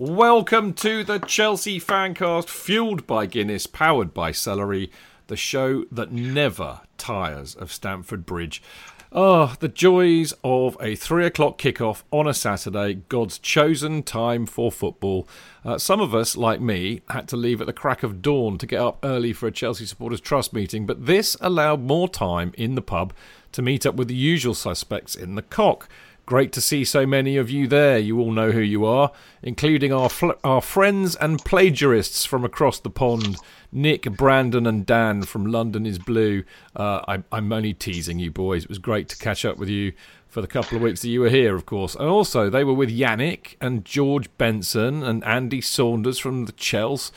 Welcome to the Chelsea Fancast, fueled by Guinness, powered by Celery, the show that never tires of Stamford Bridge. Oh, the joys of a three o'clock kickoff on a Saturday, God's chosen time for football. Uh, some of us, like me, had to leave at the crack of dawn to get up early for a Chelsea Supporters Trust meeting, but this allowed more time in the pub to meet up with the usual suspects in the cock. Great to see so many of you there. You all know who you are, including our fl- our friends and plagiarists from across the pond. Nick, Brandon, and Dan from London is Blue. Uh, I, I'm only teasing you, boys. It was great to catch up with you for the couple of weeks that you were here, of course. And also, they were with Yannick and George Benson and Andy Saunders from the Chelsea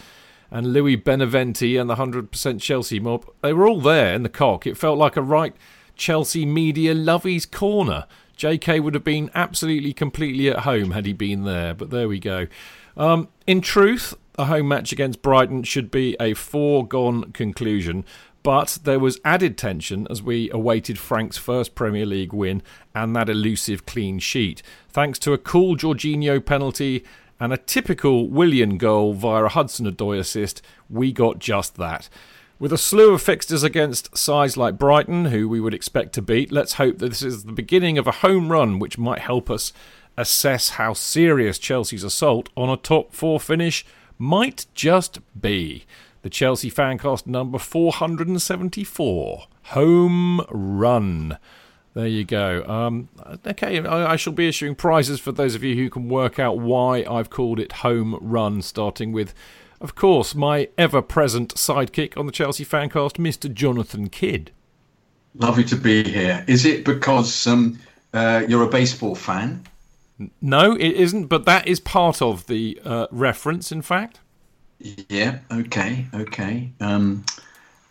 and Louis Beneventi and the 100% Chelsea mob. They were all there in the cock. It felt like a right Chelsea media lovey's corner. JK would have been absolutely completely at home had he been there, but there we go. Um, in truth, a home match against Brighton should be a foregone conclusion, but there was added tension as we awaited Frank's first Premier League win and that elusive clean sheet. Thanks to a cool Jorginho penalty and a typical Willian goal via a Hudson Odoi assist, we got just that. With a slew of fixtures against sides like Brighton, who we would expect to beat, let's hope that this is the beginning of a home run which might help us assess how serious Chelsea's assault on a top four finish might just be. The Chelsea Fancast number 474. Home Run. There you go. Um, okay, I, I shall be issuing prizes for those of you who can work out why I've called it Home Run, starting with, of course, my ever present sidekick on the Chelsea Fancast, Mr. Jonathan Kidd. Lovely to be here. Is it because um, uh, you're a baseball fan? No, it isn't, but that is part of the uh, reference, in fact. Yeah. Okay. Okay. Um,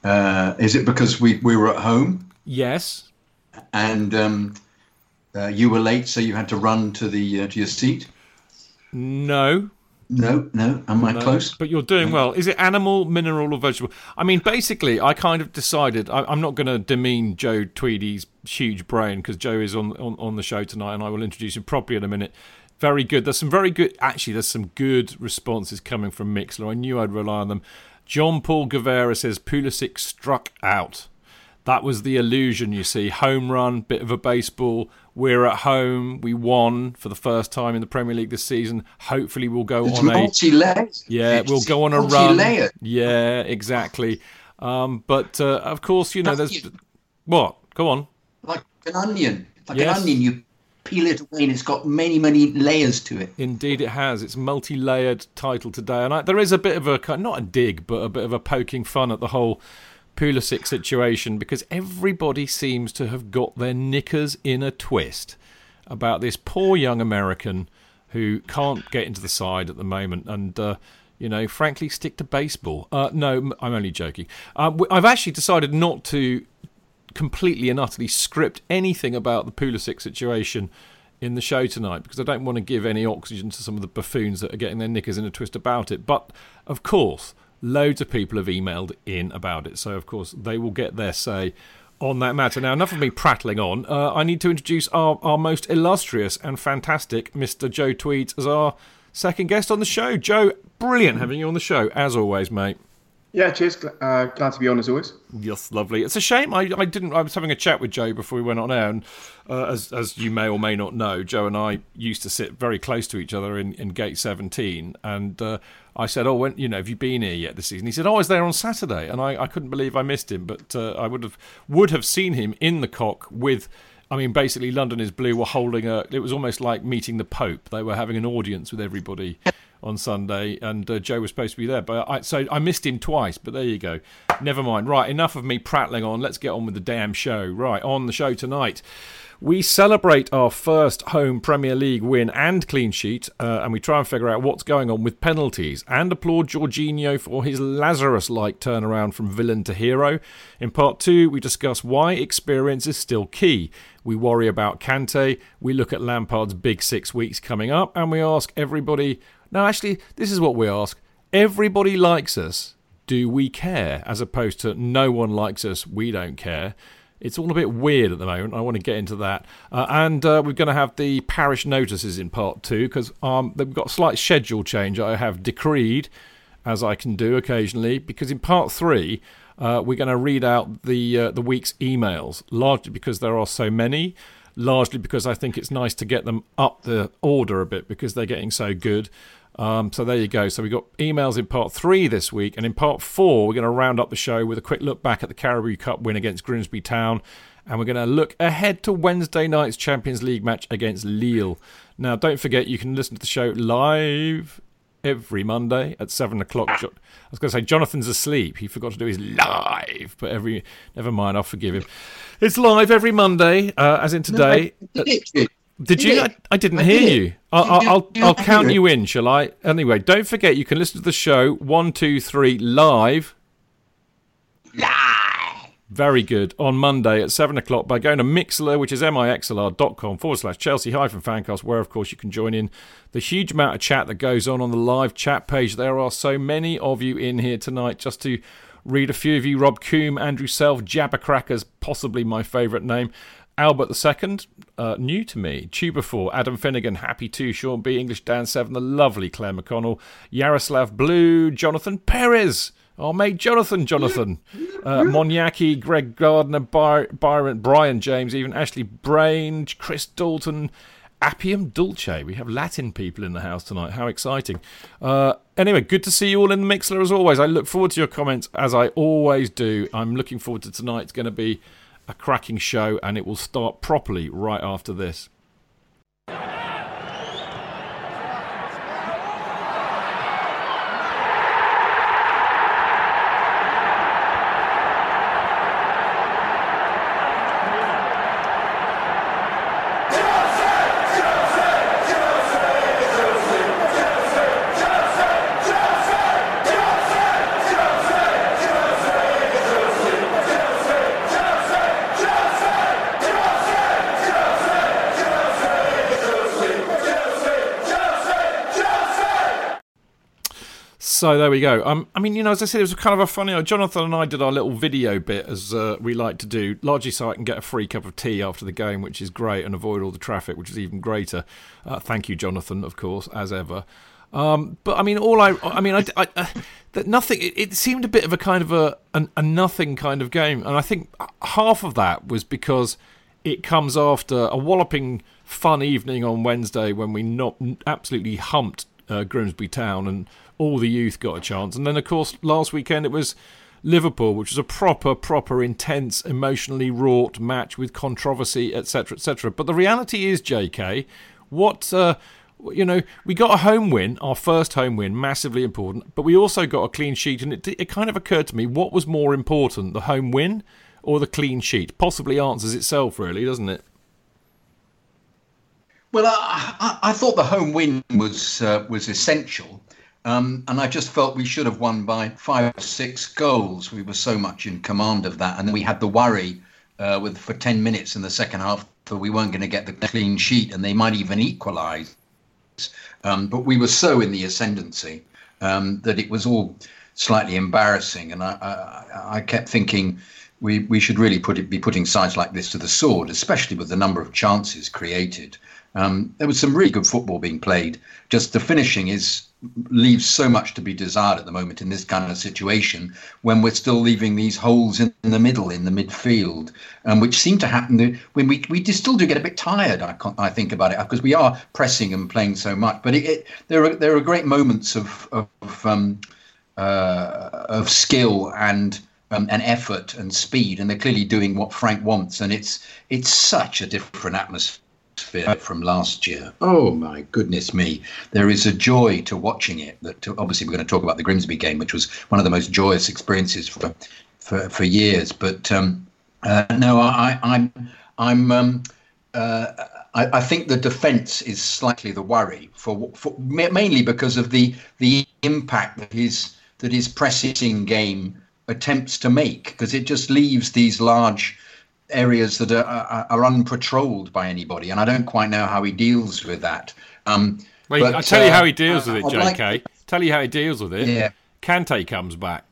uh, is it because we, we were at home Yes. and um, uh, you were late, so you had to run to the uh, to your seat? No. No. No. Am I No, close? But you're doing well. Is it animal, mineral, or vegetable? I mean, basically, I kind of decided I, I'm not going to demean Joe Tweedy's huge brain because Joe is on, on on the show tonight, and I will introduce him properly in a minute. Very good. There's some very good. Actually, there's some good responses coming from Mixlr. I knew I'd rely on them. John Paul Guevara says Pulisic struck out. That was the illusion, you see. Home run, bit of a baseball. We're at home. We won for the first time in the Premier League this season. Hopefully, we'll go It's on a multi-layered. yeah, It's we'll go on a run. Yeah, exactly. Um, but uh, of course, you know, there's what? Go on. like an onion. Like Yes. an onion, you peel it away, and it's got many, many layers to it. Indeed, it has. It's multi-layered title today, and I, there is a bit of a not a dig, but a bit of a poking fun at the whole Pulisic situation because everybody seems to have got their knickers in a twist about this poor young American who can't get into the side at the moment and. Uh, you know, frankly, stick to baseball. Uh, no, I'm only joking. Uh, I've actually decided not to completely and utterly script anything about the Pulisic situation in the show tonight because I don't want to give any oxygen to some of the buffoons that are getting their knickers in a twist about it. But of course, loads of people have emailed in about it, so of course they will get their say on that matter. Now, enough of me prattling on. Uh, I need to introduce our, our most illustrious and fantastic Mr. Joe Tweeds as our second guest on the show. Joe, brilliant having you on the show, as always, mate. Yeah, cheers. Uh, glad to be on as always. Yes, lovely. It's a shame I, I didn't. I was having a chat with Joe before we went on air, and uh, as as you may or may not know, Joe and I used to sit very close to each other in, in Gate 17, and uh, I said, "Oh, when you know, have you been here yet this season?" He said, "Oh, I was there on Saturday," and I, I couldn't believe I missed him, but uh, I would have would have seen him in the cock with. I mean, basically, London is Blue were holding a. It was almost like meeting the Pope. They were having an audience with everybody on Sunday, and uh, Joe was supposed to be there, but I, so I missed him twice. But there you go. Never mind. Right, enough of me prattling on. Let's get on with the damn show. Right, on the show tonight. We celebrate our first home Premier League win and clean sheet, uh, and we try and figure out what's going on with penalties and applaud Jorginho for his Lazarus like turnaround from villain to hero. In part two, we discuss why experience is still key. We worry about Kante, we look at Lampard's big six weeks coming up, and we ask everybody no, actually, this is what we ask. Everybody likes us. Do we care? As opposed to no one likes us, we don't care. It's all a bit weird at the moment. I want to get into that. Uh, and uh, we're going to have the parish notices in part two because um, they've got a slight schedule change I have decreed, as I can do occasionally, because in part three, uh, we're going to read out the uh, the week's emails, largely because there are so many largely because I think it's nice to get them up the order a bit because they're getting so good. Um, so there you go. So we got emails in part three this week, and in part four, we're going to round up the show with a quick look back at the Carabao Cup win against Grimsby Town, and we're going to look ahead to Wednesday night's Champions League match against Lille. Now, don't forget you can listen to the show live every Monday at seven o'clock. I was going to say Jonathan's asleep. He forgot to do his live, but every never mind. I'll forgive him. It's live every Monday, uh, as in today. No, did you? I, I didn't I hear did. you. I'll, I'll, I'll, count you in, shall I? Anyway, don't forget you can listen to the show one, two, three live. Live. Very good. On Monday at 7 o'clock by going to Mixlr, which is mixlr.com forward slash Chelsea hyphen fancast, where, of course, you can join in the huge amount of chat that goes on on the live chat page. There are so many of you in here tonight just to read a few of you Rob Coombe, Andrew Self, Jabbercrackers, possibly my favourite name. Albert II, uh, new to me. Tuba 4, Adam Finnegan, Happy 2, Sean B, English Dan 7, the lovely Claire McConnell, Yaroslav Blue, Jonathan Perez, our mate Jonathan Jonathan, uh, Moniaki, Greg Gardner, By- Byron, Brian James, even Ashley Brain, Chris Dalton, Appium Dulce. We have Latin people in the house tonight. How exciting. Uh, anyway, good to see you all in the Mixlr as always. I look forward to your comments as I always do. I'm looking forward to tonight. It's going to be a cracking show, and it will start properly right after this. So there we go. Um, I mean, you know, as I said, it was kind of a funny. Uh, Jonathan and I did our little video bit as uh, we like to do, largely so I can get a free cup of tea after the game, which is great, and avoid all the traffic, which is even greater. Uh, thank you, Jonathan, of course, as ever. Um, but I mean, all I, I mean, I, I, uh, that nothing. It, it, seemed a bit of a kind of a, an, a nothing kind of game, and I think half of that was because it comes after a walloping fun evening on Wednesday when we not absolutely humped uh, Grimsby Town and all the youth got a chance. And then, of course, last weekend it was Liverpool, which was a proper, proper, intense, emotionally wrought match with controversy, etc., etc. But the reality is, J.K., what uh, you know, we got a home win, our first home win, massively important, but we also got a clean sheet. And it, it kind of occurred to me what was more important, the home win or the clean sheet? Possibly answers itself, really, doesn't it? Well, I, I, I thought the home win was uh, was essential. Um, and I just felt we should have won by five or six goals. We were so much in command of that. And then we had the worry uh, with for 10 minutes in the second half that we weren't going to get the clean sheet and they might even equalise. Um, but we were so in the ascendancy um, that it was all slightly embarrassing. And I, I, I kept thinking we, we should really put it, be putting sides like this to the sword, especially with the number of chances created. Um, there was some really good football being played. Just the finishing is leaves so much to be desired at the moment in this kind of situation when we're still leaving these holes in, the middle in the midfield um, which seem to happen when we we still do get a bit tired I, I think about it because we are pressing and playing so much. But it, it, there are there are great moments of of um, uh, of skill and um, and effort and speed and they're clearly doing what Frank wants and it's it's such a different atmosphere from last year. Oh my goodness me! There is a joy to watching it. That obviously we're going to talk about the Grimsby game, which was one of the most joyous experiences for for, for years. But um, uh, no, I, I'm I'm um, uh, I, I, think the defence is slightly the worry for, for mainly because of the the impact that his that his pressing game attempts to make because it just leaves these large areas that are, are, are, unpatrolled by anybody, and I don't quite know how he deals with that. Um, Wait, but, I'll tell uh, you how he deals with it, JK. Like, tell you how he deals with it. Yeah. Kante comes back.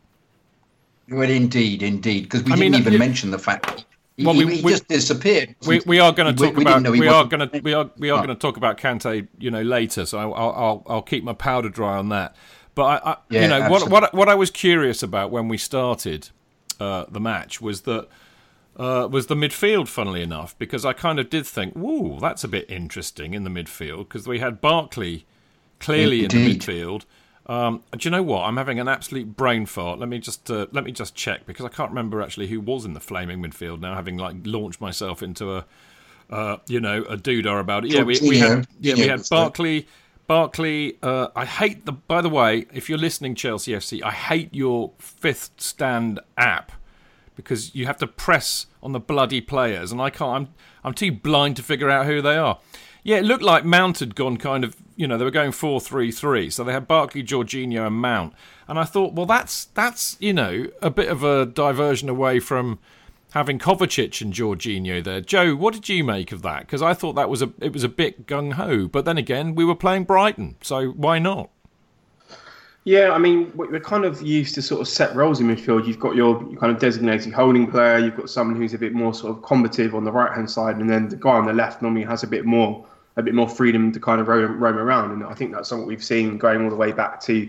Well, indeed, indeed, because we I didn't mean, even it, mention the fact he, well, we, he we, just disappeared. We, we are going to talk we, about we, are going to we are we are oh. going to talk about Kante, you know, later. So I'll I'll, I'll keep my powder dry on that. But I, I yeah, you know, what what what I was curious about when we started uh, the match was that uh, was the midfield, funnily enough, because I kind of did think, whoa, that's a bit interesting in the midfield, because we had Barkley clearly Indeed. in the midfield. Um, do you know what? I'm having an absolute brain fart. Let me just uh, let me just check because I can't remember actually who was in the flaming midfield now, having like launched myself into a uh, you know a doodah about it. Yeah, we, we had yeah we had Barkley. Barkley, uh, I hate the. By the way, if you're listening, Chelsea FC, I hate your fifth stand app because you have to press on the bloody players, and I can't. I'm I'm too blind to figure out who they are. Yeah, it looked like Mount had gone kind of. You know, they were going four three three, so they had Barkley, Jorginho, and Mount. And I thought, well, that's that's you know a bit of a diversion away from having Kovacic and Jorginho there. Joe, what did you make of that? Because I thought that was a it was a bit gung ho, but then again, we were playing Brighton, so why not? Yeah, I mean, we're kind of used to sort of set roles in midfield. You've got your kind of designated holding player. You've got someone who's a bit more sort of combative on the right hand side, and then the guy on the left normally has a bit more a bit more freedom to kind of roam, roam around. And I think that's something we've seen going all the way back to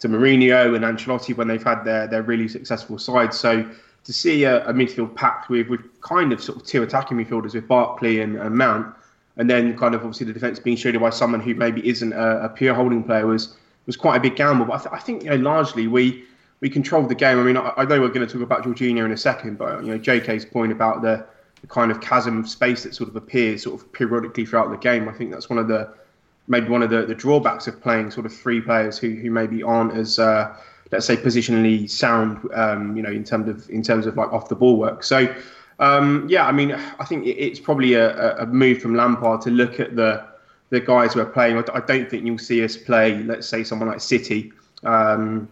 to Mourinho and Ancelotti when they've had their their really successful sides. So to see a, a midfield packed with with kind of sort of two attacking midfielders with Barkley and, and Mount, and then kind of obviously the defence being shaded by someone who maybe isn't a, a pure holding player was was quite a big gamble. But I, th- I think you know largely we we controlled the game. I mean, I, I know we're going to talk about Jorginho in a second, but you know J.K.'s point about the, the kind of chasm of space that sort of appears sort of periodically throughout the game. I think that's one of the maybe one of the, the drawbacks of playing sort of three players who who maybe aren't as uh, let's say positionally sound. Um, you know, in terms of in terms of like off the ball work. So. Um, yeah, I mean, I think it's probably a, a move from Lampard to look at the the guys we're playing. I don't think you'll see us play, let's say, someone like City um,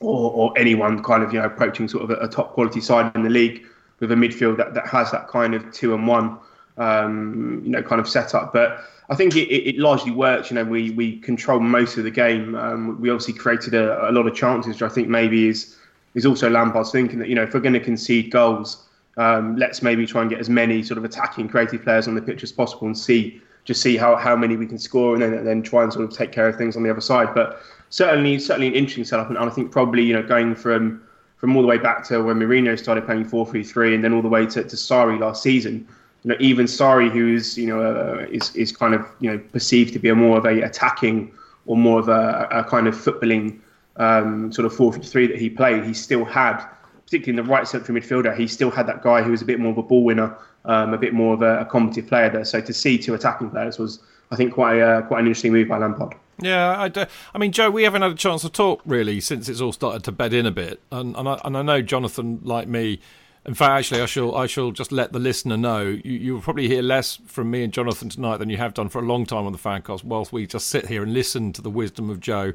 or, or, anyone kind of you know approaching sort of a, a, top quality side in the league with a midfield that, that has that kind of two and one, um, you know, kind of setup. But I think it, it, largely works. You know, we we control most of the game. Um, we obviously created a, a, lot of chances, which I think maybe is is also Lampard's thinking that you know if we're going to concede goals. Um, let's maybe try and get as many sort of attacking creative players on the pitch as possible and see just see how, how many we can score and then, and then try and sort of take care of things on the other side. But certainly certainly an interesting setup, and I think probably you know going from from all the way back to when Mourinho started playing 4-3-3 and then all the way to, to Sarri last season. You know, even Sarri, who is you know uh, is is kind of you know perceived to be a more of a attacking or more of a, a kind of footballing um, sort of 4-3-3 that he played, he still had particularly in the right central midfielder, he still had that guy who was a bit more of a ball winner, um, a bit more of a, a combative player there. So to see two attacking players was I think quite a, quite an interesting move by Lampard. Yeah, I, do. I mean, Joe, we haven't had a chance to talk really since it's all started to bed in a bit, and and I, and I know Jonathan, like me. In fact, actually, I shall I shall just let the listener know you you will probably hear less from me and Jonathan tonight than you have done for a long time on the Fancast, whilst we just sit here and listen to the wisdom of Joe.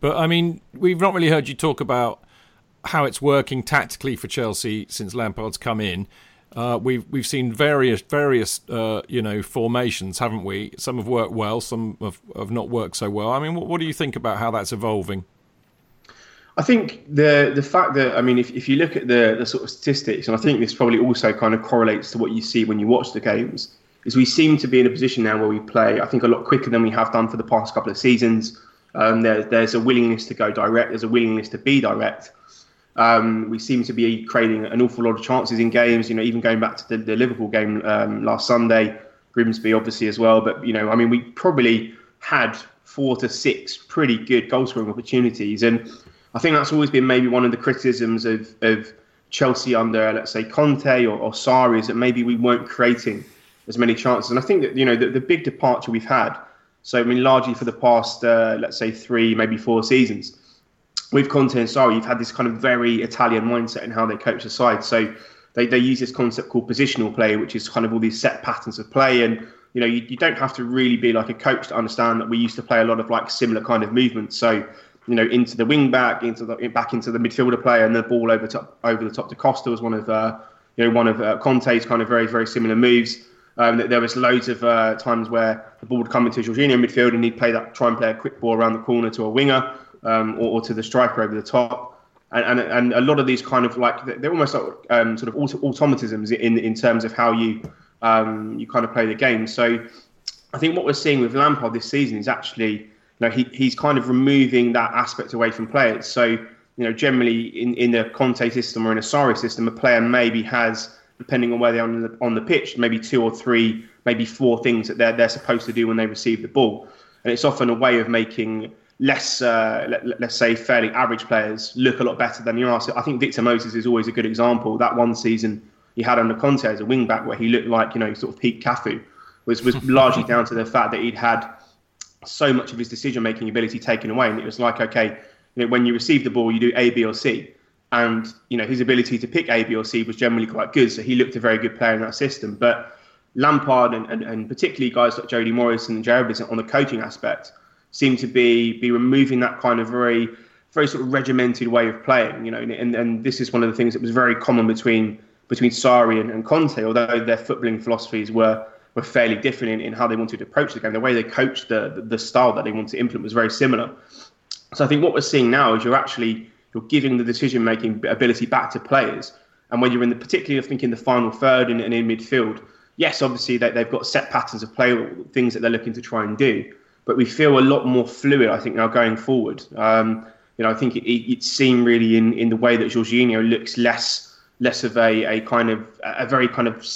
But I mean, we've not really heard you talk about how it's working tactically for Chelsea since Lampard's come in. Uh, we've we've seen various various uh, you know formations, haven't we? Some have worked well, some have, have not worked so well. I mean, what, what do you think about how that's evolving? I think the the fact that I mean, if, if you look at the the sort of statistics, and I think this probably also kind of correlates to what you see when you watch the games, is we seem to be in a position now where we play, I think, a lot quicker than we have done for the past couple of seasons. Um, there, there's a willingness to go direct. There's a willingness to be direct. Um, we seem to be creating an awful lot of chances in games. You know, even going back to the, the Liverpool game um, last Sunday, Grimsby obviously as well. But you know, I mean, we probably had four to six pretty good goal scoring opportunities, and I think that's always been maybe one of the criticisms of of Chelsea under, let's say, Conte or, or Sarri, is that maybe we weren't creating as many chances. And I think that you know the, the big departure we've had. So I mean, largely for the past, uh, let's say, three maybe four seasons with Conte and Sarri, you've had this kind of very Italian mindset in how they coach the side. So they, they use this concept called positional play, which is kind of all these set patterns of play. And, you know, you, you don't have to really be like a coach to understand that we used to play a lot of like similar kind of movements. So, you know, into the wing back, into the back into the midfielder player, and the ball over top over the top to Costa was one of uh, you know one of uh, Conte's kind of very very similar moves. Um, there was loads of uh, times where the ball would come into Jorginho midfield and he'd play that try and play a quick ball around the corner to a winger um, or, or, to the striker over the top. And, and, and a lot of these kind of like they're almost like um, sort of auto- automatisms in in terms of how you um, you kind of play the game. So I think what we're seeing with Lampard this season is actually you know he, he's kind of removing that aspect away from players. So you know generally in in the Conte system or in a Sarri system, a player maybe has depending on where they are on the, on the pitch, maybe two or three, maybe four things that they're they're supposed to do when they receive the ball, and it's often a way of making less, uh, let, us say, fairly average players look a lot better than you are. So I think Victor Moses is always a good example. That one season he had under Conte as a wing back where he looked like, you know, sort of peak Cafu was, was largely down to the fact that he'd had so much of his decision making ability taken away. And it was like, okay, you know, when you receive the ball, you do A, B, or C. And, you know, his ability to pick A, B, or C was generally quite good. So he looked a very good player in that system. But Lampard and, and, and particularly guys like Jody Morris and Jared on the coaching aspect, seem to be be removing that kind of very very sort of regimented way of playing. You know, and, and this is one of the things that was very common between between Sarri and, and Conte, although their footballing philosophies were were fairly different in, in how they wanted to approach the game. The way they coached the, the, the style that they wanted to implement was very similar. So I think what we're seeing now is you're actually you're giving the decision making ability back to players. And when you're in the particularly I think in the final third and, and in midfield, yes, obviously they, they've got set patterns of play, things that they're looking to try and do but we feel a lot more fluid. I think now going forward. Um, you know, I think it, it, it's seen really in, in the way that Jorginho looks less less of a, a kind of a very kind of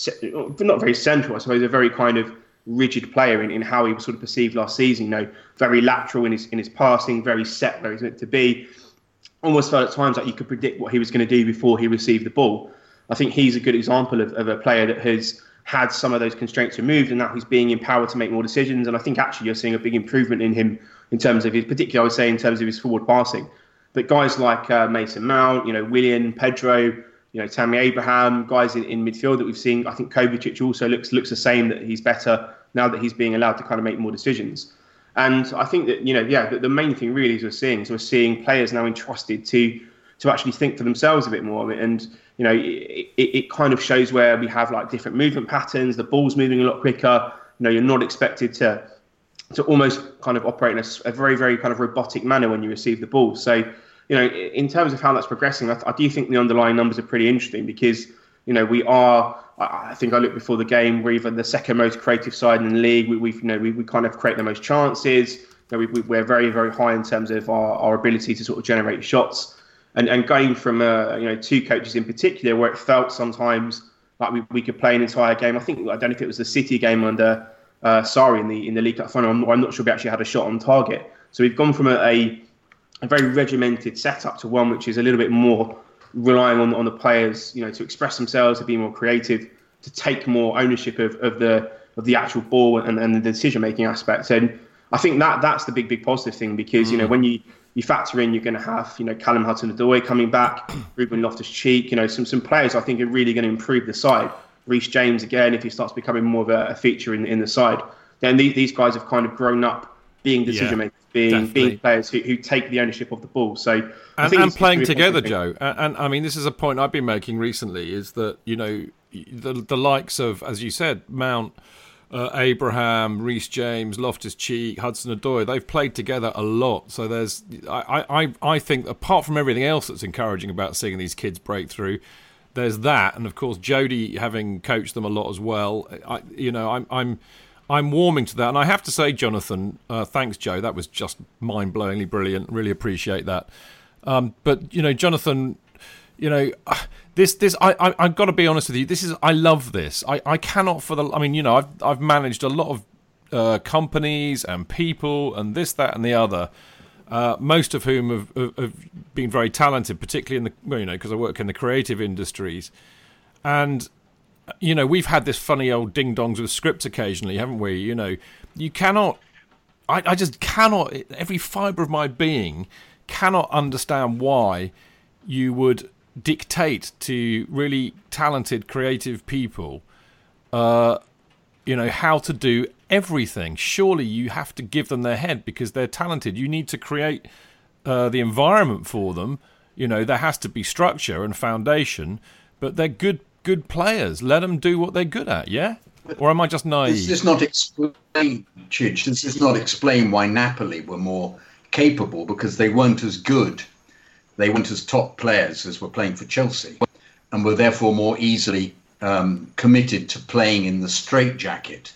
not very central, I suppose, a very kind of rigid player in, in how he was sort of perceived last season. You know, very lateral in his in his passing, very set where he's meant to be. Almost felt at times like you could predict what he was going to do before he received the ball. I think he's a good example of, of a player that has had some of those constraints removed, and now he's being empowered to make more decisions. And I think actually you're seeing a big improvement in him in terms of his, particularly I would say in terms of his forward passing. But guys like uh, Mason Mount, you know, Willian, Pedro, you know, Tammy Abraham, guys in, in midfield that we've seen. I think Kovacic also looks looks the same. That he's better now that he's being allowed to kind of make more decisions. And I think that you know, yeah, the, the main thing really is we're seeing is we're seeing players now entrusted to to actually think for themselves a bit more. And you know, it, it, kind of shows where we have like different movement patterns. The ball's moving a lot quicker. You know, you're not expected to to almost kind of operate in a, a very very kind of robotic manner when you receive the ball. So you know, in terms of how that's progressing, I, I, do think the underlying numbers are pretty interesting because, you know, we are. I, think I looked before the game. We're even the second most creative side in the league. We, have you know, we, we kind of create the most chances. You know, we, are very, very high in terms of our, our ability to sort of generate shots and, and going from uh, you know two coaches in particular where it felt sometimes like we, we could play an entire game. I think I don't know if it was the City game under uh, in the in the League Cup final. I'm, I'm, not sure we actually had a shot on target. So we've gone from a, a, a very regimented setup to one which is a little bit more relying on on the players, you know, to express themselves, to be more creative, to take more ownership of, of the of the actual ball and, and the decision making aspects. And I think that that's the big big positive thing because mm. you know when you you factor in you're going to have you know Callum Hudson-Odoi coming back, Ruben Loftus-Cheek, you know some some players I think are really going to improve the side. Reece James again if he starts becoming more of a, a feature in in the side, then these, these guys have kind of grown up being decision makers, yeah, being definitely. being players who, who take the ownership of the ball. So and, and playing together, Joe. And, and, I mean, this is a point I've been making recently: is that you know the the likes of, as you said, Mount. Uh, Abraham, Reece James, Loftus Cheek, Hudson Odoi, they've played together a lot. So there's, I, I, I think, apart from everything else that's encouraging about seeing these kids break through, there's that, and of course Jody having coached them a lot as well. I, you know, I'm, I'm, I'm warming to that, and I have to say, Jonathan, uh, thanks, Joe. That was just mind-blowingly brilliant. Really appreciate that. Um, but you know, Jonathan, you know, this this I, I I've got to be honest with you. This is I love this. I I cannot for the. I mean, you know, I've I've managed a lot of uh, companies and people and this that and the other. Uh, most of whom have, have, have, been very talented, particularly in the well, you know because I work in the creative industries, and you know we've had this funny old ding dongs with scripts occasionally, haven't we? You know, you cannot. I, I just cannot. Every fibre of my being cannot understand why you would dictate to really talented, creative people, uh, you know, how to do everything. Surely you have to give them their head because they're talented. You need to create uh, the environment for them. You know, there has to be structure and foundation, but they're good, good players. Let them do what they're good at. Yeah. Or am I just naive? This does not explain, Chidge. This does not explain why Napoli were more capable because they weren't as good, they weren't as top players as were playing for Chelsea, and were therefore more easily um, committed to playing in the straitjacket.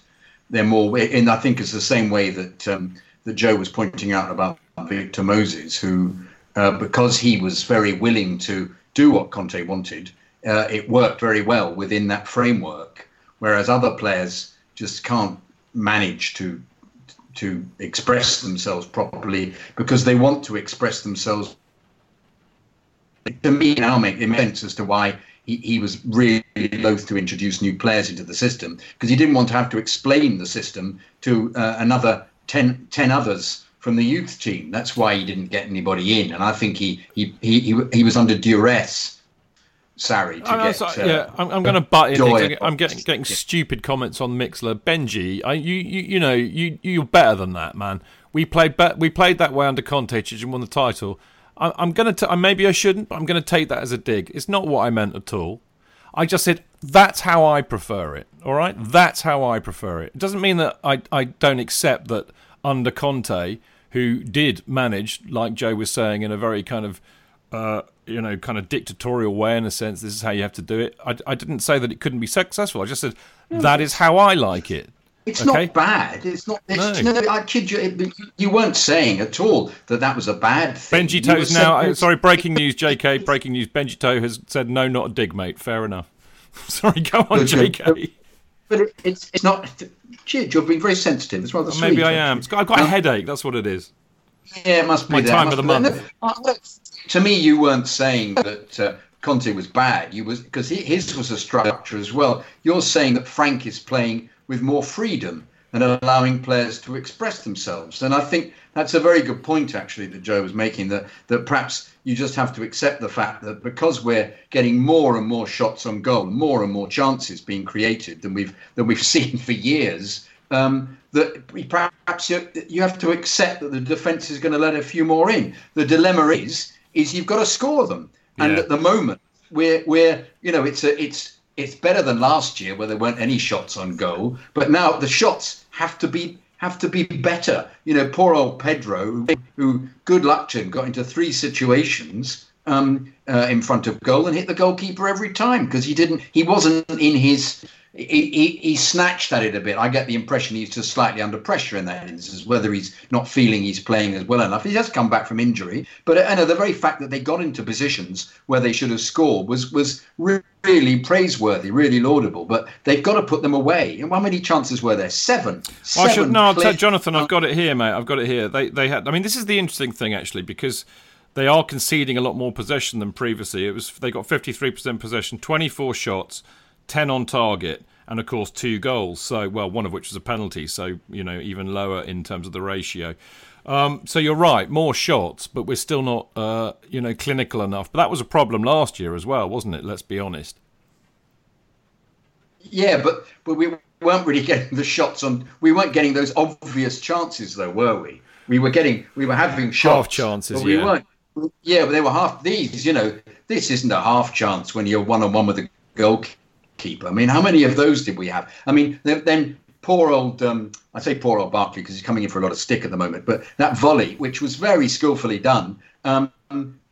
They're more, and I think it's the same way that um, that Joe was pointing out about Victor Moses, who, uh, because he was very willing to do what Conte wanted, uh, it worked very well within that framework. Whereas other players just can't manage to to express themselves properly because they want to express themselves. To me, now make it makes sense as to why he, he was really loath to introduce new players into the system because he didn't want to have to explain the system to uh, another 10, 10 others from the youth team. That's why he didn't get anybody in, and I think he he he, he, he was under duress Sorry to get. uh, yeah, I'm, I'm going to butt in. I'm getting getting stupid comments on Mixlr. Benji, I, you, you you know you you're better than that, man. We played be- we played that way under Conte and won the title. I, I'm going to maybe I shouldn't, but I'm going to take that as a dig. It's not what I meant at all. I just said that's how I prefer it. All right, that's how I prefer it. It doesn't mean that I I don't accept that under Conte, who did manage, like Joe was saying, in a very kind of uh, you know, kind of dictatorial way in a sense. This is how you have to do it. I, I didn't say that it couldn't be successful. I just said that is how I like it. It's okay? not bad. It's not. It's, no. I kid you. You weren't saying at all that that was a bad thing. Benji Toe's now. Uh, sorry, breaking news, JK. Breaking news. Benji Toe has said no, not a dig, mate. Fair enough. sorry, go on, JK. But it, it's it's not. Chid, you're being very sensitive. It's rather well, Maybe I am. Got, I've got a headache. That's what it is. Yeah, it must be my there. time of the month to me, you weren't saying that uh, Conte was bad. You was because his was a structure as well. You're saying that Frank is playing with more freedom and allowing players to express themselves. And I think that's a very good point, actually, that Joe was making. That that perhaps you just have to accept the fact that because we're getting more and more shots on goal, more and more chances being created than we've than we've seen for years. Um, that perhaps you, you have to accept that the defence is going to let a few more in. The dilemma is is you've got to score them. And yeah. at the moment, we're we're you know it's a it's it's better than last year where there weren't any shots on goal, but now the shots have to be have to be better. You know, poor old Pedro, who, good luck to him, got into three situations um, uh, in front of goal and hit the goalkeeper every time because he didn't he wasn't in his he, he, he, snatched at it a bit. I get the impression he's just slightly under pressure in that instance, whether he's not feeling he's playing as well enough. He has come back from injury, but uh, know, the very fact that they got into positions where they should have scored was was really praiseworthy, really laudable. But they've got to put them away. And how many chances were there? Seven. Well, I should, no, Jonathan. I've got it here, mate. I've got it here. They they had. I mean, this is the interesting thing actually because they are conceding a lot more possession than previously. It was they got 53% possession, 24 shots. 10 on target. and of course two goals. So well, one of which was a penalty. So you know even lower in terms of the ratio. Um, so you're right, more shots, but we're still not uh, you know clinical enough. But that was a problem last year as well, wasn't it? Let's be honest. Yeah, but but we weren't really getting the shots on. We weren't getting those obvious chances, though, were we? We were getting, we were having shots, half chances. we yeah. weren't. Yeah, but they were half. These, you know, this isn't a half chance when you're one on one with the goalkeeper. I mean, how many of those did we have? I mean, then poor old, um, I say poor old Barkley because he's coming in for a lot of stick at the moment. But that volley, which was very skillfully done, um,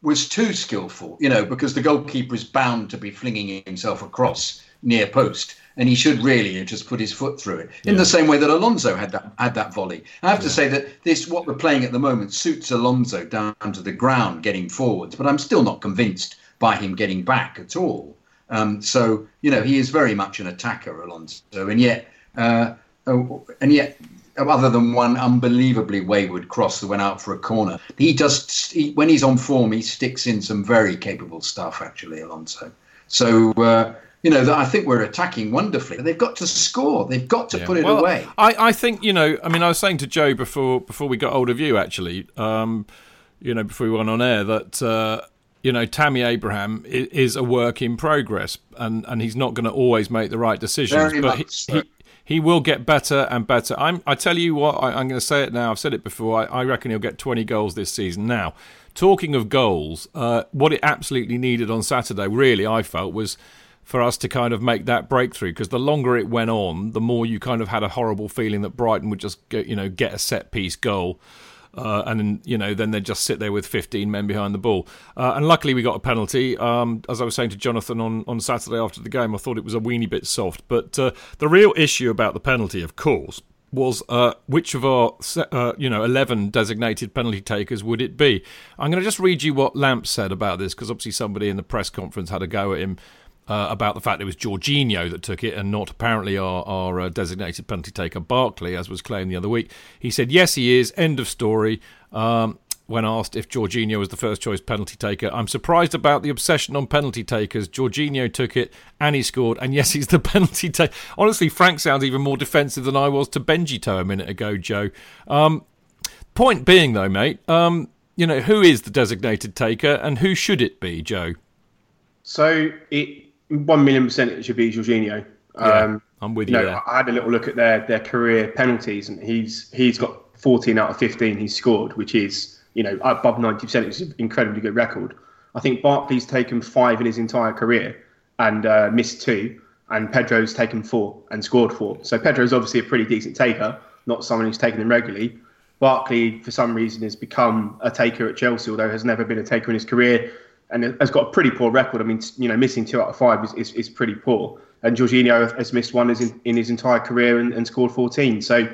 was too skillful. You know, because the goalkeeper is bound to be flinging himself across near post and he should really have just put his foot through it in yeah. the same way that Alonso had that had that volley. I have to say that this what we're playing at the moment suits Alonso down to the ground, getting forwards, but I'm still not convinced by him getting back at all. Um, so you know he is very much an attacker, Alonso, and yet uh, oh, and yet other than one unbelievably wayward cross that went out for a corner, he just he, when he's on form, he sticks in some very capable stuff. Actually, Alonso. So. Uh, you know, that I think we're attacking wonderfully. They've got to score. They've got to yeah. put it well, away. I, I think, you know, I mean, I was saying to Joe before before we got hold of you, actually, um, you know, before we went on air, that, uh, you know, Tammy Abraham is a work in progress and, and he's not going to always make the right decisions. Very but he, so. he, he, will get better and better. I'm, I tell you what, I, am going to say it now. I've said it before. I, I, reckon he'll get 20 goals this season. Now, talking of goals, uh, what it absolutely needed on Saturday, really, I felt, was for us to kind of make that breakthrough because the longer it went on, the more you kind of had a horrible feeling that Brighton would just get, you know get a set piece goal. Uh, and then you know, then they'd just sit there with 15 men behind the ball. Uh, and luckily, we got a penalty. Um, as I was saying to Jonathan on, on Saturday after the game, I thought it was a weeny bit soft. But uh, the real issue about the penalty, of course, was uh, which of our uh, you know 11 designated penalty takers would it be? I'm going to just read you what Lamp said about this because obviously somebody in the press conference had a go at him uh, about the fact it was Jorginho that took it and not apparently our, our uh, designated penalty taker Barkley, as was claimed the other week. He said, yes, he is. End of story. Um, when asked if Jorginho was the first choice penalty taker, I'm surprised about the obsession on penalty takers. Jorginho took it and he scored, and yes, he's the penalty taker. Honestly, Frank sounds even more defensive than I was to Benji Toe a minute ago, Joe. Um, point being, though, mate, um, you know, who is the designated taker and who should it be, Joe? So it one million percent it should be Jorginho. Yeah, um, I'm with you. you know, there. I had a little look at their their career penalties, and he's he's got 14 out of 15 he's scored, which is you know above 90 percent. It's an incredibly good record. I think Barkley's taken five in his entire career and uh, missed two, and Pedro's taken four and scored four. So Pedro's obviously a pretty decent taker, not someone who's taken them regularly. Barkley, for some reason, has become a taker at Chelsea, although has never been a taker in his career and has got a pretty poor record. I mean, you know, missing two out of five is, is, is pretty poor. And Jorginho has missed one in, in his entire career and, and, scored 14. So, you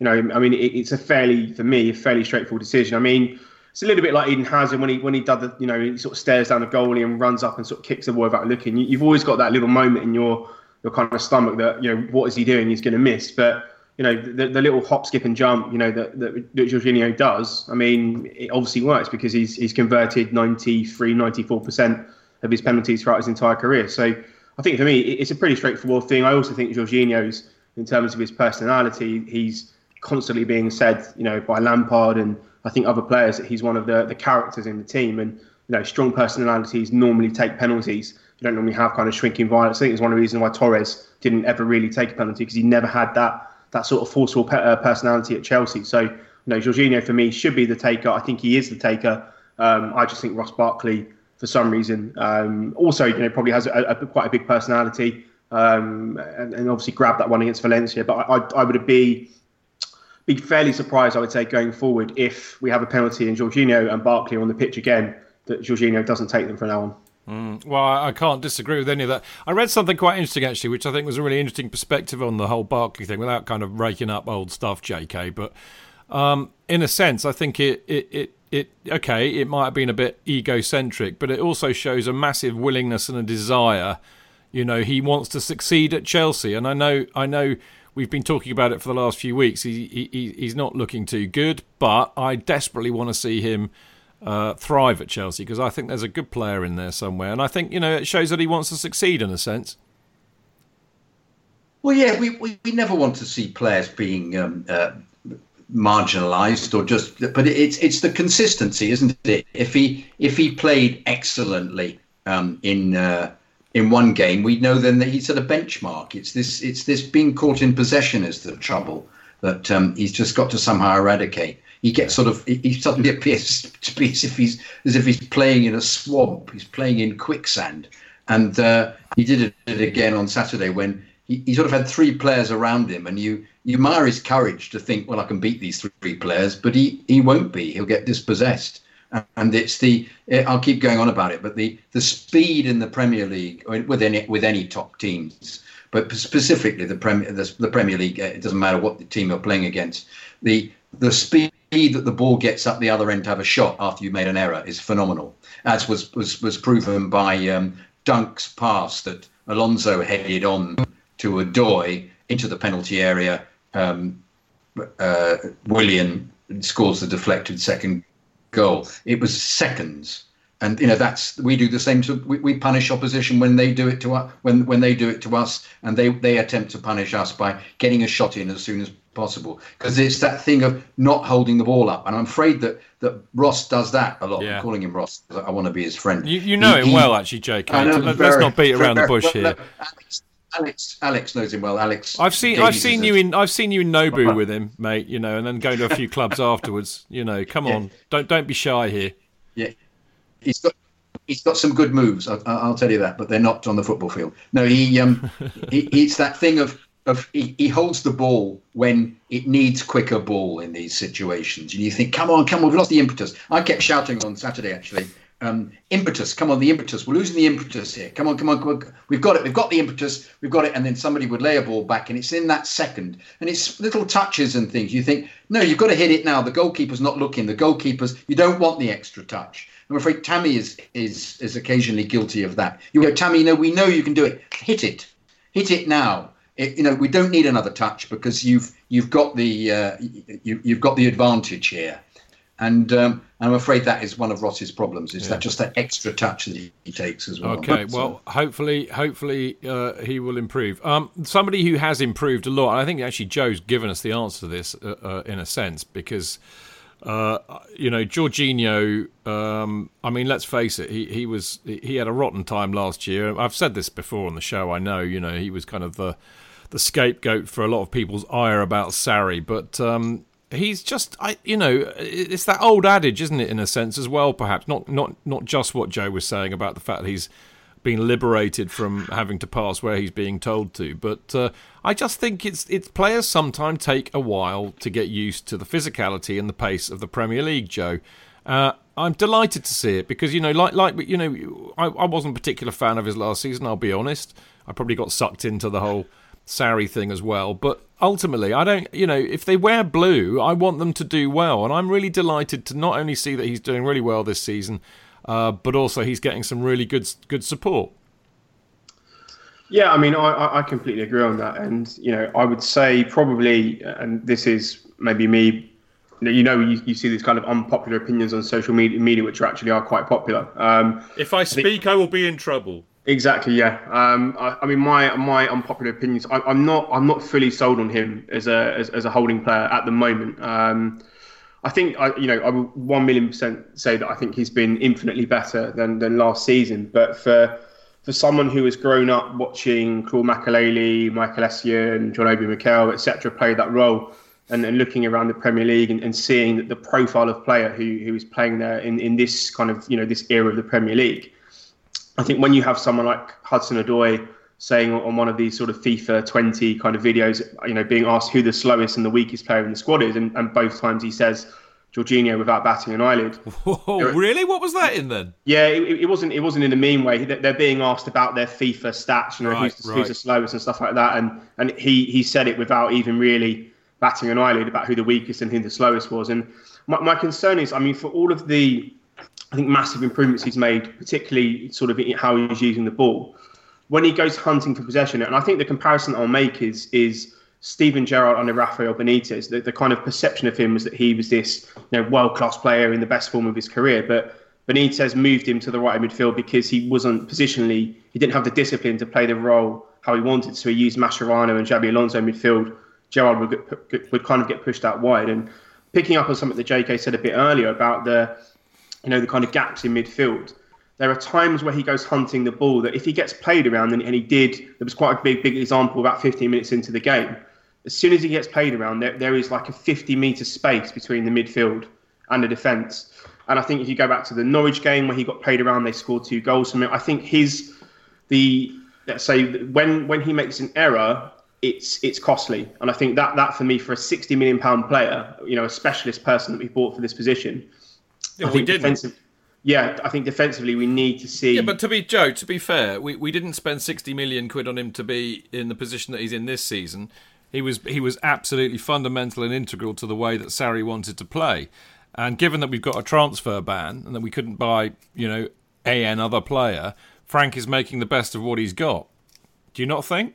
know, I mean, it, it's a fairly, for me, a fairly straightforward decision. I mean, it's a little bit like Eden Hazard when he when he did the, you know, he sort of stares down the goalie and runs up and sort of kicks the ball without looking. You, you've always got that little moment in your your kind of stomach that you know what is he doing? He's going to miss, but you know, the, the little hop, skip, and jump, you know, that, that, that Jorginho does, I mean, it obviously works because he's he's converted 93, 94% of his penalties throughout his entire career. So I think for me, it's a pretty straightforward thing. I also think Jorginho's, in terms of his personality, he's constantly being said, you know, by Lampard and I think other players that he's one of the, the characters in the team. And, you know, strong personalities normally take penalties. You don't normally have kind of shrinking violence. I think it's one of the reasons why Torres didn't ever really take a penalty because he never had that that sort of forceful pe- uh, personality at Chelsea. So, you know, Jorginho for me should be the taker. I think he is the taker. Um, I just think Ross Barkley, for some reason, um, also you know probably has a, a, quite a big personality, um, and, and, obviously grabbed that one against Valencia. But I, I, would be be fairly surprised, I would say, going forward if we have a penalty and Jorginho and Barkley are on the pitch again, that Jorginho doesn't take them from now on. Mm, well, I can't disagree with any of that. I read something quite interesting actually, which I think was a really interesting perspective on the whole Barkley thing, without kind of raking up old stuff, J.K. But um, in a sense, I think it, it it it okay, it might have been a bit egocentric, but it also shows a massive willingness and a desire. You know, he wants to succeed at Chelsea, and I know I know we've been talking about it for the last few weeks. He, he he's not looking too good, but I desperately want to see him uh, thrive at Chelsea because I think there's a good player in there somewhere, and I think you know it shows that he wants to succeed in a sense. Well, yeah, we, we, we never want to see players being um, uh, marginalised or just, but it's it's the consistency, isn't it? If he if he played excellently um, in uh, in one game, we know then that he's at a benchmark. It's this it's this being caught in possession is the trouble that um, he's just got to somehow eradicate. He gets sort of he suddenly appears to be as if he's as if he's playing in a swamp. He's playing in quicksand, and uh, he did it again on Saturday when he, he sort of had three players around him, and you you admire his courage to think, well, I can beat these three players, but he he won't be. He'll get dispossessed, and it's the eh, I'll keep going on about it, but the the speed in the Premier League eh, with any with any top teams, but specifically the Premier the, the Premier League, eh, it doesn't matter what the team you're playing against, the the speed that the ball gets up the other end to have a shot after you've made an error is phenomenal, as was was was proven by um, Dunk's pass that Alonso headed on to Odoi into the penalty area. Um, uh, Willian scores the deflected second goal. It was seconds, and you know that's we do the same. To, we, we punish opposition when they do it to us. When when they do it to us, and they they attempt to punish us by getting a shot in as soon as possible. Because it's that thing of not holding the ball up. And i'm afraid that that ross does that a lot. Yeah. i'm calling him ross i want to be his friend. You, you know he, him he, well actually jk let's very, not beat around very, the bush here. alex, alex alex knows him well. Alex i've seen i've seen you in i've seen you in nobu with him mate you know and then going to a few clubs afterwards you know. Come on. Don't don't be shy here. Yeah. He's got he's got some good moves. I'll, I'll, tell you that, but they're not on the football field. No, he um, he, it's that thing of of he, he, holds the ball when it needs quicker ball in these situations. And you think, come on, come on, we've lost the impetus. I kept shouting on Saturday actually, um, impetus, come on, the impetus. We're losing the impetus here. Come on, come on, come on, we've got it, we've got the impetus, we've got it. And then somebody would lay a ball back, and it's in that second. And it's little touches and things. You think, no, you've got to hit it now. The goalkeeper's not looking. The goalkeeper's you don't want the extra touch. I'm afraid Tammy is is is occasionally guilty of that. You go, Tammy, no, we know you can do it. Hit it, hit it now it, you know, we don't need another touch because you've you've got the uh, you, you've got the advantage here, and um, I'm afraid that is one of Ross's problems. Is yeah. that just that extra touch that he, takes as well? Okay, well, hopefully, hopefully uh, he will improve. Um, somebody who has improved a lot. I think actually Joe's given us the answer to this uh, uh in a sense because. Uh, you know, Jorginho. Um, I mean, let's face it. He he was he had a rotten time last year. I've said this before on the show. I know. You know, he was kind of the the scapegoat for a lot of people's ire about Sarri, but um, he's just, I, you know, it's that old adage, isn't it, in a sense as well? Perhaps not, not, not just what Joe was saying about the fact that he's been liberated from having to pass where he's being told to, but uh, I just think it's it's players sometimes take a while to get used to the physicality and the pace of the Premier League, Joe. Uh, I'm delighted to see it because you know, like like you know, I, I wasn't a particular fan of his last season. I'll be honest. I probably got sucked into the whole Sarri thing as well. But ultimately, I don't, you know, if they wear blue, I want them to do well. And I'm really delighted to not only see that he's doing really well this season, uh, but also he's getting some really good good support. Yeah, I mean, I, I completely agree on that. And, you know, I would say probably, and this is maybe me you know, you, you see these kind of unpopular opinions on social media, media which are actually are quite popular. Um, if I speak, I, I will be in trouble. Exactly. Yeah. Um, I, I, mean, my my unpopular opinions. I, am not I'm not fully sold on him as a as, as a holding player at the moment. Um, I think I you know I will one million percent say that I think he's been infinitely better than than last season. But for for someone who has grown up watching Claude Makélélé, Michael Essien, John Obi Mikel, etc., play that role, and, and, looking around the Premier League and, and seeing that the profile of player who who is playing there in, in this kind of you know this era of the Premier League, I think when you have someone like Hudson Odoi saying on one of these sort of FIFA 20 kind of videos, you know, being asked who the slowest and the weakest player in the squad is, and, and both times he says Jorginho without batting an eyelid. Whoa, really? What was that in then? Yeah, it, it, wasn't. It wasn't in a mean way. They're being asked about their FIFA stats, you know, right, who's, the, right. who's the slowest and stuff like that, and and he he said it without even really batting an eyelid about who the weakest and who the slowest was. And my, my concern is, I mean, for all of the I think massive improvements he's made, particularly sort of how he's using the ball. When he goes hunting for possession, and I think the comparison I'll make is is Steven Gerrard under Rafael Benitez. The, the kind of perception of him was that he was this you know, world class player in the best form of his career, but Benitez moved him to the right midfield because he wasn't positionally, he didn't have the discipline to play the role how he wanted. So he used Mascherano and Xabi Alonso midfield. Gerrard would, would kind of get pushed out wide. And picking up on something that JK said a bit earlier about the, you know, the kind of gaps in midfield. There are times where he goes hunting the ball that if he gets played around, and, and he did, there was quite a big, big example about 15 minutes into the game. As soon as he gets played around, there, there is like a 50 metre space between the midfield and the defence. And I think if you go back to the Norwich game where he got played around, they scored two goals from it. I think his the let's say when when he makes an error, it's it's costly. And I think that that for me for a 60 million pound player, you know, a specialist person that we bought for this position. Yeah, we didn't. Yeah, I think defensively we need to see. Yeah, but to be Joe, to be fair, we, we didn't spend sixty million quid on him to be in the position that he's in this season. He was he was absolutely fundamental and integral to the way that Sarri wanted to play. And given that we've got a transfer ban and that we couldn't buy, you know, a another player, Frank is making the best of what he's got. Do you not think?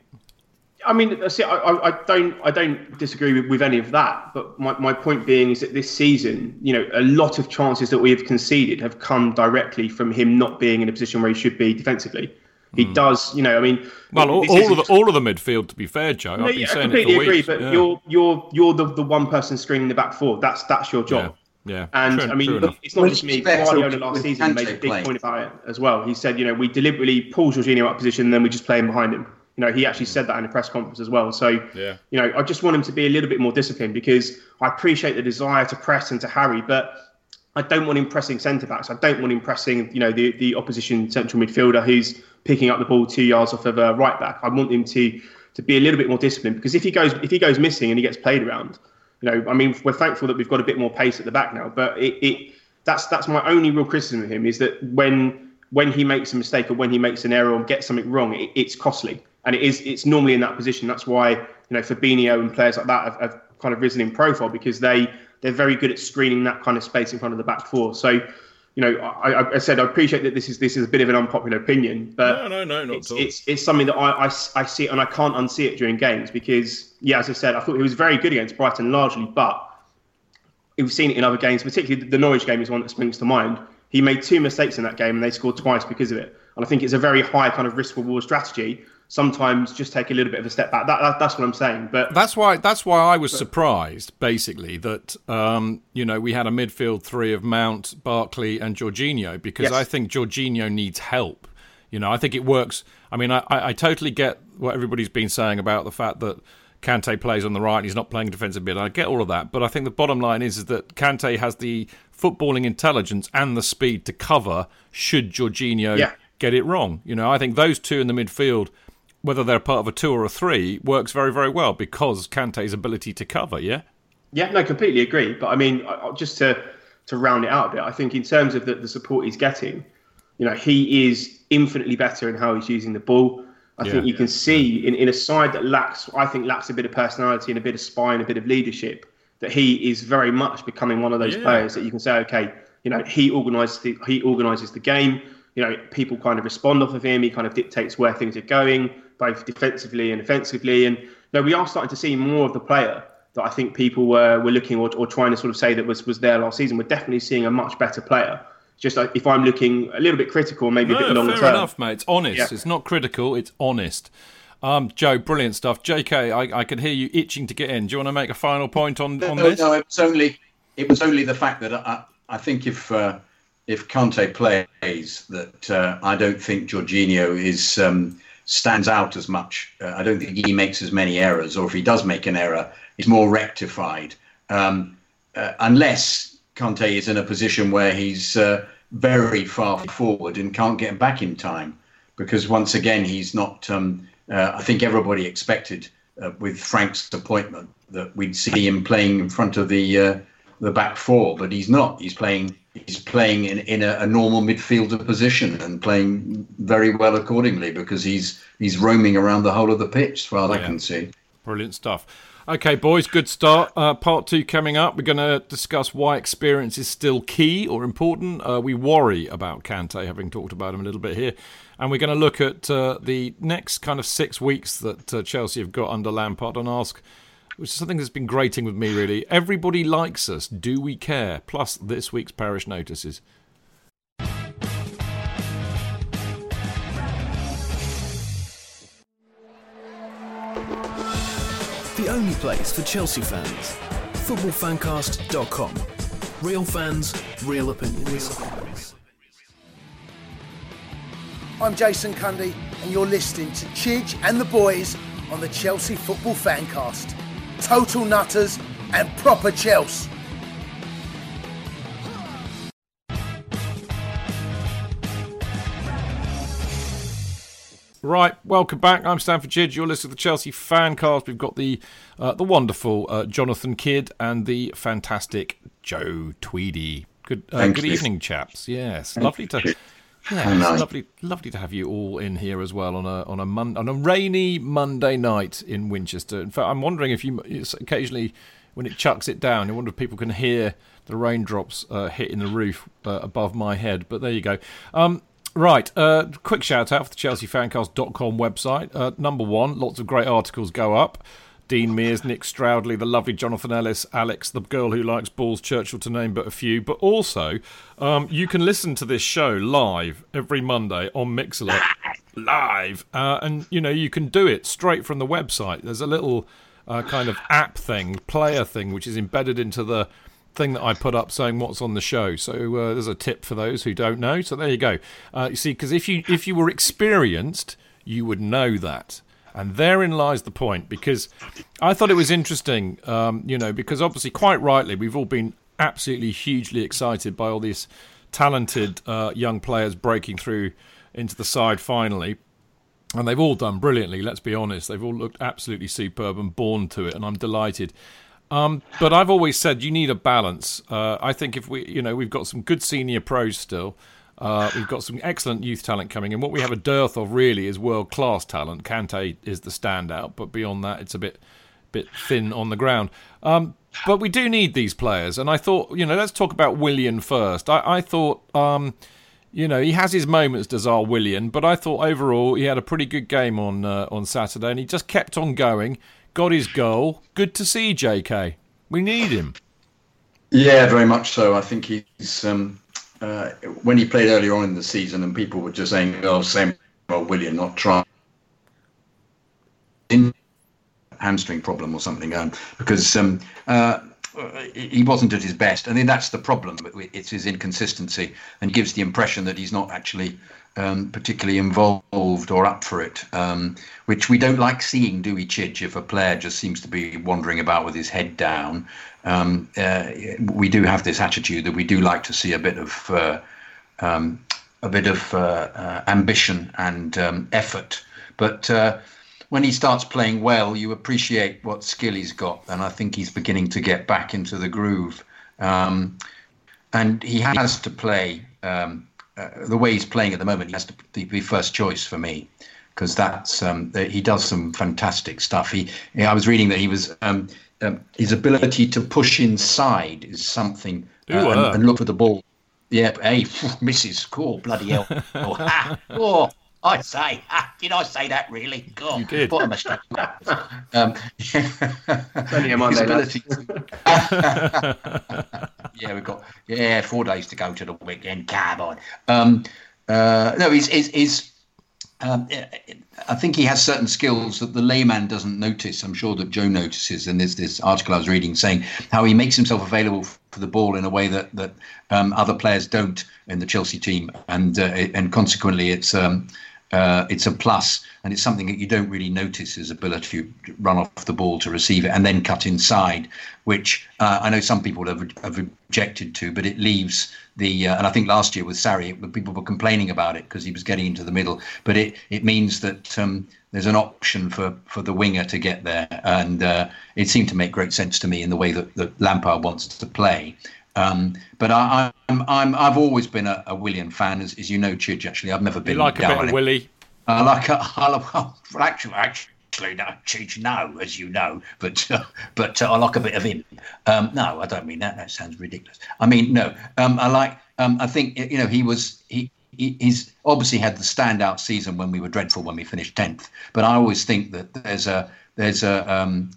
I mean, see, I, I don't, I don't disagree with, with any of that. But my, my point being is that this season, you know, a lot of chances that we have conceded have come directly from him not being in a position where he should be defensively. He mm. does, you know. I mean, well, all, all of the all of the midfield, to be fair, Joe. No, I've been yeah, saying I completely agree. Weeks. But yeah. you're you're you're the, the one person screening the back four. That's that's your job. Yeah. And true, I mean, it's not just me. Guardiola last season made a big playing. point about it as well. He said, you know, we deliberately pull Jorginho out of position and then we just play him behind him. You know, he actually said that in a press conference as well. So, yeah. you know, I just want him to be a little bit more disciplined because I appreciate the desire to press and to harry, but I don't want him pressing centre backs. I don't want him pressing, you know, the, the opposition central midfielder who's picking up the ball two yards off of a right back. I want him to to be a little bit more disciplined because if he goes if he goes missing and he gets played around, you know, I mean, we're thankful that we've got a bit more pace at the back now, but it, it that's that's my only real criticism of him is that when when he makes a mistake or when he makes an error or gets something wrong, it, it's costly, and it is it's normally in that position. That's why you know Fabinho and players like that have, have kind of risen in profile because they they're very good at screening that kind of space in front of the back four. So you know, I, I, said I appreciate that this is this is a bit of an unpopular opinion, but no, no, no, not it's, it's, it's something that I, I, I see it and I can't unsee it during games because yeah, as I said, I thought he was very good against Brighton largely, but we've seen it in other games, particularly the Norwich game is one that springs to mind. He made two mistakes in that game and they scored twice because of it. And I think it's a very high kind of risk reward strategy sometimes just take a little bit of a step back. That, that, that's what I'm saying. But that's why that's why I was surprised, basically, that um, you know we had a midfield three of Mount, Barkley, and Jorginho because yes. I think Jorginho needs help. You know, I think it works. I mean, I, I, I totally get what everybody's been saying about the fact that. Kante plays on the right and he's not playing defensive mid. I get all of that, but I think the bottom line is, is that Kante has the footballing intelligence and the speed to cover should Jorginho yeah. get it wrong. You know, I think those two in the midfield whether they're part of a two or a three, works very, very well because Kante's ability to cover, yeah? Yeah, no, completely agree. But I mean, just to, to round it out a bit, I think in terms of the, the support he's getting, you know, he is infinitely better in how he's using the ball. I yeah, think you yeah. can see in, in a side that lacks, I think, lacks a bit of personality and a bit of spine, a bit of leadership, that he is very much becoming one of those yeah. players that you can say, okay, you know, he organises the, he organises the game. You know, people kind of respond off of him. He kind of dictates where things are going both defensively and offensively. And you know, we are starting to see more of the player that I think people were, were looking or, or trying to sort of say that was, was there last season. We're definitely seeing a much better player. Just like if I'm looking a little bit critical, maybe no, a bit longer fair term. enough, mate. It's honest. Yeah. It's not critical. It's honest. Um, Joe, brilliant stuff. J.K., I, I can hear you itching to get in. Do you want to make a final point on, on no, this? No, it was only it was only the fact that I, I think if uh, if Kante plays, that uh, I don't think Jorginho is um, stands out as much. Uh, I don't think he makes as many errors, or if he does make an error, it's more rectified. Um, uh, unless Kante is in a position where he's uh, very far forward and can't get back in time, because once again he's not. Um, uh, I think everybody expected uh, with Frank's appointment that we'd see him playing in front of the uh, the back four, but he's not. He's playing he's playing in, in a, a, normal midfielder position and playing very well accordingly because he's he's roaming around the whole of the pitch, as far as yeah. I can see. Brilliant stuff. Okay, boys, good start. Uh, part two coming up. We're going to discuss why experience is still key or important. Uh, we worry about Kante, having talked about him a little bit here. And we're going to look at uh, the next kind of six weeks that uh, Chelsea have got under Lampard and ask which is something that's been grating with me really. Everybody likes us. Do we care? Plus this week's parish notices. The only place for Chelsea fans. Footballfancast.com. Real fans, real opinions. I'm Jason Cundy, and you're listening to Chidge and the boys on the Chelsea Football Fancast. Total nutters and proper Chelsea. Right, welcome back. I'm Stamford Chidge. You're listening to the Chelsea Fancast. We've got the uh, the wonderful uh, Jonathan Kydd and the fantastic Joe Tweedy. Good uh, good you. evening, chaps. Yes, lovely to. Yeah, it's lovely, lovely to have you all in here as well on a on a mon- on a rainy Monday night in Winchester. In fact, I'm wondering if you occasionally when it chucks it down, I wonder if people can hear the raindrops uh, hitting the roof uh, above my head. But there you go. Um, right, uh, quick shout out for the ChelseaFancast.com website. Uh, number one, lots of great articles go up. Dean Mears, Nick Stroudley, the lovely Jonathan Ellis, Alex, the girl who likes balls, Churchill, to name but a few. But also, um, you can listen to this show live every Monday on Mixlr, live, uh, and you know you can do it straight from the website. There's a little uh, kind of app thing, player thing, which is embedded into the thing that I put up saying what's on the show. So uh, there's a tip for those who don't know. So there you go. Uh, you see, because if you if you were experienced, you would know that. And therein lies the point, because I thought it was interesting, um, you know, because obviously, quite rightly, we've all been absolutely hugely excited by all these talented uh, young players breaking through into the side finally. And they've all done brilliantly, let's be honest. They've all looked absolutely superb and born to it, and I'm delighted. Um, but I've always said you need a balance. Uh, I think if we, you know, we've got some good senior pros still. Uh, we've got some excellent youth talent coming in. What we have a dearth of really is world class talent. Kante is the standout, but beyond that, it's a bit bit thin on the ground. Um, but we do need these players, and I thought, you know, let's talk about Willian first. I, I thought, um, you know, he has his moments, does our Willian, but I thought overall he had a pretty good game on uh, on Saturday, and he just kept on going, got his goal. Good to see J.K. We need him. Yeah, very much so. I think he's um, uh, when he played earlier on in the season, and people were just saying, "Oh, same old Willian, not trying." In hamstring problem or something, um, because um, uh, he wasn't at his best. I think that's the problem. It's his inconsistency, and gives the impression that he's not actually um, particularly involved or up for it, um, which we don't like seeing, do we, Chidge? If a player just seems to be wandering about with his head down, um, uh, we do have this attitude that we do like to see a bit of uh, um, a bit of uh, uh, ambition and um, effort, but uh, when he starts playing well, you appreciate what skill he's got, and I think he's beginning to get back into the groove. Um, and he has to play um, uh, the way he's playing at the moment. He has to be first choice for me because that's um, he does some fantastic stuff. He, I was reading that he was um, um, his ability to push inside is something uh, Ooh, and, uh. and look for the ball. Yeah, hey, Mrs. Cool, bloody hell! oh, ha, oh, I say, ah, did I say that really? God, You did. What a mistake. um, only a Monday, ability yeah, we've got yeah four days to go to the weekend. Come on. Um, uh, no, he's he's, he's um, I think he has certain skills that the layman doesn't notice. I'm sure that Joe notices. And there's this article I was reading saying how he makes himself available for the ball in a way that that um, other players don't in the Chelsea team, and uh, and consequently, it's. Um, uh, it's a plus, and it's something that you don't really notice his ability to run off the ball to receive it and then cut inside, which uh, I know some people have, have objected to, but it leaves the. Uh, and I think last year with Sarri, people were complaining about it because he was getting into the middle, but it it means that. Um, there's an option for, for the winger to get there, and uh, it seemed to make great sense to me in the way that, that Lampard wants to play. Um, but I, I'm, I'm, I've always been a, a Willian fan, as, as you know, Chidge. Actually, I've never been. You like a bit of. Willie. I like a, I like, well, actually, actually, no, Chidge, no, as you know, but uh, but uh, I like a bit of him. Um, no, I don't mean that. That sounds ridiculous. I mean, no, um, I like. Um, I think you know he was he. he- He's obviously had the standout season when we were dreadful when we finished tenth. But I always think that there's a there's a um,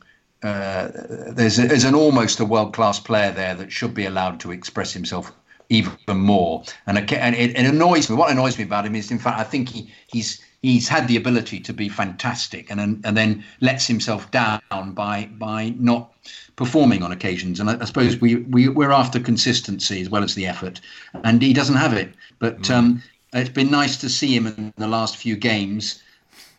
uh, there's a, there's an almost a world class player there that should be allowed to express himself even more. And it, and it, it annoys me. What annoys me about him is, in fact, I think he he's he's had the ability to be fantastic, and and, and then lets himself down by by not performing on occasions. And I, I suppose we, we we're after consistency as well as the effort, and he doesn't have it. But mm. um, it's been nice to see him in the last few games.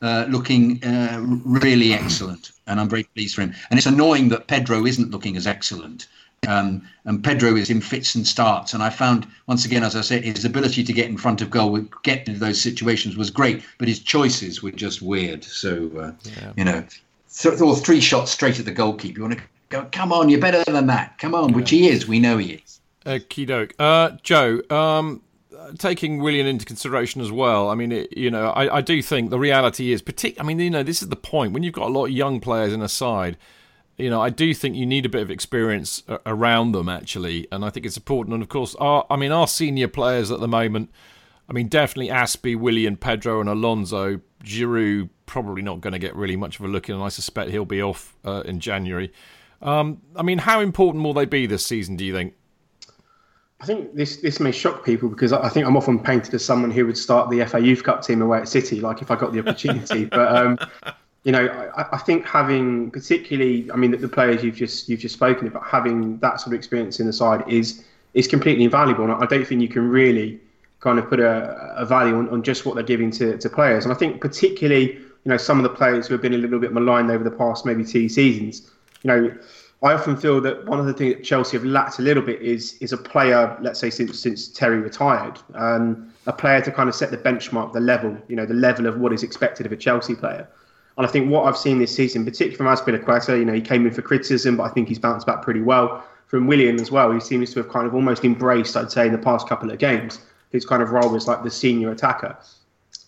Uh, looking uh, really excellent, and I'm very pleased for him. And it's annoying that Pedro isn't looking as excellent. Um, and Pedro is in fits and starts. And I found, once again, as I said, his ability to get in front of goal, get into those situations was great, but his choices were just weird. So, uh, yeah. you know, th- or three shots straight at the goalkeeper. You want to go, come on, you're better than that. Come on, yeah. which he is. We know he is. Okie doke. Uh, Joe, um, taking Willian into consideration as well, I mean, it, you know, I, I, do think the reality is, partic- I mean, you know, this is the point. When you've got a lot of young players in a side, you know, I do think you need a bit of experience around them actually, and I think it's important. And of course, our, I mean, our senior players at the moment, I mean, definitely Azpi, Willian, Pedro, and Alonso. Giroud probably not going to get really much of a look in, and I suspect he'll be off uh, in January. Um, I mean, how important will they be this season? Do you think? I think this this may shock people because I think I'm often painted as someone who would start the FA Youth Cup team away at City, like if I got the opportunity. but um, you know, I, I, think having particularly, I mean, the, the, players you've just you've just spoken about, having that sort of experience in the side is is completely invaluable. And I don't think you can really kind of put a, a value on, on just what they're giving to, to players. And I think particularly, you know, some of the players who have been a little bit maligned over the past maybe two seasons, you know, I often feel that one of the things that Chelsea have lacked a little bit is is a player, let's say since since Terry retired, um, a player to kind of set the benchmark, the level, you know, the level of what is expected of a Chelsea player. And I think what I've seen this season, particularly from Azpilicueta, you know, he came in for criticism, but I think he's bounced back pretty well. From Willian as well, he seems to have kind of almost embraced, I'd say, in the past couple of games, his kind of role as like the senior attacker.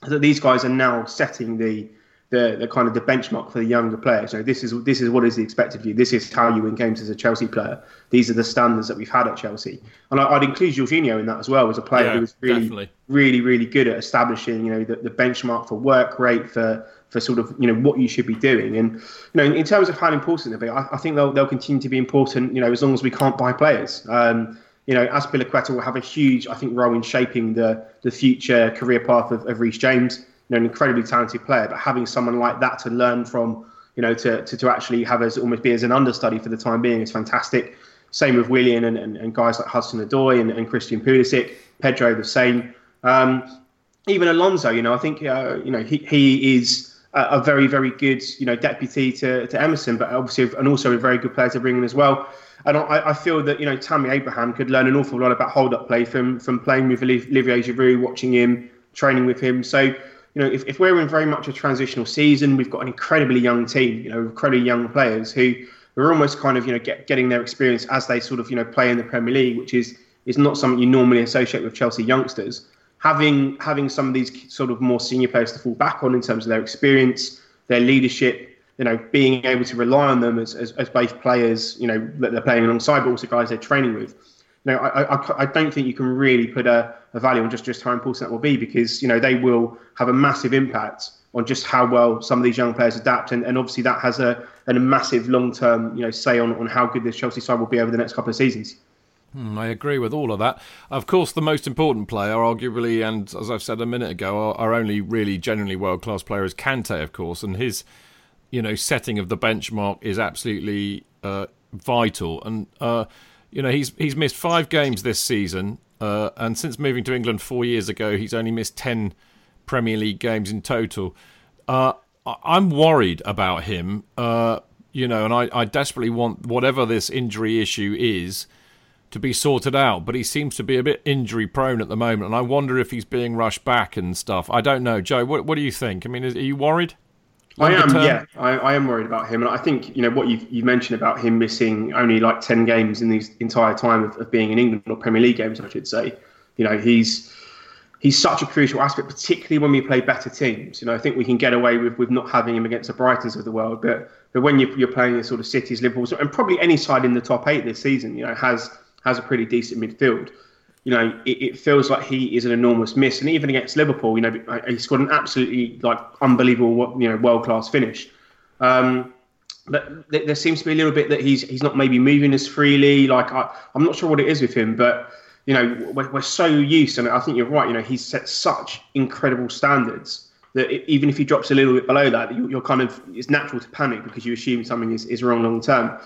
That these guys are now setting the the, the kind of the benchmark for the younger players. You know, this is this is what is the expected view. This is how you win games as a Chelsea player. These are the standards that we've had at Chelsea, and I, would include Jorginho in that as well as a player yeah, who was really, definitely. really, really good at establishing, you know, the, the benchmark for work rate for for sort of you know what you should be doing. And you know, in, in terms of how important they'll be, I, I, think they'll they'll continue to be important. You know, as long as we can't buy players. Um, you know, Azpilicueta will have a huge, I think, role in shaping the the future career path of, of Reece James know, an incredibly talented player, but having someone like that to learn from, you know, to, to, to actually have as almost be as an understudy for the time being is fantastic. Same with Willian and, and, and guys like Hudson Odoi and, and Christian Pulisic, Pedro the same. Um, even Alonso, you know, I think, uh, you know, he, he is a, a, very, very good, you know, deputy to, to Emerson, but obviously, and also a very good player to bring in as well. And I, I feel that, you know, Tammy Abraham could learn an awful lot about hold up play from, from playing with Olivier Giroud, watching him, training with him. So, you know, if, if we're in very much a transitional season, we've got an incredibly young team, you know, incredibly young players who are almost kind of, you know, get, getting their experience as they sort of, you know, play in the Premier League, which is is not something you normally associate with Chelsea youngsters. Having having some of these sort of more senior players to fall back on in terms of their experience, their leadership, you know, being able to rely on them as, as, as both players, you know, that they're playing alongside, but also guys they're training with know, I, I, I, don't think you can really put a, a, value on just, just how important that will be because, you know, they will have a massive impact on just how well some of these young players adapt. And, and obviously that has a, a massive long-term, you know, say on, on how good this Chelsea side will be over the next couple of seasons. Hmm, I agree with all of that. Of course, the most important player, arguably, and as I've said a minute ago, our, our only really genuinely world-class player is Kante, of course, and his, you know, setting of the benchmark is absolutely uh, vital. And uh, you know, he's he's missed five games this season, uh, and since moving to England four years ago, he's only missed ten Premier League games in total. Uh, I'm worried about him, uh, you know, and I, I desperately want whatever this injury issue is to be sorted out. But he seems to be a bit injury prone at the moment, and I wonder if he's being rushed back and stuff. I don't know, Joe. What, what do you think? I mean, is, are you worried? I am, term? yeah, I, I, am worried about him, and I think you know what you've you mentioned about him missing only like ten games in the entire time of, of, being in England or Premier League games, I should say. You know, he's he's such a crucial aspect, particularly when we play better teams. You know, I think we can get away with, with not having him against the Brightons of the world, but but when you're, you're playing the sort of cities, Liverpool, and probably any side in the top eight this season, you know, has has a pretty decent midfield you know, it, it, feels like he is an enormous miss. And even against Liverpool, you know, he scored an absolutely like unbelievable, you know, world class finish. Um, but there seems to be a little bit that he's he's not maybe moving as freely. Like I, I'm not sure what it is with him, but you know, we're, we're so used, and I think you're right. You know, he's set such incredible standards. that even if he drops a little bit below that, you're kind of it's natural to panic because you assume something is, is wrong long term.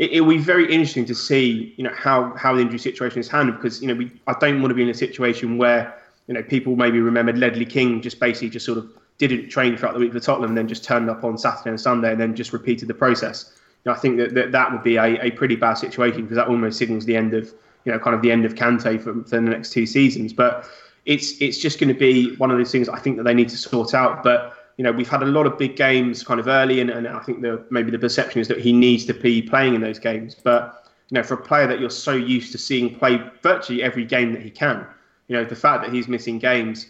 It, will be very interesting to see, you know, how how the injury situation is handled because you know we I don't want to be in a situation where you know people maybe remembered Ledley King just basically just sort of didn't train throughout the week for Tottenham and then just turned up on Saturday and Sunday and then just repeated the process. You know, I think that, that that would be a, a pretty bad situation because that almost signals the end of you know kind of the end of Kante for, for the next two seasons. But it's it's just going to be one of those things I think that they need to sort out. But you know, we've had a lot of big games kind of early, and, and I think the maybe the perception is that he needs to be playing in those games. But you know, for a player that you're so used to seeing play virtually every game that he can, you know, the fact that he's missing games.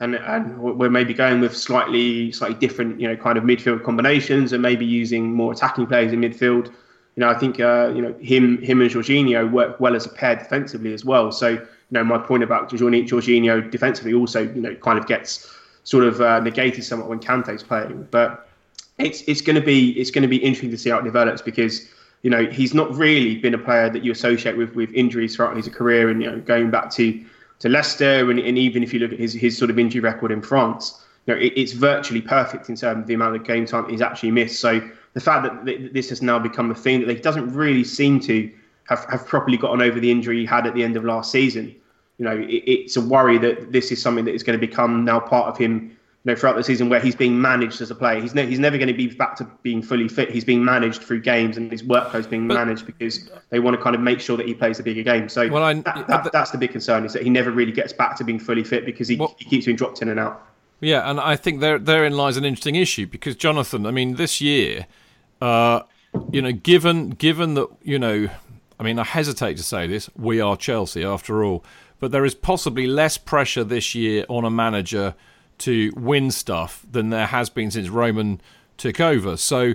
And, and we're maybe going with slightly slightly different, you know, kind of midfield combinations, and maybe using more attacking players in midfield. You know, I think uh, you know him him and Jorginho work well as a pair defensively as well. So you know, my point about Jorginho defensively also, you know, kind of gets sort of uh, negated somewhat when Kante's playing. But it's it's going to be it's going to be interesting to see how it develops because you know he's not really been a player that you associate with with injuries throughout his career, and you know going back to to Leicester, and, and even if you look at his his sort of injury record in France, you know it, it's virtually perfect in terms of the amount of game time he's actually missed. So the fact that this has now become a thing that he doesn't really seem to have, have properly gotten over the injury he had at the end of last season you know, it, it's a worry that this is something that is going to become now part of him. You know, throughout the season where he's being managed as a player, he's ne- he's never going to be back to being fully fit. He's being managed through games, and his workload's being managed because they want to kind of make sure that he plays the bigger game. So well, I, that, that, that's the big concern is that he never really gets back to being fully fit because he, he keeps being dropped in and out. Yeah, and I think there therein lies an interesting issue because Jonathan, I mean, this year, uh, you know, given given that you know, I mean, I hesitate to say this, we are Chelsea after all but there is possibly less pressure this year on a manager to win stuff than there has been since Roman took over. So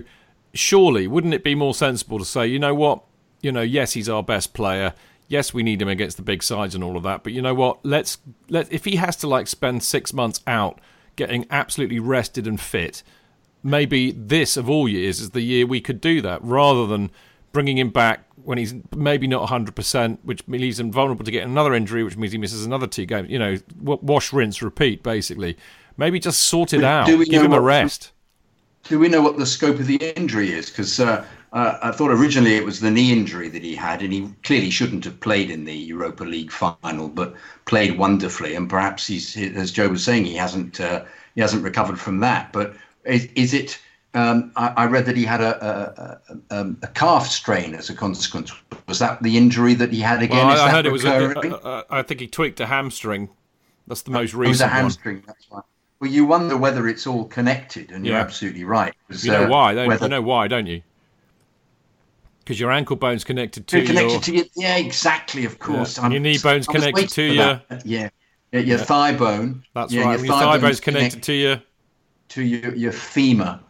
surely wouldn't it be more sensible to say, you know what, you know, yes, he's our best player. Yes, we need him against the big sides and all of that. But you know what? Let's let if he has to like spend six months out getting absolutely rested and fit, maybe this of all years is the year we could do that rather than bringing him back when he's maybe not 100%, which leaves him vulnerable to get another injury, which means he misses another two games. You know, wash, rinse, repeat, basically. Maybe just sort it out. Give him a rest. Do we know what the scope of the injury is? Because uh, uh, I thought originally it was the knee injury that he had, and he clearly shouldn't have played in the Europa League final, but played wonderfully. And perhaps he's, as Joe was saying, he hasn't uh, he hasn't recovered from that. But is, is it? Um, I, I, read that he had a, a, a, um, a, calf strain as a consequence. Was that the injury that he had again? Well, I, I heard recurring? it was. I think he tweaked a hamstring. That's the most recent. It was a hamstring. One. Well, you wonder whether it's all connected, and yeah. you're absolutely right. You know uh, why? Don't, whether... You know why, don't you? Because your ankle bone's connected to connected your... to your yeah, exactly. Of course. Yeah. your knee bone's connected to your yeah. yeah, your thigh bone. That's right. Your, your thigh, bone's connected, connected to your to your your femur.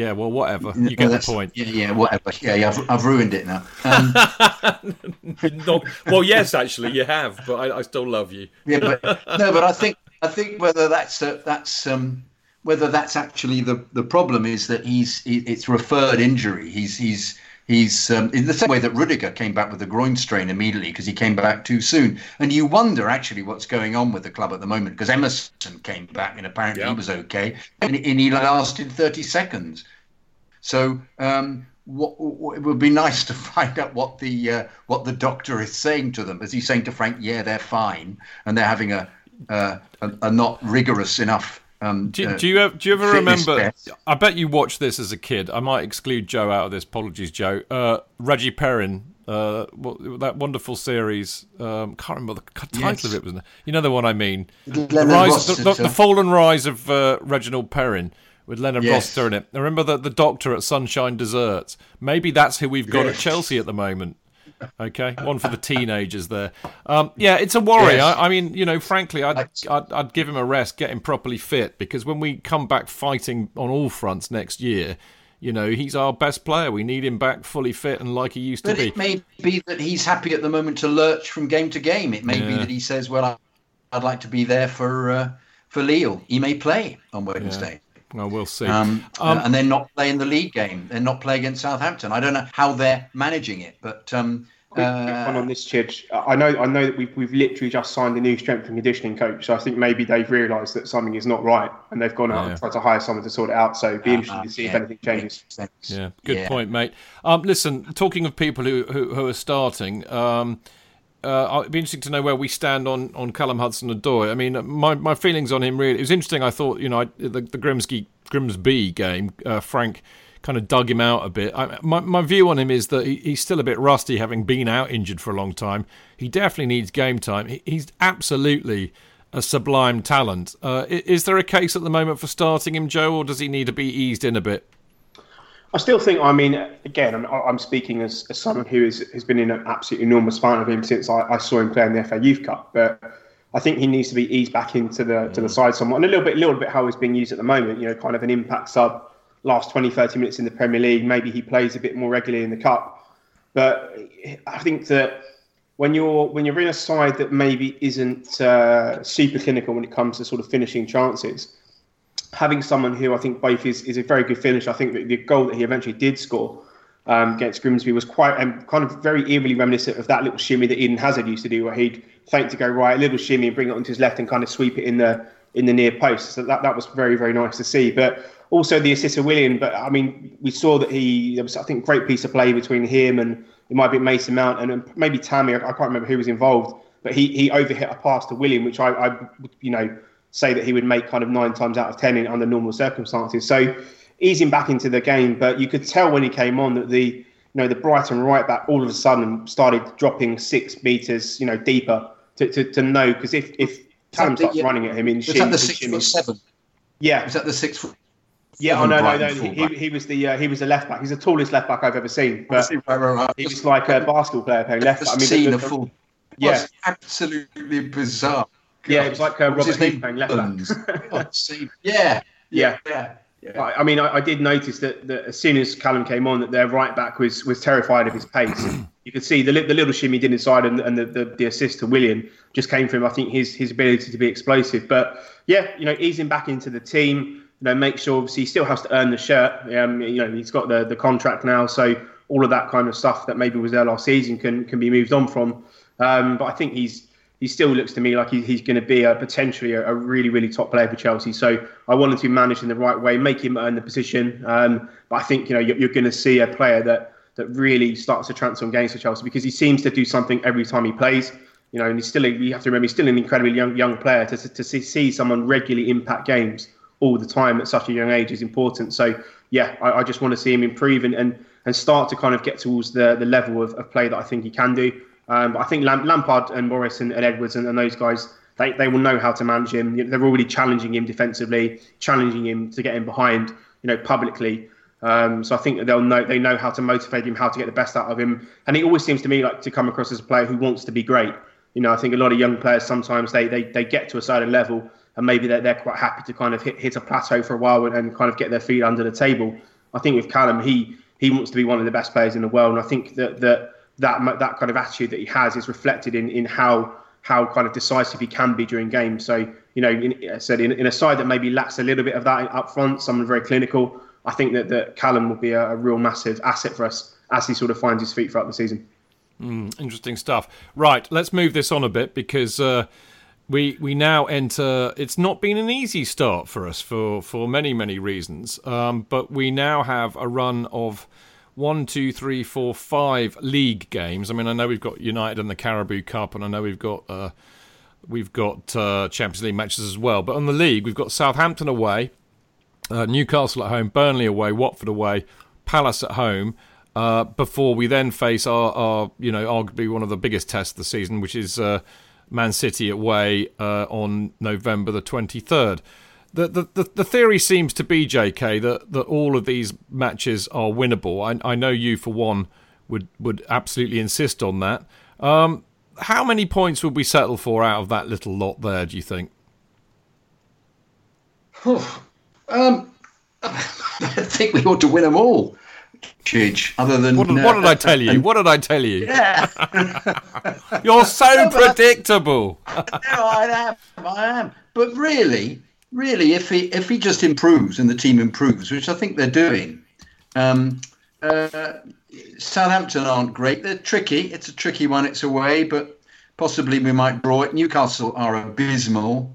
Yeah, well, whatever. You get the point. Yeah, yeah, whatever. Yeah, yeah I've, I've ruined it now. Um, Not, well, yes, actually, you have, but I, I, still love you. yeah, but no, but I think I think whether that's a, that's um, whether that's actually the the problem is that he's it's referred injury. He's he's he's um, in the same way that Rudiger came back with a groin strain immediately because he came back too soon. And you wonder actually what's going on with the club at the moment because Emerson came back and apparently he was okay and, and, he lasted 30 seconds. So um, what, it would be nice to find out what the uh, what the doctor is saying to them. Is he saying to Frank, "Yeah, they're fine," and they're having a uh, a, a not rigorous enough um, do, uh, do, you do you ever remember? I bet you watched this as a kid. I might exclude Joe out of this. Apologies, Joe. Uh, Reggie Perrin, uh, that wonderful series. Um, can't remember the title yes. of it. Was you know the one I mean? The, rise, the, the, the, fallen rise of uh, Reginald Perrin with Leonard yes. Rossiter in it. I remember the the doctor at Sunshine Desserts. Maybe that's who we've got yes. at Chelsea at the moment. Okay, one for the teenagers there. Um, yeah, it's a worry. Yes. I, I, mean, you know, frankly, I'd, I'd, I'd give him a rest, get him properly fit, because when we come back fighting on all fronts next year, you know, he's our best player. We need him back fully fit and like he used but to be. It may be that he's happy at the moment to lurch from game to game. It may yeah. be that he says, "Well, I'd like to be there for uh, for Lille." He may play on Wednesday. Yeah. Well, we'll see. Um, um, and they're not playing the league game. They're not playing against Southampton. I don't know how they're managing it, but um, uh, on this, Chidge. I know, I know that we've, we've literally just signed a new strength and conditioning coach, so I think maybe they've realised that something is not right, and they've gone out yeah. and tried to hire someone to sort it out. So it'd be uh, interesting to see yeah. if anything changes. Yeah, good yeah. point, mate. Um, listen, talking of people who who, who are starting. Um, uh, it'd be interesting to know where we stand on, on Callum Hudson-Odoi. I mean, my, my feelings on him really. It was interesting. I thought, you know, I, the, the Grimsby Grimsby game, uh, Frank kind of dug him out a bit. I, my, my view on him is that he, he's still a bit rusty, having been out injured for a long time. He definitely needs game time. He, he's absolutely a sublime talent. Uh, is there a case at the moment for starting him, Joe, or does he need to be eased in a bit? I still think, I mean, again, I'm, I'm speaking as, as, someone who is, has been in an absolutely enormous fan of him since I, I, saw him play in the FA Youth Cup. But I think he needs to be eased back into the to the side somewhat, and a little bit, little bit how he's being used at the moment. You know, kind of an impact sub last 20, 30 minutes in the Premier League. Maybe he plays a bit more regularly in the cup. But I think that when you're when you're in a side that maybe isn't uh, super clinical when it comes to sort of finishing chances, having someone who I think both is, is a very good finish. I think that the goal that he eventually did score um, against Grimsby was quite um, kind of very eerily reminiscent of that little shimmy that Eden Hazard used to do, where he'd feint to go right, a little shimmy and bring it onto his left and kind of sweep it in the in the near post. So that, that was very very nice to see. But also the assist of Willian. But I mean, we saw that he, there was, I think, great piece of play between him and it might be Mason Mount and maybe Tammy. I can't remember who was involved, but he he overhit a pass to Willian, which I, I you know, say that he would make kind of nine times out of ten in, under normal circumstances. So easing back into the game, but you could tell when he came on that the you know the Brighton right back all of a sudden started dropping six meters, you know, deeper to, to, to know because if if Callum starts yeah, running at him in was that the six foot seven? Yeah, was that the six foot yeah, oh no, no, no. He, he, was the uh, he was the left back. He's the tallest left back I've ever seen. But he was like a basketball player playing left back. I mean, seen the, the, full. Yeah, absolutely bizarre. God. Yeah, it was like uh, Robert Heath playing left back. yeah, yeah, yeah. Yeah. I, I mean, I, I, did notice that, that as soon as Callum came on, that their right back was was terrified of his pace. you could see the, the little shimmy did inside, and, and the, the, the, assist to Willian just came from I think his his ability to be explosive. But yeah, you know, easing back into the team you know, make sure obviously he still has to earn the shirt. Um, you know, he's got the the contract now, so all of that kind of stuff that maybe was there last season can can be moved on from. Um, but I think he's he still looks to me like he, he's going to be a potentially a, a, really really top player for Chelsea. So I wanted to manage in the right way, make him earn the position. Um, but I think you know you're, you're going to see a player that that really starts to transform games for Chelsea because he seems to do something every time he plays. You know, and he's still you have to remember he's still an incredibly young young player to to see, see someone regularly impact games all the time at such a young age is important. So yeah, I, I just want to see him improve and, and, and start to kind of get towards the, the level of, of play that I think he can do. Um, I think Lampard and Morris and, and Edwards and, and, those guys, they, they will know how to manage him. They're already challenging him defensively, challenging him to get him behind, you know, publicly. Um, so I think they'll know they know how to motivate him, how to get the best out of him. And he always seems to me like to come across as a player who wants to be great. You know, I think a lot of young players sometimes they they, they get to a certain level and maybe they're, they're quite happy to kind of hit, hit a plateau for a while and, and kind of get their feet under the table. I think with Callum, he he wants to be one of the best players in the world, and I think that that that that kind of attitude that he has is reflected in in how how kind of decisive he can be during games. So you know, in, I said in, in a side that maybe lacks a little bit of that up front, someone very clinical. I think that that Callum will be a, a real massive asset for us as he sort of finds his feet throughout the season. Mm, interesting stuff. Right, let's move this on a bit because. Uh, we we now enter. It's not been an easy start for us for for many many reasons. Um, but we now have a run of one, two, three, four, five league games. I mean, I know we've got United and the Carabao Cup, and I know we've got uh, we've got uh, Champions League matches as well. But on the league, we've got Southampton away, uh, Newcastle at home, Burnley away, Watford away, Palace at home. Uh, before we then face our, our, you know, arguably one of the biggest tests of the season, which is uh, Man City away uh, on November the 23rd. The, the, the, theory seems to be, JK, that, that all of these matches are winnable. I, I know you, for one, would, would absolutely insist on that. Um, how many points would we settle for out of that little lot there, do you think? um, I think we ought to win them all. Chidge, other than what, uh, what, did I tell you? What did I tell you? Yeah, you're so predictable. no, I am. I am. But really, really, if he if he just improves and the team improves, which I think they're doing, um, uh, Southampton aren't great. They're tricky. It's a tricky one. It's away, but possibly we might draw it. Newcastle are abysmal.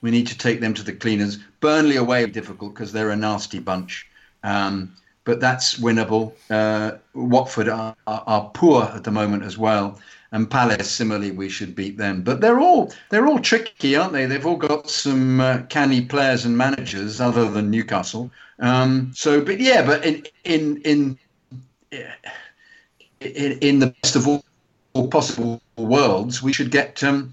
We need to take them to the cleaners. Burnley away difficult because they're a nasty bunch. Um, but that's winnable. Uh, Watford are, are, are, poor at the moment as well, and Palace similarly we should beat them. But they're all they're all tricky, aren't they? They've all got some uh, canny players and managers other than Newcastle. Um, so, but yeah, but in in in in, in the best of all, all possible worlds, we should get um,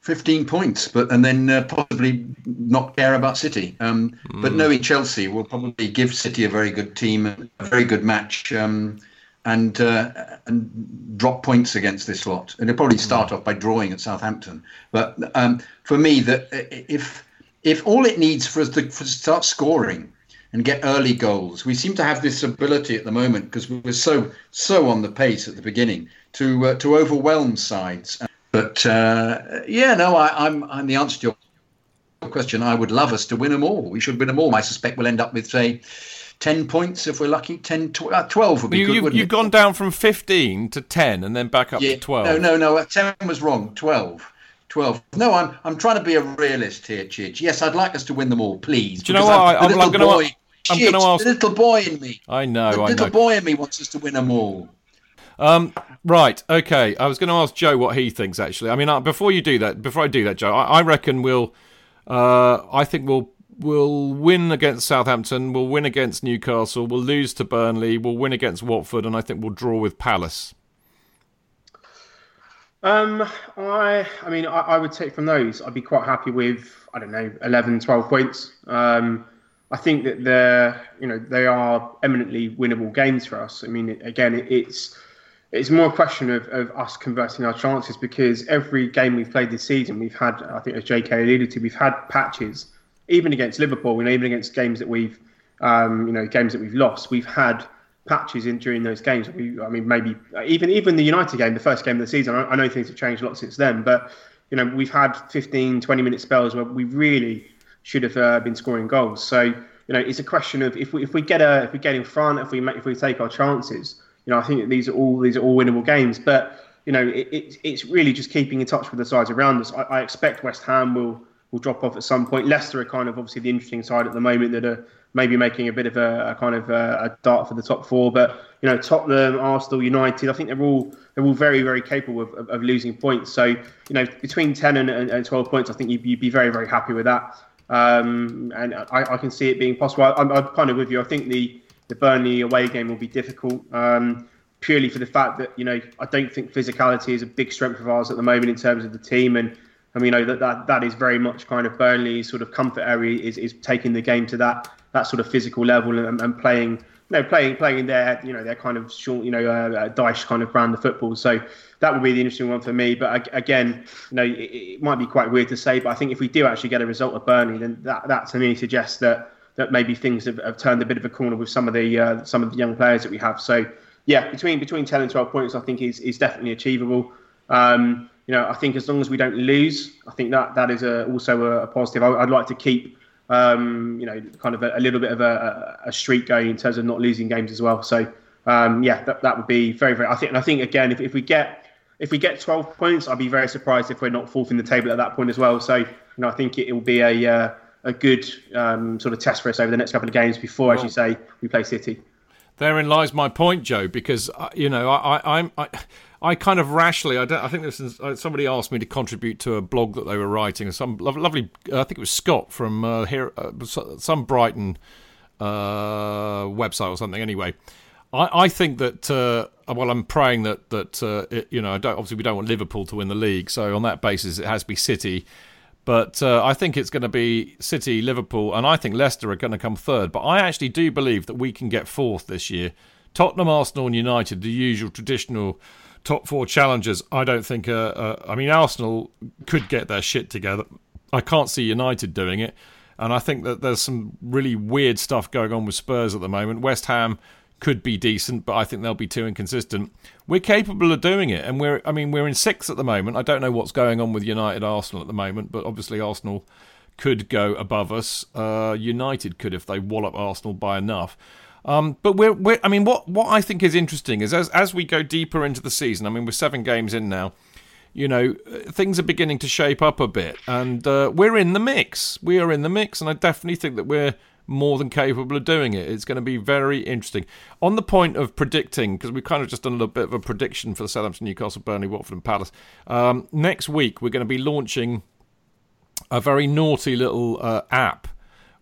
15 points, but and then uh, possibly not care about City. Um, mm. But knowing Chelsea will probably give City a very good team, a very good match, um, and uh, and drop points against this lot. And they'll probably start mm. off by drawing at Southampton. But um, for me, that if if all it needs for us to, for to start scoring and get early goals. We seem to have this ability at the moment because we were so so on the pace at the beginning to uh, to overwhelm sides. But uh, yeah, no, I, am I'm, I'm the answer to your question. I would love us to win them all. We should win them all. I suspect we'll end up with say. 10 points if we're lucky 10 tw- uh, 12 would be you, good you've, wouldn't you've it? gone down from 15 to 10 and then back up yeah, to 12 no no no uh, 10 was wrong 12 12. No, I'm I'm trying to be a realist here, Chidge. Yes, I'd like us to win them all, please. Do you know what? I'm, I'm, I'm going to I'm going to ask. The little boy in me. I know. The I little know. boy in me wants us to win them all. Um, right. Okay. I was going to ask Joe what he thinks. Actually, I mean, uh, before you do that, before I do that, Joe, I, I reckon we'll. Uh, I think we'll we'll win against Southampton. We'll win against Newcastle. We'll lose to Burnley. We'll win against Watford, and I think we'll draw with Palace. Um, I, I mean, I, I would take from those. I'd be quite happy with, I don't know, 11, 12 points. Um, I think that they're, you know, they are eminently winnable games for us. I mean, again, it's it's more a question of, of us converting our chances because every game we've played this season, we've had, I think, as JK alluded to, we've had patches, even against Liverpool, you know, even against games that we've, um, you know, games that we've lost, we've had patches in during those games. We, I mean, maybe even even the United game, the first game of the season. I, I know things have changed a lot since then, but you know, we've had 15, 20 minute spells where we really should have uh, been scoring goals. So you know, it's a question of if we if we get a if we get in front, if we make, if we take our chances. You know, I think that these are all these are all winnable games. But you know, it, it it's really just keeping in touch with the sides around us. I, I, expect West Ham will will drop off at some point. Leicester are kind of obviously the interesting side at the moment that are maybe making a bit of a, a kind of a, a, dart for the top four. But you know, Tottenham, Arsenal, United, I think they're all they're all very very capable of, of, of losing points. So you know, between ten and, and, twelve points, I think you'd, you'd be very very happy with that. Um, and I, I, can see it being possible. I, am kind of with you. I think the, the Burnley away game will be difficult um, purely for the fact that you know I don't think physicality is a big strength of ours at the moment in terms of the team, and I mean you know that that, that is very much kind of Burnley's sort of comfort area is, is taking the game to that that sort of physical level and, and playing you know, playing playing their you know their kind of short you know uh, Dyche kind of brand of football. So that would be the interesting one for me. But again, you know, it, it, might be quite weird to say, but I think if we do actually get a result of Burnley, then that, that to me suggests that that maybe things have, have turned a bit of a corner with some of the uh, some of the young players that we have. So yeah, between between ten and twelve points, I think is is definitely achievable. Um, you know, I think as long as we don't lose, I think that that is a, also a, a positive. I, would like to keep. Um, you know, kind of a, a little bit of a, a, streak going in terms of not losing games as well. So, um, yeah, that, that would be very, very. I think, and I think again, if, if we get if we get 12 points, I'd be very surprised if we're not fourth in the table at that point as well. So, you know, I think it, it will be a uh, a good um, sort of test for us over the next couple of games before, as you say, we play City. Therein lies my point, Joe. Because uh, you know, I, I, I'm. I, I kind of rashly, I, I think this is, uh, somebody asked me to contribute to a blog that they were writing. Some lovely, uh, I think it was Scott from uh, here, uh, some Brighton uh, website or something. Anyway, I, I think that uh, well, I'm praying that that it, you know, obviously we don't want Liverpool to win the league, so on that basis it has to be City. But I think it's going to be City, Liverpool, and I think Leicester are going to come third. But I actually do believe that we can get fourth this year. Tottenham, Arsenal, and United, the usual traditional top four challengers. I don't think. Uh, uh, I mean, Arsenal could get their shit together. I can't see United doing it, and I think that there's some really weird stuff going on with Spurs at the moment. West Ham could be decent, but I think they'll be too inconsistent. We're capable of doing it, and we're I mean we're in sixth at the moment. I don't know what's going on with United Arsenal at the moment, but obviously Arsenal could go above us. Uh, United could if they wallop Arsenal by enough. Um, but we're, we're, I mean, what, what I think is interesting is as, as we go deeper into the season, I mean, we're seven games in now, you know, things are beginning to shape up a bit, and uh, we're in the mix. We are in the mix, and I definitely think that we're more than capable of doing it. It's going to be very interesting. On the point of predicting, because we've kind of just done a little bit of a prediction for the Southampton, Newcastle, Burnley, Watford, and Palace. Um, next week, we're going to be launching a very naughty little uh, app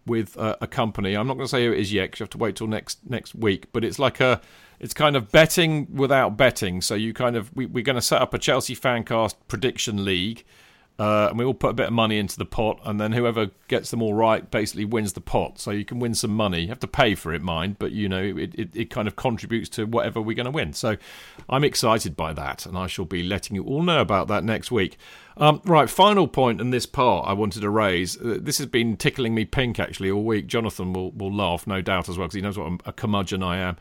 with uh, a company. I'm not going to say who it is yet because you have to wait till next next week. But it's like a, it's kind of betting without betting. So you kind of we, we're going to set up a Chelsea Fancast prediction league uh, and we all put a bit of money into the pot, and then whoever gets them all right basically wins the pot. So you can win some money. You have to pay for it, mind, but you know it, it, it kind of contributes to whatever we're going to win. So I'm excited by that, and I shall be letting you all know about that next week. Um, right, final point in this part I wanted to raise. Uh, this has been tickling me pink actually all week. Jonathan will will laugh, no doubt, as well, because he knows what a curmudgeon I am.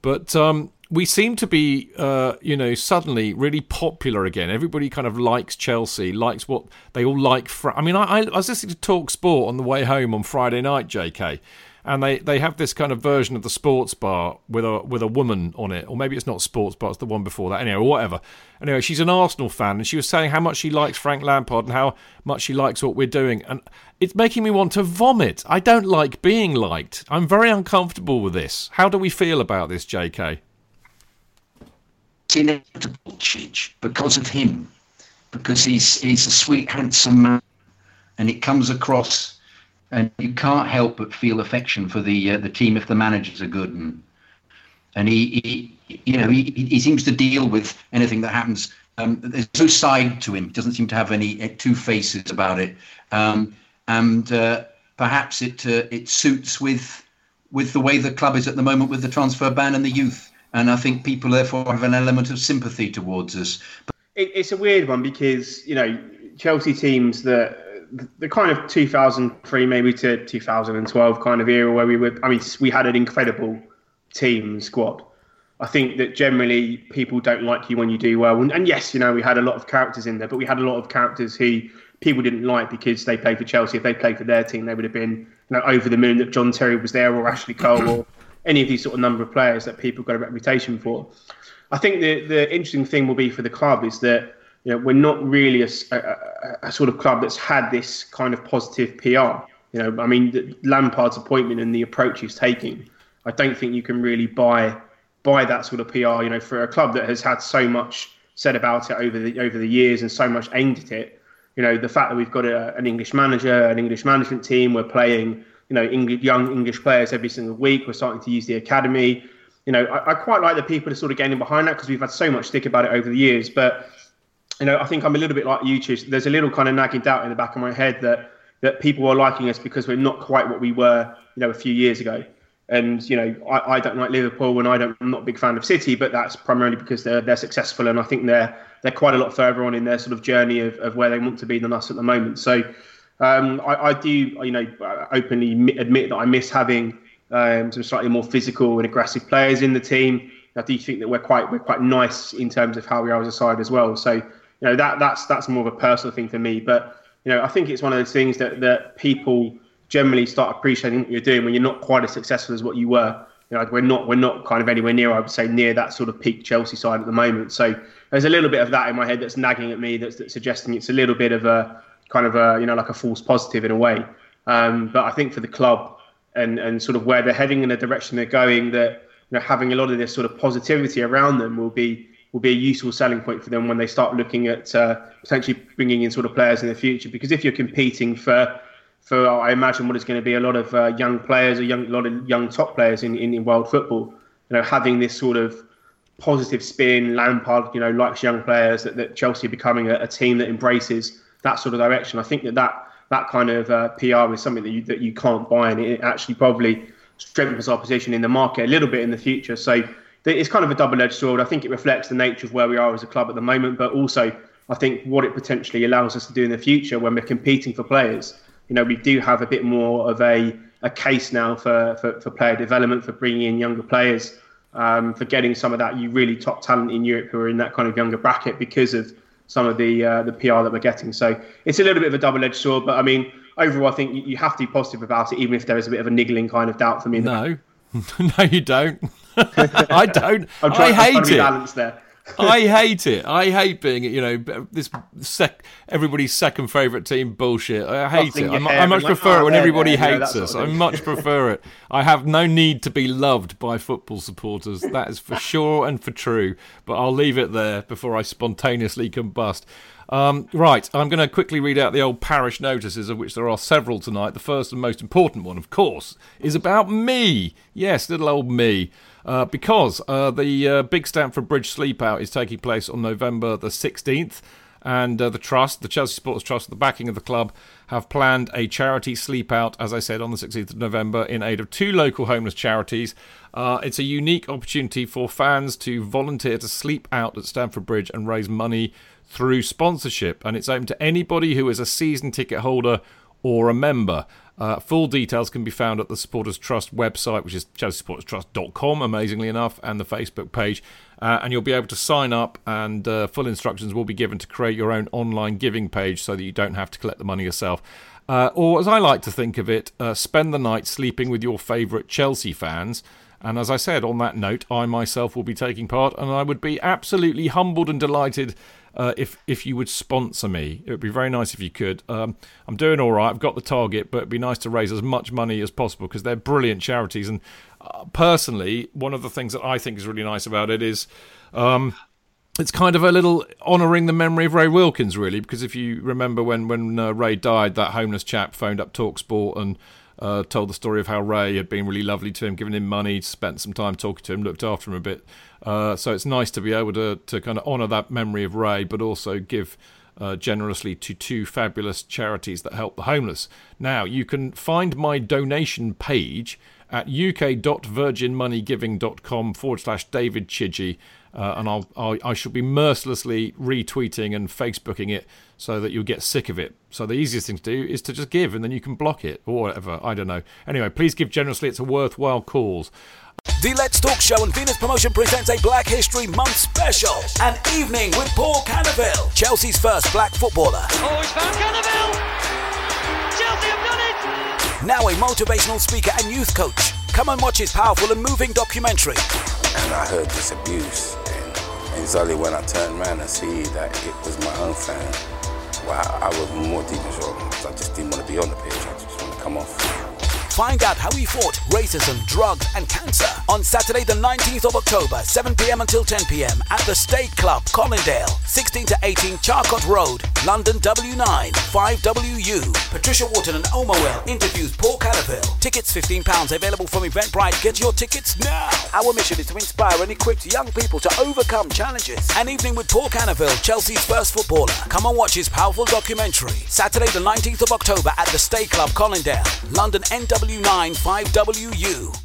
But um, we seem to be, uh, you know, suddenly really popular again. Everybody kind of likes Chelsea, likes what they all like. I mean, I, I was listening to Talk Sport on the way home on Friday night, JK, and they, they have this kind of version of the sports bar with a with a woman on it, or maybe it's not sports bar, it's the one before that. Anyway, or whatever. Anyway, she's an Arsenal fan, and she was saying how much she likes Frank Lampard and how much she likes what we're doing, and it's making me want to vomit. I don't like being liked. I'm very uncomfortable with this. How do we feel about this, JK? Inevitable, change because of him, because he's he's a sweet, handsome man, and it comes across, and you can't help but feel affection for the uh, the team if the managers are good, and and he, he you know he, he seems to deal with anything that happens. Um, there's no side to him. He doesn't seem to have any uh, two faces about it, um, and uh, perhaps it uh, it suits with with the way the club is at the moment with the transfer ban and the youth and I think people therefore have an element of sympathy towards us. It, it's a weird one because you know Chelsea teams that the kind of 2003 maybe to 2012 kind of era where we were. I mean, we had an incredible team squad. I think that generally people don't like you when you do well. And, and, yes, you know, we had a lot of characters in there, but we had a lot of characters who people didn't like because they played for Chelsea. If they played for their team, they would have been you know, over the moon that John Terry was there or Ashley Cole or any of these sort of number of players that people got a reputation for. I think the the interesting thing will be for the club is that you know we're not really a, a, a sort of club that's had this kind of positive PR. You know, I mean, Lampard's appointment and the approach he's taking, I don't think you can really buy buy that sort of PR. You know, for a club that has had so much said about it over the over the years and so much aimed at it. You know, the fact that we've got a, an English manager, an English management team, we're playing you know English, young English players every single week. We're starting to use the academy. You know, I, I quite like the people are sort of getting behind that because we've had so much stick about it over the years. But you know, I think I'm a little bit like you, Chidge. There's a little kind of nagging doubt in the back of my head that that people are liking us because we're not quite what we were, you know, a few years ago. And you know, I, I don't like Liverpool, and I don't. I'm not a big fan of City, but that's primarily because they're they're successful, and I think they're they're quite a lot further on in their sort of journey of, of where they want to be than us at the moment. So um, I, I, do, you know, openly admit that I miss having um, some slightly more physical and aggressive players in the team. I do think that we're quite we're quite nice in terms of how we are as a side as well. So you know that that's that's more of a personal thing for me. But you know I think it's one of those things that that people generally start appreciating what you're doing when you're not quite as successful as what you were. You know, we're not we're not kind of anywhere near I would say near that sort of peak Chelsea side at the moment. So there's a little bit of that in my head that's nagging at me that's, that's suggesting it's a little bit of a kind of a you know like a false positive in a way. Um, but I think for the club and and sort of where they're heading in the direction they're going, that you know having a lot of this sort of positivity around them will be will be a useful selling point for them when they start looking at uh, potentially bringing in sort of players in the future. Because if you're competing for for I imagine what is going to be a lot of uh, young players, a young lot of young top players in, in, in world football, you know, having this sort of positive spin, Lampard, you know, likes young players that, that Chelsea are becoming a, a team that embraces that sort of direction. I think that that, that kind of uh, PR is something that you that you can't buy, and it actually probably strengthens our position in the market a little bit in the future. So it's kind of a double-edged sword. I think it reflects the nature of where we are as a club at the moment, but also I think what it potentially allows us to do in the future when we're competing for players. You know, we do have a bit more of a, a case now for, for, for player development, for bringing in younger players, um, for getting some of that you really top talent in Europe who are in that kind of younger bracket because of some of the uh, the PR that we're getting. So it's a little bit of a double edged sword, but I mean, overall, I think you have to be positive about it, even if there is a bit of a niggling kind of doubt for me. No. no, you don't. I don't. I'm I trying, I'm trying hate to be it. balanced there. I hate it. I hate being, you know, this sec- everybody's second favourite team bullshit. I hate it. I much and like, prefer oh, it oh, when everybody you know, hates us. sort of I much prefer it. I have no need to be loved by football supporters. That is for sure and for true. But I'll leave it there before I spontaneously combust. Um, right, I'm going to quickly read out the old parish notices, of which there are several tonight. The first and most important one, of course, is about me. Yes, little old me. Uh, because uh, the uh, Big Stamford Bridge Sleep Out is taking place on November the 16th, and uh, the Trust, the Chelsea Supporters Trust, the backing of the club, have planned a charity sleep out, as I said, on the 16th of November in aid of two local homeless charities. Uh, it's a unique opportunity for fans to volunteer to sleep out at Stamford Bridge and raise money through sponsorship, and it's open to anybody who is a season ticket holder or a member. Uh, full details can be found at the Supporters Trust website, which is chelseasupporterstrust.com, amazingly enough, and the Facebook page. Uh, and you'll be able to sign up, and uh, full instructions will be given to create your own online giving page so that you don't have to collect the money yourself. Uh, or, as I like to think of it, uh, spend the night sleeping with your favourite Chelsea fans. And as I said, on that note, I myself will be taking part, and I would be absolutely humbled and delighted uh, if if you would sponsor me. It would be very nice if you could. Um, I'm doing all right. I've got the target, but it'd be nice to raise as much money as possible because they're brilliant charities. And uh, personally, one of the things that I think is really nice about it is. Um, it's kind of a little honouring the memory of Ray Wilkins, really, because if you remember when when uh, Ray died, that homeless chap phoned up Talksport and uh, told the story of how Ray had been really lovely to him, given him money, spent some time talking to him, looked after him a bit. Uh, so it's nice to be able to to kind of honour that memory of Ray, but also give. Uh, generously to two fabulous charities that help the homeless. Now, you can find my donation page at uk.virginmoneygiving.com forward slash David Chidgey. Uh, and I'll, I'll I shall be mercilessly retweeting and Facebooking it so that you'll get sick of it. So the easiest thing to do is to just give, and then you can block it or whatever. I don't know. Anyway, please give generously. It's a worthwhile cause. The Let's Talk Show and Venus Promotion presents a Black History Month special. An evening with Paul Canoville, Chelsea's first black footballer. Oh, it's Van Canoville! Chelsea have done it! Now a motivational speaker and youth coach. Come and watch his powerful and moving documentary. and I heard this abuse. And, and it's only when I turned around and see that it was my own fan, wow, I was more deep in shock I just didn't want to be on the pitch. I just want to come off. Find out how he fought racism, drugs, and cancer on Saturday, the 19th of October, 7 pm until 10 pm at the State Club, Colindale, 16 to 18 Charcot Road, London W9 5WU. Patricia Wharton and Omar Well interviews Paul Canoville. Tickets £15 available from Eventbrite. Get your tickets now. Our mission is to inspire and equip young people to overcome challenges. An evening with Paul Canoville, Chelsea's first footballer. Come and watch his powerful documentary. Saturday, the 19th of October at the State Club, Colindale, London NW9 5WU.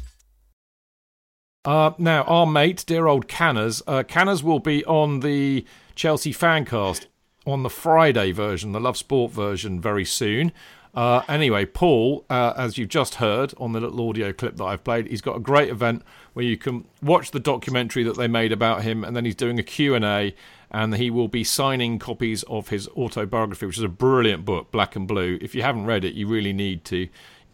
Uh, now, our mate, dear old Canners, uh, Canners will be on the Chelsea Fancast on the Friday version, the Love Sport version, very soon. Uh, anyway, Paul, uh, as you've just heard on the little audio clip that I've played, he's got a great event where you can watch the documentary that they made about him, and then he's doing a Q&A, and he will be signing copies of his autobiography, which is a brilliant book, Black and Blue. If you haven't read it, you really need to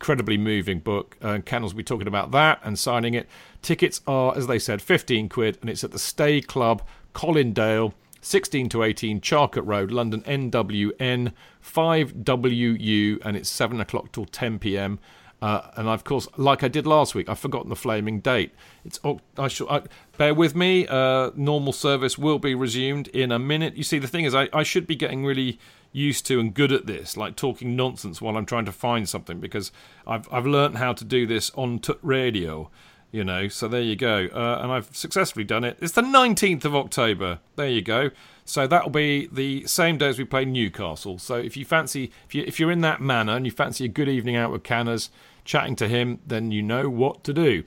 incredibly moving book. Uh, Canners will be talking about that and signing it. Tickets are, as they said, 15 quid, and it's at the Stay Club, Colindale, 16 to 18 Charcot Road, London, NWN 5WU, and it's 7 o'clock till 10 pm. Uh, and of course, like I did last week, I've forgotten the flaming date. It's I shall I, bear with me. Uh, normal service will be resumed in a minute. You see, the thing is, I, I should be getting really used to and good at this, like talking nonsense while I'm trying to find something, because I've I've learned how to do this on t- radio. You know, so there you go, uh, and I've successfully done it. It's the 19th of October. There you go. So that'll be the same day as we play Newcastle. So if you fancy, if you if you're in that manner and you fancy a good evening out with Canners, chatting to him, then you know what to do.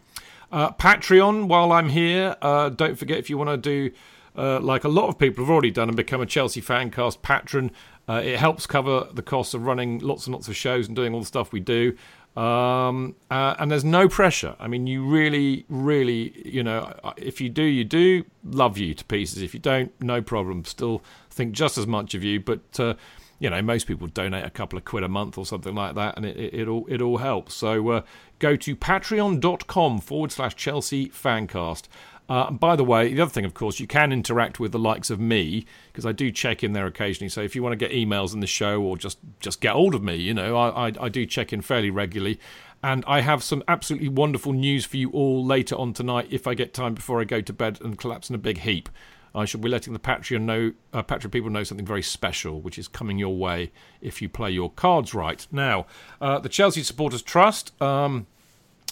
Uh, Patreon, while I'm here, uh, don't forget if you want to do, uh, like a lot of people have already done, and become a Chelsea Fancast patron. Uh, it helps cover the costs of running lots and lots of shows and doing all the stuff we do. Um, uh, and there's no pressure. I mean, you really, really, you know, if you do, you do. Love you to pieces. If you don't, no problem. Still think just as much of you. But uh, you know, most people donate a couple of quid a month or something like that, and it, it, it all it all helps. So uh, go to patreon.com forward slash Chelsea Fancast. Uh, by the way, the other thing, of course, you can interact with the likes of me because I do check in there occasionally. So if you want to get emails in the show or just just get hold of me, you know, I, I, I do check in fairly regularly. And I have some absolutely wonderful news for you all later on tonight if I get time before I go to bed and collapse in a big heap. I shall be letting the Patreon know, uh, Patreon people know something very special, which is coming your way if you play your cards right. Now, uh, the Chelsea Supporters Trust. Um,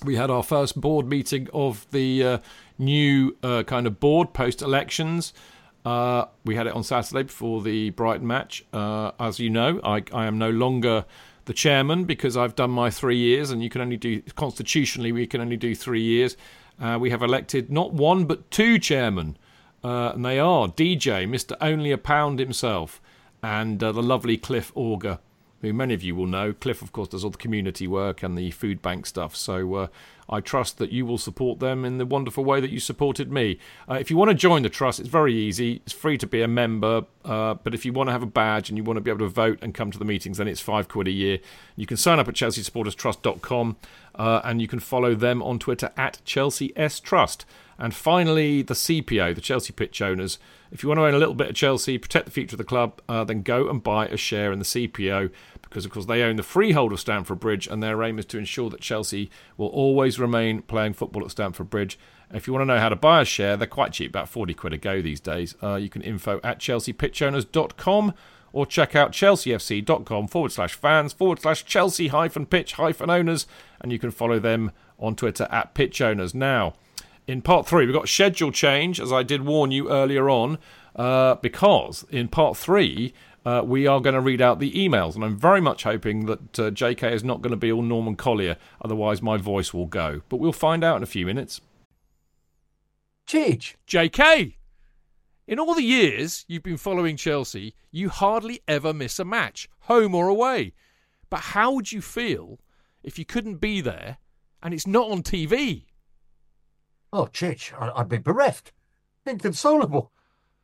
we had our first board meeting of the uh, new uh, kind of board post elections. Uh, we had it on Saturday before the Brighton match. Uh, as you know, I, I, am no longer the chairman because I've done my three years, and you can only do constitutionally we can only do three years. Uh, we have elected not one but two chairmen, uh, and they are DJ, Mister Only a Pound himself, and the lovely Cliff Auger who many of you will know. Cliff, of course, does all the community work and the food bank stuff. So uh, I trust that you will support them in the wonderful way that you supported me. Uh, if you want to join the trust, it's very easy. It's free to be a member. Uh, but if you want to have a badge and you want to be able to vote and come to the meetings, then it's five quid a year. You can sign up at chelseasupporterstrust.com uh, and you can follow them on Twitter at Chelsea S Trust. And finally, the CPO, the Chelsea Pitch Owners. If you want to own a little bit of Chelsea, protect the future of the club, uh, then go and buy a share in the CPO because, of course, they own the freehold of Stamford Bridge and their aim is to ensure that Chelsea will always remain playing football at Stamford Bridge. If you want to know how to buy a share, they're quite cheap, about 40 quid a go these days. Uh, you can info at chelseapitchowners.com or check out chelseafc.com forward slash fans forward slash Chelsea hyphen pitch hyphen owners and you can follow them on Twitter at pitch owners. Now, in part three, we've got schedule change, as I did warn you earlier on, uh, because in part three, uh, we are going to read out the emails. And I'm very much hoping that uh, JK is not going to be all Norman Collier, otherwise, my voice will go. But we'll find out in a few minutes. Chidge. JK! In all the years you've been following Chelsea, you hardly ever miss a match, home or away. But how would you feel if you couldn't be there and it's not on TV? Oh, Chidge, I'd be bereft, inconsolable.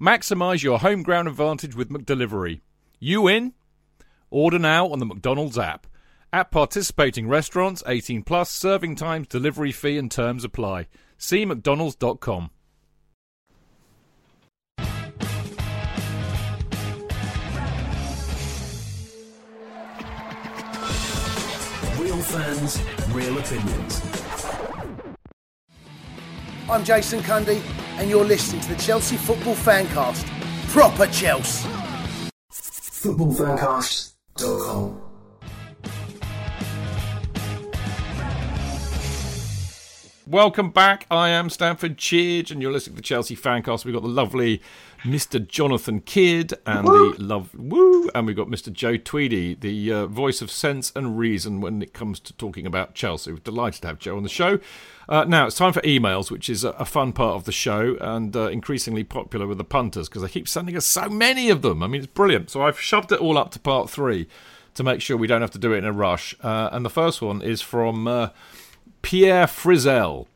Maximise your home ground advantage with McDelivery. You in? Order now on the McDonald's app. At participating restaurants, 18 plus, serving times, delivery fee and terms apply. See mcdonalds.com. Real fans, real opinions. I'm Jason Cundy, and you're listening to the Chelsea Football Fancast. Proper Chelsea. Footballfancast.com. Welcome back. I am Stamford Chidge, and you're listening to the Chelsea Fancast. We've got the lovely Mr. Jonathan Kydd and woo. the love woo, and we've got Mr. Joe Tweedy, the uh, voice of sense and reason when it comes to talking about Chelsea. We're delighted to have Joe on the show. Uh, now it's time for emails, which is a, a fun part of the show and uh, increasingly popular with the punters because they keep sending us so many of them. I mean, it's brilliant. So I've shoved it all up to part three to make sure we don't have to do it in a rush. Uh, and the first one is from uh, Pierre Frizzell.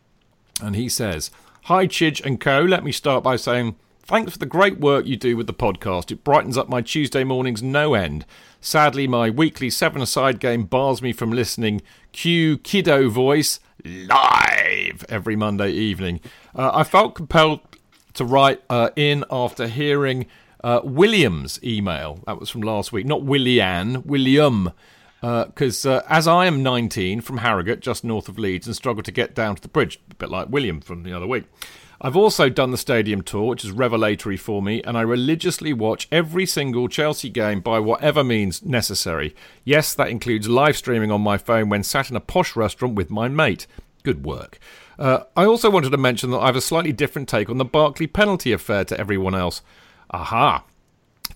And he says, Hi, Chidge and Co. Let me start by saying thanks for the great work you do with the podcast. It brightens up my Tuesday mornings no end. Sadly, my weekly seven aside game bars me from listening Cue Kiddo voice live every Monday evening. Uh, I felt compelled to write uh, in after hearing uh, William's email. That was from last week, not Willian, William. Because uh, as I am 19 from Harrogate, just north of Leeds, and struggle to get down to the bridge, a bit like William from the other week. I've also done the stadium tour, which is revelatory for me, and I religiously watch every single Chelsea game by whatever means necessary. Yes, that includes live streaming on my phone when sat in a posh restaurant with my mate. Good work. Uh, I also wanted to mention that I have a slightly different take on the Barkley penalty affair to everyone else. Aha.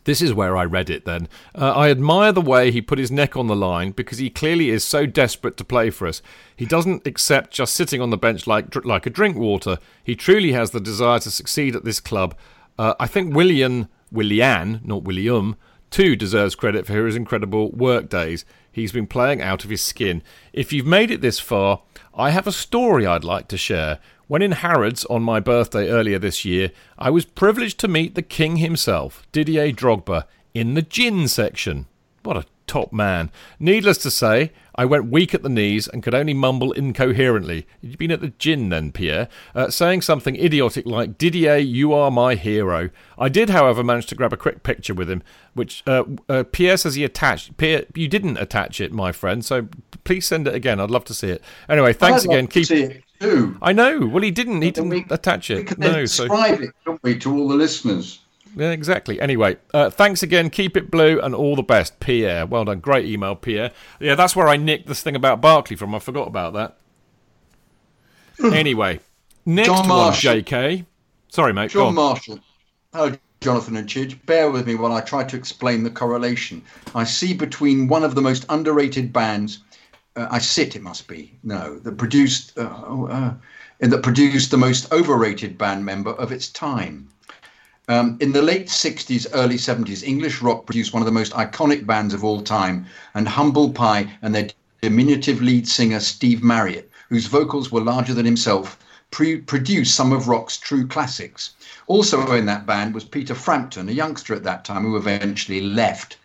This is where I read it then. Uh, I admire the way he put his neck on the line because he clearly is so desperate to play for us. He doesn't accept just sitting on the bench like like a drink water. He truly has the desire to succeed at this club. Uh, I think William, Willian, not William, too deserves credit for his incredible work days. He's been playing out of his skin. If you've made it this far, I have a story I'd like to share. When in Harrods on my birthday earlier this year, I was privileged to meet the king himself, Didier Drogba, in the gin section. What a top man. Needless to say, I went weak at the knees and could only mumble incoherently. You've been at the gin then, Pierre, uh, saying something idiotic like, Didier, you are my hero. I did, however, manage to grab a quick picture with him, which uh, uh, Pierre says he attached. Pierre, you didn't attach it, my friend, so please send it again. I'd love to see it. Anyway, thanks again. love to see it too. I know. Well, he didn't. He didn't we- attach it. We can no, then so describe it, don't we, to all the listeners? yeah, exactly. Anyway, uh, thanks again. Keep it blue and all the best, Pierre. Well done. Great email, Pierre. Yeah, that's where I nicked this thing about Barkley from. I forgot about that. anyway, next John one, Marshall. J.K. Sorry, mate. John. Marshall. Hello, Jonathan and Chidge. Bear with me while I try to explain the correlation. I see between one of the most underrated bands. Uh, I sit, it must be. No, that produced uh, uh, that produced the most overrated band member of its time. Um, in the late 60s, early 70s, English rock produced one of the most iconic bands of all time, and Humble Pie and their diminutive lead singer Steve Marriott, whose vocals were larger than himself, pre- produced some of rock's true classics. Also in that band was Peter Frampton, a youngster at that time who eventually left,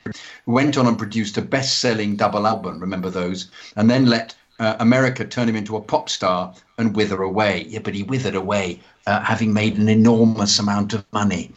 went on and produced a best-selling double album, remember those, and then let uh, America turn him into a pop star and wither away. Yeah, but he withered away, uh, having made an enormous amount of money.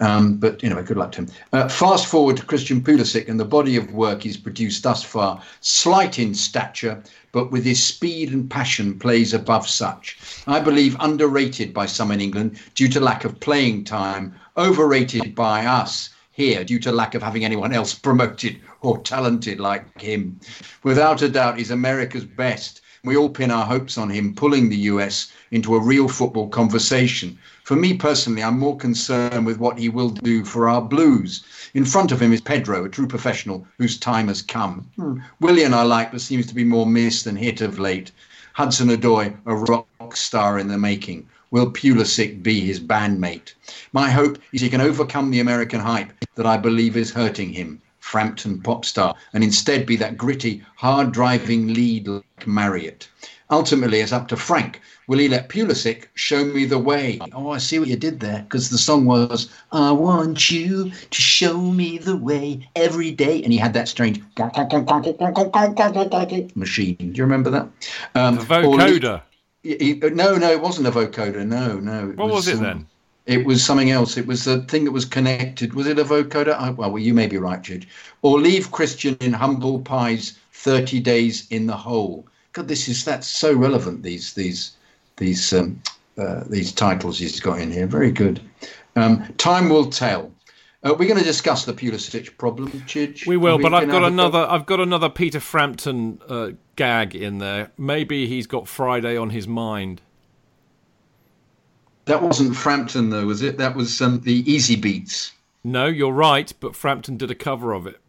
Um, but anyway, good luck to him. Uh, fast forward to Christian Pulisic and the body of work he's produced thus far, slight in stature, but with his speed and passion plays above such. I believe underrated by some in England due to lack of playing time, overrated by us here due to lack of having anyone else promoted or talented like him. Without a doubt, he's America's best. We all pin our hopes on him pulling the US into a real football conversation. For me personally, I'm more concerned with what he will do for our Blues. In front of him is Pedro, a true professional whose time has come. Hmm. Willian I like, but seems to be more missed than hit of late. Hudson-Odoi, a rock star in the making. Will Pulisic be his bandmate? My hope is he can overcome the American hype that I believe is hurting him. Frampton pop star, and instead be that gritty, hard driving lead like Marriott. Ultimately, it's up to Frank. Will he let Pulisic show me the way? Oh, I see what you did there, because the song was, I want you to show me the way every day. And he had that strange machine. Do you remember that? Um, The vocoder. He- he- no, no, it wasn't a vocoder. No, no. What was it um, then? It was something else. It was the thing that was connected. Was it a vocoder? I, well, you may be right, Jude. Or leave Christian in humble pies. Thirty days in the hole. God, this is that's so relevant. These these these um, uh, these titles he's got in here. Very good. Um, time will tell. Uh, we're going to discuss the Pulisic problem, Chidge. We will, but I've got have a go? another. I've got another Peter Frampton uh, gag in there. Maybe he's got Friday on his mind. That wasn't Frampton, though, was it? That was um, the Easybeats. No, you're right, but Frampton did a cover of it.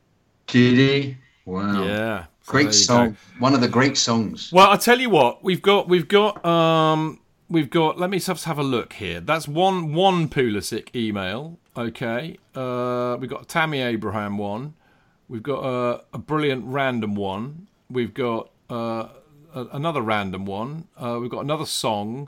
Did he? Wow. Yeah, Great song. go. One of the great songs. Well, I tell you what, we've got we've got um we've got. Let me just have a look here. That's one one Pulisic email. Okay, uh, we've got a Tammy Abraham one. We've got a, a brilliant random one. We've got uh, a, another random one. Uh, we've got another song,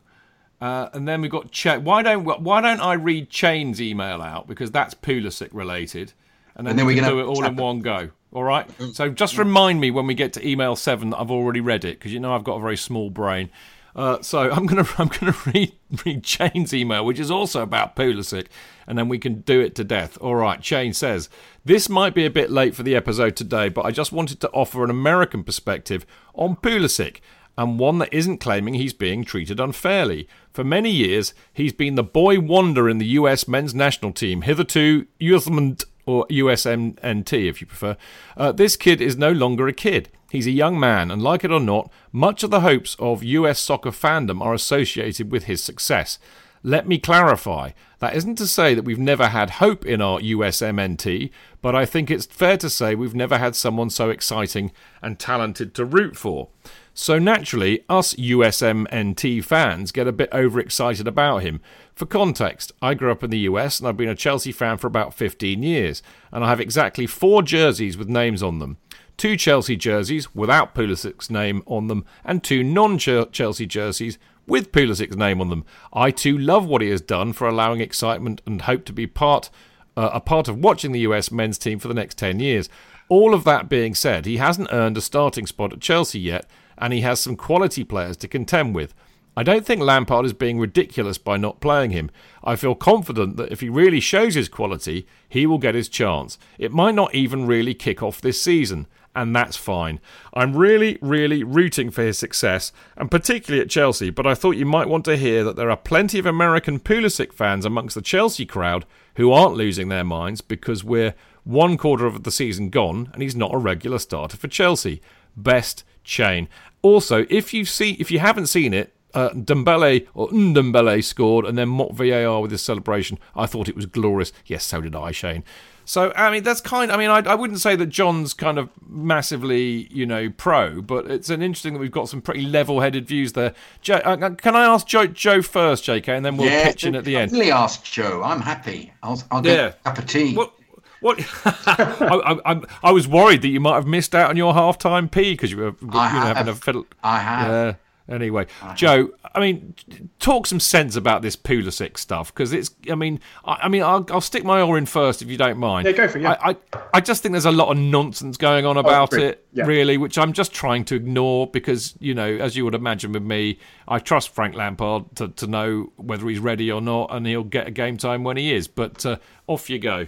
uh, and then we've got Ch- why don't why don't I read Shane's email out because that's Pulisic related, and then, And then we can do it all in one go. All right. So just remind me when we get to email seven that I've already read it because you know I've got a very small brain. Uh, so I'm gonna I'm gonna read read Shane's email, which is also about Pulisic, and then we can do it to death. All right. Shane says this might be a bit late for the episode today, but I just wanted to offer an American perspective on Pulisic and one that isn't claiming he's being treated unfairly. For many years, he's been the boy wonder in the US men's national team, hitherto USMNT or USMNT if you prefer. Uh, this kid is no longer a kid. He's a young man, and like it or not, much of the hopes of US soccer fandom are associated with his success. Let me clarify. That isn't to say that we've never had hope in our USMNT, but I think it's fair to say we've never had someone so exciting and talented to root for. So naturally, us USMNT fans get a bit overexcited about him. For context, I grew up in the US and I've been a Chelsea fan for about 15 years, and I have exactly four jerseys with names on them. Two Chelsea jerseys without Pulisic's name on them, and two non Chelsea jerseys with Pulisic's name on them. I too love what he has done for allowing excitement and hope to be part uh, a part of watching the US men's team for the next 10 years. All of that being said, he hasn't earned a starting spot at Chelsea yet, and he has some quality players to contend with. I don't think Lampard is being ridiculous by not playing him. I feel confident that if he really shows his quality, he will get his chance. It might not even really kick off this season, and that's fine. I'm really, really rooting for his success, and particularly at Chelsea, but I thought you might want to hear that there are plenty of American Pulisic fans amongst the Chelsea crowd who aren't losing their minds because we're one quarter of the season gone and he's not a regular starter for Chelsea. Best Shane. Also, if you see if you haven't seen it, uh, Dembele or Ndombele scored and then mocked VAR with his celebration. I thought it was glorious. Yes, so did I, Shane. So I mean, that's kind. Of, I mean, I, I wouldn't say that John's kind of massively, you know, pro, but it's an interesting that we've got some pretty level-headed views there. Joe, uh, can I ask Joe, Joe first, JK, and then we'll yeah, pitch in at the end. Definitely ask Joe. I'm happy. I'll, I'll get Yeah. a cup of tea. What? What? I, I, I, I was worried that you might have missed out on your half-time pee because you were, you know, having a fiddle. I have. Anyway, Joe, I mean, talk some sense about this Pulisic stuff because it's. I mean, I, I mean, I'll, I'll stick my oar in first if you don't mind. Yeah, go for it, yeah. I, I, I just think there's a lot of nonsense going on about agree. it, Yeah. really, which I'm just trying to ignore because you know, as you would imagine with me, I trust Frank Lampard to, to know whether he's ready or not, and he'll get a game time when he is. But uh, off you go.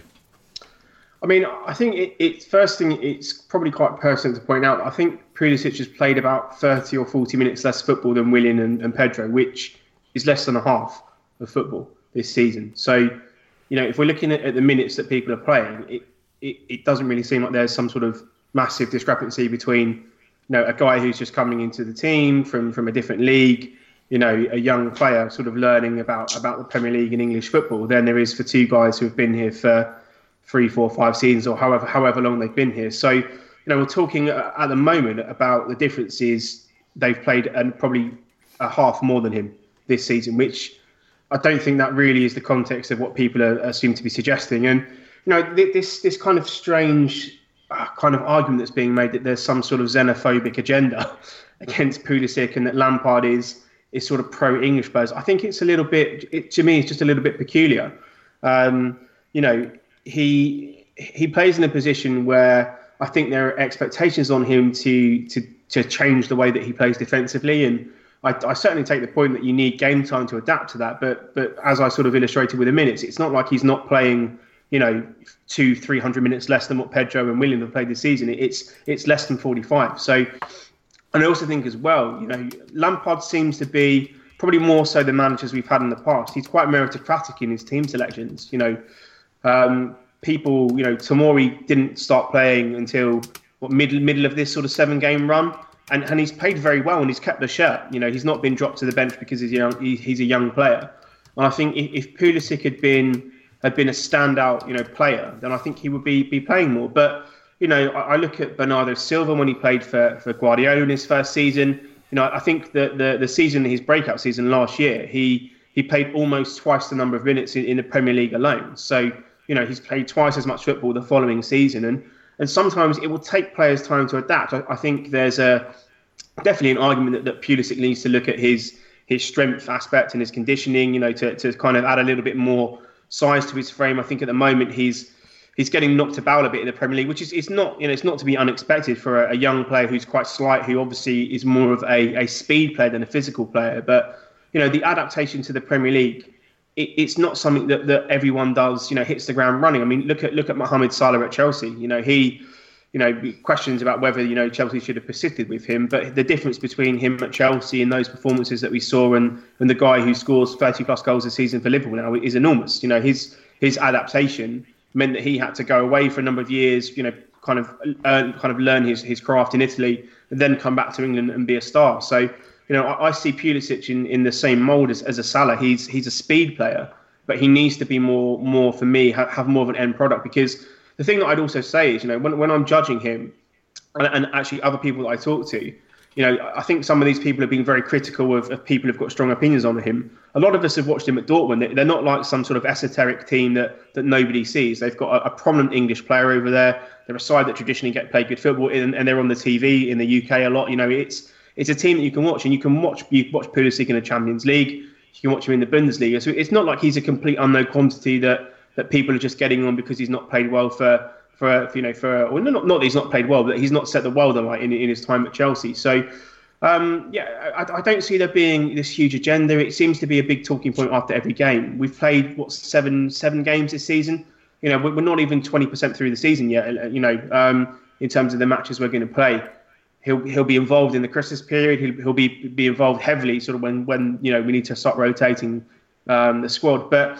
I mean, I think it, it's first thing. It's probably quite personal to point out. I think Pulisic has played about thirty or forty minutes less football than Willian and, and Pedro, which is less than a half of football this season. So, you know, if we're looking at, at the minutes that people are playing, it, it it doesn't really seem like there's some sort of massive discrepancy between, you know, a guy who's just coming into the team from from a different league, you know, a young player sort of learning about about the Premier League and English football, than there is for two guys who have been here for three, four, five seasons or however however long they've been here. So, you know, we're talking uh, at the moment about the differences they've played and probably a half more than him this season, which I don't think that really is the context of what people are, are seem to be suggesting. And you know, this this kind of strange uh, kind of argument that's being made that there's some sort of xenophobic agenda against Pulisic and that Lampard is is sort of pro English players. I think it's a little bit. It, to me, it's just a little bit peculiar. Um, you know, he he plays in a position where I think there are expectations on him to to to change the way that he plays defensively, and I, I certainly take the point that you need game time to adapt to that. But but as I sort of illustrated with the minutes, it's not like he's not playing. You know, two, three hundred minutes less than what Pedro and Willian have played this season. It's it's less than forty-five. So, and I also think as well, you know, Lampard seems to be probably more so than managers we've had in the past. He's quite meritocratic in his team selections. You know, um, people, you know, Tomori didn't start playing until what middle middle of this sort of seven game run, and and he's played very well and he's kept the shirt. You know, he's not been dropped to the bench because he's young. He, he's a young player. And I think if, if Pulisic had been had been a standout, you know, player, then I think he would be be playing more. But you know, I, I look at Bernardo Silva when he played for for Guardiola in his first season. You know, I think that the the season, his breakout season last year, he he played almost twice the number of minutes in, in the Premier League alone. So you know, he's played twice as much football the following season, and and sometimes it will take players time to adapt. I, I think there's a definitely an argument that, that Pulisic needs to look at his his strength aspect and his conditioning, you know, to, to kind of add a little bit more size to his frame. I think at the moment he's he's getting knocked about a bit in the Premier League, which is it's not you know it's not to be unexpected for a, a young player who's quite slight, who obviously is more of a, a speed player than a physical player. But you know the adaptation to the Premier League, it, it's not something that, that everyone does. You know, hits the ground running. I mean, look at look at Mohamed Salah at Chelsea. You know, he you know, questions about whether you know Chelsea should have persisted with him. But the difference between him at Chelsea and those performances that we saw, and, and the guy who scores 30 plus goals a season for Liverpool now is enormous. You know, his his adaptation meant that he had to go away for a number of years. You know, kind of earn, kind of learn his his craft in Italy, and then come back to England and be a star. So you know, I, I see Pulisic in, in the same mould as, as a Salah. He's he's a speed player, but he needs to be more more for me have, have more of an end product because the thing that I'd also say is, you know, when, when I'm judging him, and, and actually other people that I talk to, you know, I think some of these people have been very critical of, of people who've got strong opinions on him. A lot of us have watched him at Dortmund. They're not like some sort of esoteric team that, that nobody sees. They've got a, a prominent English player over there. They're a side that traditionally get play good football, and, and they're on the TV in the UK a lot. You know, it's it's a team that you can watch, and you can watch you watch Pulisic in the Champions League. You can watch him in the Bundesliga. So it's not like he's a complete unknown quantity that that people are just getting on because he's not played well for for, for you know for well, not not that he's not played well, but he's not set the world alight in in his time at Chelsea. So. Um, yeah, I, I, don't see there being this huge agenda. It seems to be a big talking point after every game. We've played what seven seven games this season. You know, we're not even twenty percent through the season yet. You know, um, in terms of the matches we're going to play, he'll he'll be involved in the Christmas period. He'll he'll be be involved heavily, sort of when when you know we need to start rotating um, the squad. But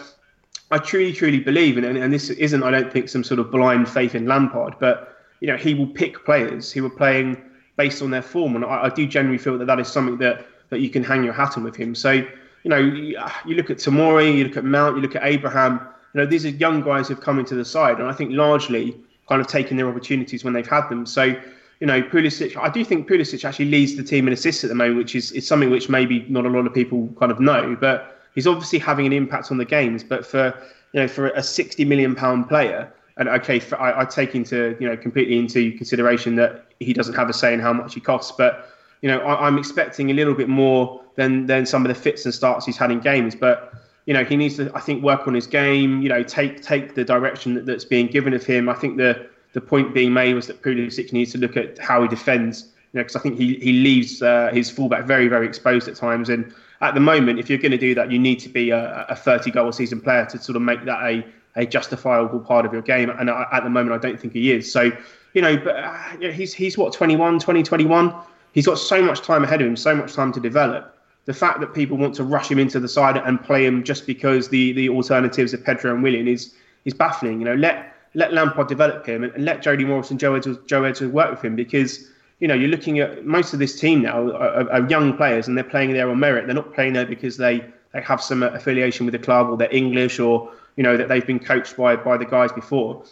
I truly, truly believe, and, and this isn't, I don't think, some sort of blind faith in Lampard, but you know, he will pick players who are playing based on their form, and I, I do generally feel that that is something that that you can hang your hat on with him. So, you know, you, you look at Tomori, you look at Mount, you look at Abraham. You know, these are young guys who've come into the side, and I think largely kind of taken their opportunities when they've had them. So, you know, Pulisic, I do think Pulisic actually leads the team in assists at the moment, which is, is something which maybe not a lot of people kind of know, but he's obviously having an impact on the games. But for you know, for a sixty million pound player, and okay, for, I, I, take into you know completely into consideration that he doesn't have a say in how much he costs, but you know, I, am expecting a little bit more than than some of the fits and starts he's had in games, but. You know, he needs to, I think, work on his game. You know, take take the direction that, that's being given of him. I think the the point being made was that Pulisic needs to look at how he defends. You know, because I think he he leaves uh, his fullback very very exposed at times, and at the moment, if you're going to do that, you need to be a, a 30 goal season player to sort of make that a, a justifiable part of your game. And at the moment, I don't think he is. So, you know, but uh, he's, he's what, 21, 20, 21? He's got so much time ahead of him, so much time to develop. The fact that people want to rush him into the side and play him just because the, the alternatives of Pedro and Willian is is baffling. You know, let let Lampard develop him and, and let Jody Morris and Joe Edwards, Joe Edwards work with him because you know, you're looking at most of this team now are, are, young players and they're playing there on merit. They're not playing there because they, they have some affiliation with the club or they're English or, you know, that they've been coached by, by the guys before.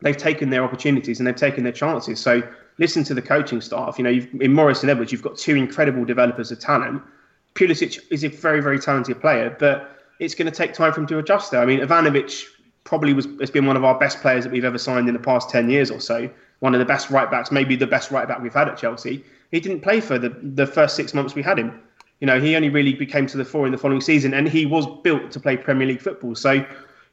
They've taken their opportunities and they've taken their chances. So listen to the coaching staff. You know, in Morris and Edwards, you've got two incredible developers of talent. Pulisic is a very, very talented player, but it's going to take time for him to adjust there. I mean, Ivanovic probably was has been one of our best players that we've ever signed in the past 10 years or so one of the best right backs, maybe the best right back we've had at Chelsea. He didn't play for the, the first six months we had him. You know, he only really became to the fore in the following season, and he was built to play Premier League football. So,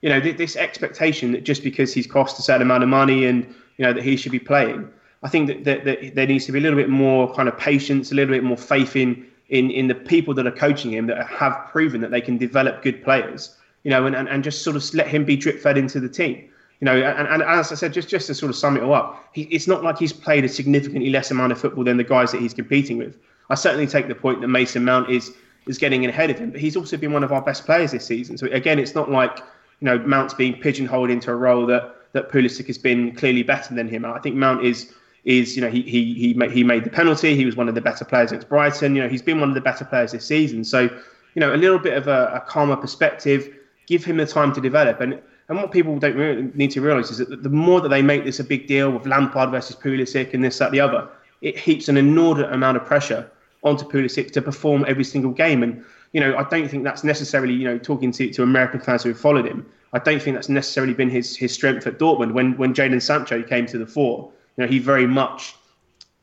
you know, this expectation that just because he's cost a certain amount of money and, you know, that he should be playing, I think that, that, that there needs to be a little bit more kind of patience, a little bit more faith in, in, in the people that are coaching him that have proven that they can develop good players, you know, and, and, and just sort of let him be drip fed into the team. You know, and, and as I said, just just to sort of sum it all up, he, it's not like he's played a significantly less amount of football than the guys that he's competing with. I certainly take the point that Mason Mount is is getting ahead of him, but he's also been one of our best players this season. So again, it's not like you know Mount's being pigeonholed into a role that that Pulisic has been clearly better than him. I think Mount is is you know he he he made, he made the penalty. He was one of the better players against Brighton. You know he's been one of the better players this season. So you know a little bit of a, a calmer perspective. Give him the time to develop and and what people don't really need to realise is that the more that they make this a big deal with Lampard versus Pulisic and this, that, the other, it heaps an inordinate amount of pressure onto Pulisic to perform every single game. And, you know, I don't think that's necessarily, you know, talking to, to American fans who have followed him, I don't think that's necessarily been his, his strength at Dortmund. When when Jadon Sancho came to the fore, you know, he very much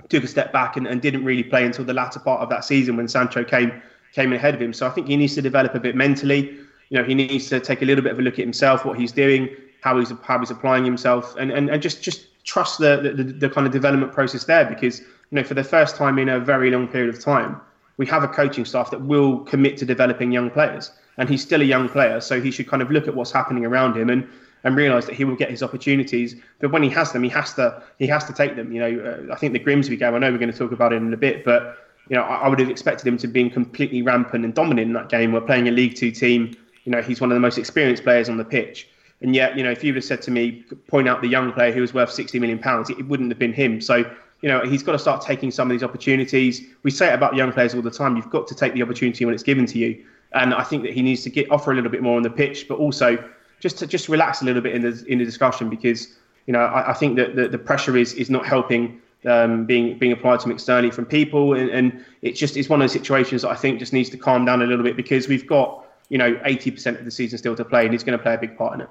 took a step back and, and didn't really play until the latter part of that season when Sancho came came ahead of him. So I think he needs to develop a bit mentally. You know, he needs to take a little bit of a look at himself, what he's doing, how he's how he's applying himself, and and, and just just trust the, the the kind of development process there because you know for the first time in a very long period of time, we have a coaching staff that will commit to developing young players, and he's still a young player, so he should kind of look at what's happening around him and and realise that he will get his opportunities. But when he has them, he has to he has to take them. You know, uh, I think the Grimsby game. I know we're going to talk about it in a bit, but you know, I, I would have expected him to be completely rampant and dominant in that game. We're playing a League Two team. You know, he's one of the most experienced players on the pitch. And yet, you know, if you would have said to me, point out the young player who was worth 60 million pounds, it wouldn't have been him. So, you know, he's got to start taking some of these opportunities. We say it about young players all the time. You've got to take the opportunity when it's given to you. And I think that he needs to get offer a little bit more on the pitch, but also just to just relax a little bit in the in the discussion because you know I, I think that the, the pressure is is not helping um, being being applied to him externally from people, and, and it just it's one of those situations that I think just needs to calm down a little bit because we've got you know eighty percent of the season still to play, and he's going to play a big part in it.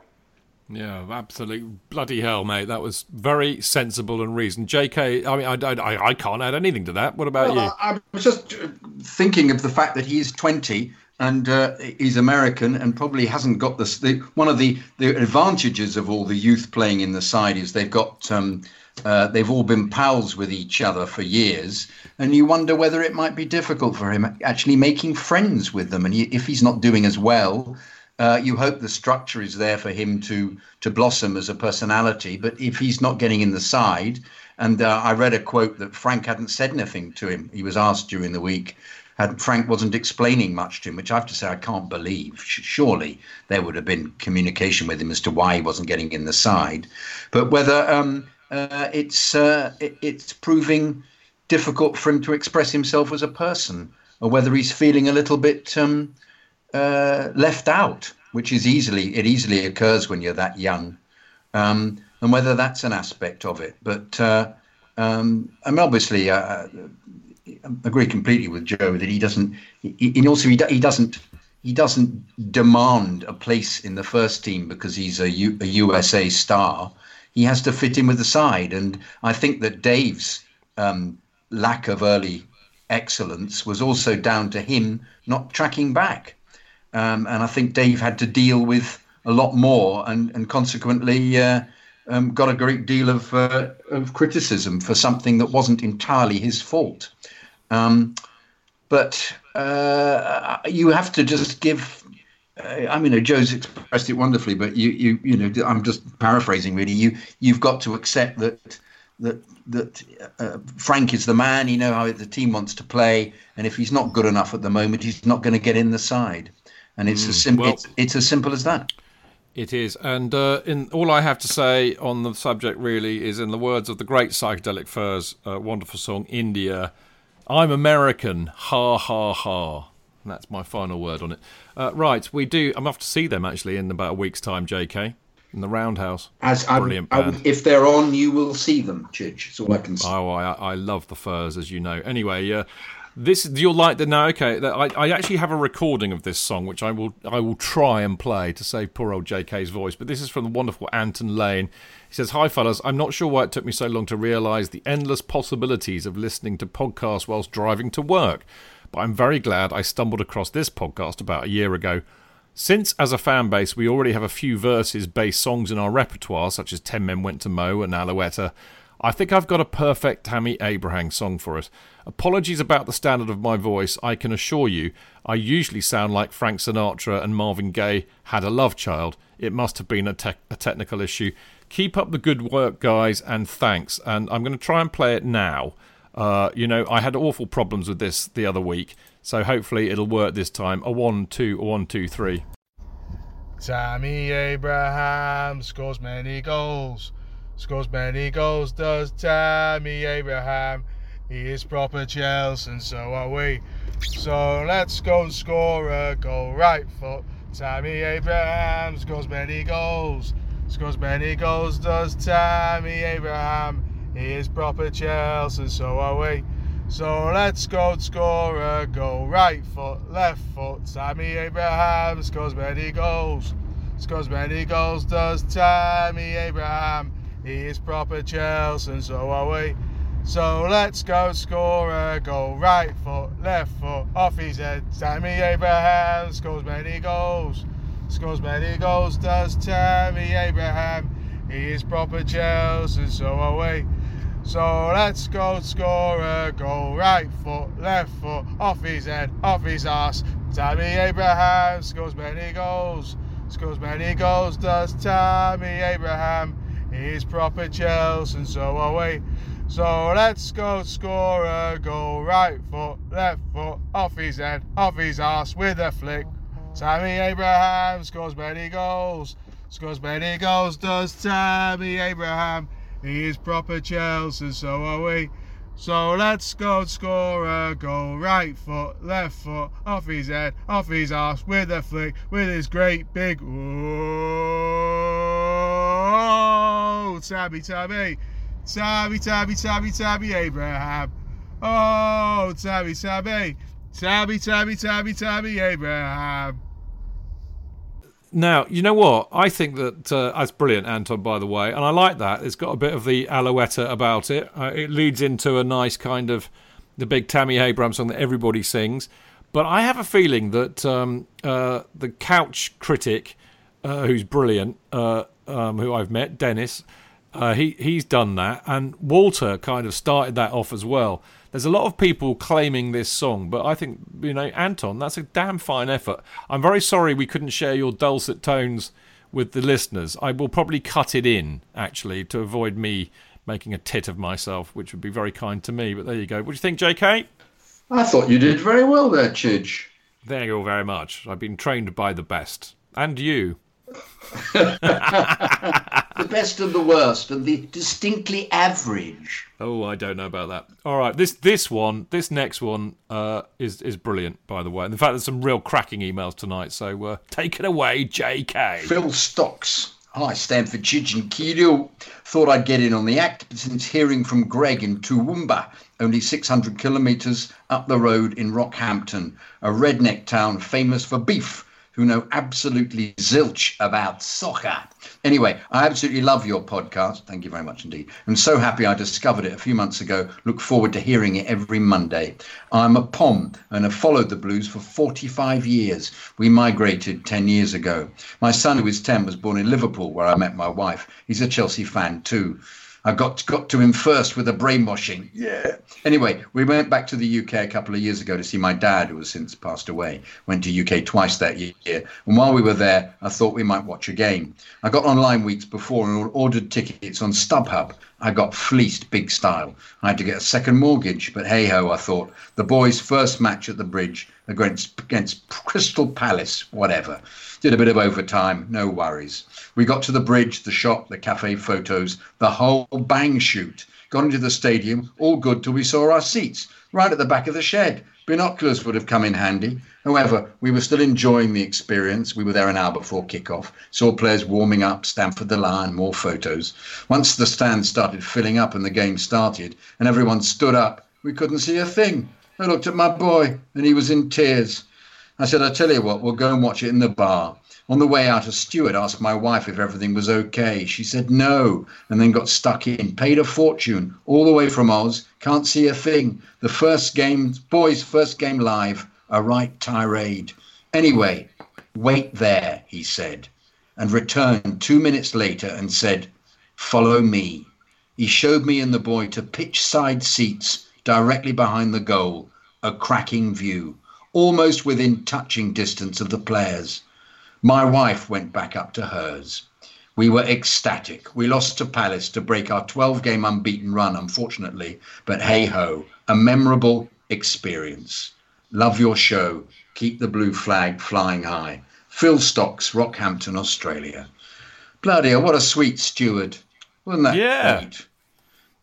Yeah, absolute bloody hell, mate. That was very sensible and reasoned. JK, I mean, I, I, I can't add anything to that. What about well, you? I, I was just thinking of the fact that he's 20 and uh, he's American and probably hasn't got this. The, one of the, the advantages of all the youth playing in the side is they've got um, uh, they've all been pals with each other for years, and you wonder whether it might be difficult for him actually making friends with them. And he, if he's not doing as well, uh, you hope the structure is there for him to to blossom as a personality. But if he's not getting in the side, and uh, I read a quote that Frank hadn't said anything to him. He was asked during the week. Had Frank wasn't explaining much to him, which I have to say I can't believe. Surely there would have been communication with him as to why he wasn't getting in the side, but whether um, uh, it's uh, it, it's proving difficult for him to express himself as a person, or whether he's feeling a little bit um, uh, left out, which is easily it easily occurs when you're that young, um, and whether that's an aspect of it. But uh, um, I mean, obviously, uh, agree completely with Joe that he doesn't. He, he also he, he doesn't he doesn't demand a place in the first team because he's a, U, a USA star he has to fit in with the side. And I think that Dave's um, lack of early excellence was also down to him not tracking back. Um, and I think Dave had to deal with a lot more and, and consequently uh, um, got a great deal of, uh, of criticism for something that wasn't entirely his fault. Um, but uh, you have to just give I mean, Joe's expressed it wonderfully, but you, you, you know, I'm just paraphrasing really. You, you've got to accept that that that uh, Frank is the man. You know how the team wants to play, and if he's not good enough at the moment, he's not going to get in the side. And it's mm, as simple. Well, it's, it's, as simple as that. It is, and uh, in all I have to say on the subject really is, in the words of the great psychedelic furs, uh, wonderful song "India." I'm American, ha ha ha. That's my final word on it. Uh, right, we do. I'm off to see them actually in about a week's time, JK, in the Roundhouse. As Brilliant I, I, if they're on, you will see them, Chidge. That's all I can say. Oh, I, I love the furs, as you know. Anyway, uh, this you'll like the now. Okay, I, I actually have a recording of this song, which I will I will try and play to save poor old JK's voice. But this is from the wonderful Anton Lane. He says, "Hi fellas, I'm not sure why it took me so long to realise the endless possibilities of listening to podcasts whilst driving to work." but I'm very glad I stumbled across this podcast about a year ago. Since, as a fan base, we already have a few verses based songs in our repertoire, such as 10 Men Went to Mow and Alouetta, I think I've got a perfect Tammy Abraham song for it. Apologies about the standard of my voice. I can assure you, I usually sound like Frank Sinatra and Marvin Gaye had a love child. It must have been a, te- a technical issue. Keep up the good work, guys, and thanks. And I'm going to try and play it now. Uh, you know, I had awful problems with this the other week, so hopefully it'll work this time. A one, two, a one, two, three. Tammy Abraham scores many goals. Scores many goals, does Tammy Abraham. He is proper Chelsea, and so are we. So let's go and score a goal. Right foot. Tammy Abraham scores many goals. Scores many goals, does Tammy Abraham. He is proper Chelsea, and so are we. So let's go and score a goal. Right foot, left foot. Tammy Abraham scores many goals. Scores many goals, does Tammy Abraham. He is proper Chelsea, and so are we. So let's go score a goal. Right foot, left foot, off his head. Tammy Abraham scores many goals. Scores many goals, does Tammy Abraham. He is proper Chelsea, so away. So let's go score a goal. Right foot, left foot, off his head, off his ass. Tammy Abraham scores many goals. Scores many goals, does Tammy Abraham. He's proper Chelsea, so away. So let's go score a goal. Right foot, left foot, off his head, off his ass with a flick. Tammy Abraham scores many goals. Scores many goals, does Tammy Abraham. He is proper Chelsea, so are we. So let's go score a goal. Right foot, left foot, off his head, off his ass, with a flick, with his great big. Oh, Tabby, Tabby. Tabby, Tabby, Tabby, Tabby Abraham. Oh, Tabby. Tabby, Tabby, Tabby, Tabby Abraham. Now, you know what? I think that uh, that's brilliant, Anton, by the way. And I like that. It's got a bit of the Alouetta about it. Uh, it leads into a nice kind of the big Tammy Abraham song that everybody sings. But I have a feeling that um, uh, the couch critic, uh, who's brilliant, uh, um, who I've met, Dennis, uh, he he's done that, and Walter kind of started that off as well. There's a lot of people claiming this song, but I think you know, Anton, that's a damn fine effort. I'm very sorry we couldn't share your dulcet tones with the listeners. I will probably cut it in actually to avoid me making a tit of myself, which would be very kind to me. But there you go. What do you think, J.K.? I thought you did very well there, Chidge. Thank you all very much. I've been trained by the best, and you. The best and the worst and the distinctly average. Oh, I don't know about that. All right, this this one, this next one, uh, is is brilliant. By the way, and the fact, there's some real cracking emails tonight. So uh, take it away, J.K. Phil Stocks. Hi, Stamford Chidge and Kido. Thought I'd get in on the act since hearing from Greg in Toowoomba, only 600 kilometres up the road in Rockhampton, a redneck town famous for beef who know absolutely zilch about soccer. Anyway, I absolutely love your podcast. Thank you very much indeed. I'm so happy I discovered it a few months ago. Look forward to hearing it every Monday. I'm a POM and have followed the Blues for 45 years. We migrated 10 years ago. My son, who is 10, was born in Liverpool, where I met my wife. He's a Chelsea fan too. I got got to him first with a brainwashing. Yeah. Anyway, we went back to the UK a couple of years ago to see my dad, who has since passed away. Went to UK twice that year, and while we were there, I thought we might watch a game. I got online weeks before and ordered tickets on StubHub. I got fleeced big style. I had to get a second mortgage, but hey ho, I thought the boys' first match at the bridge against against Crystal Palace, whatever. Did a bit of overtime, no worries. We got to the bridge, the shop, the cafe photos, the whole bang shoot. Got into the stadium, all good till we saw our seats, right at the back of the shed. Binoculars would have come in handy. However, we were still enjoying the experience. We were there an hour before kickoff, saw players warming up, Stamford the Lion, more photos. Once the stand started filling up and the game started, and everyone stood up, we couldn't see a thing. I looked at my boy, and he was in tears. I said, I tell you what, we'll go and watch it in the bar. On the way out, a steward asked my wife if everything was okay. She said no, and then got stuck in. Paid a fortune all the way from Oz. Can't see a thing. The first game, boys' first game live, a right tirade. Anyway, wait there, he said, and returned two minutes later and said, Follow me. He showed me and the boy to pitch side seats directly behind the goal, a cracking view almost within touching distance of the players. My wife went back up to hers. We were ecstatic. We lost to Palace to break our 12 game unbeaten run, unfortunately, but hey ho, a memorable experience. Love your show. Keep the blue flag flying high. Phil Stocks, Rockhampton, Australia. Bloody hell, what a sweet steward. Wasn't that Yeah. great?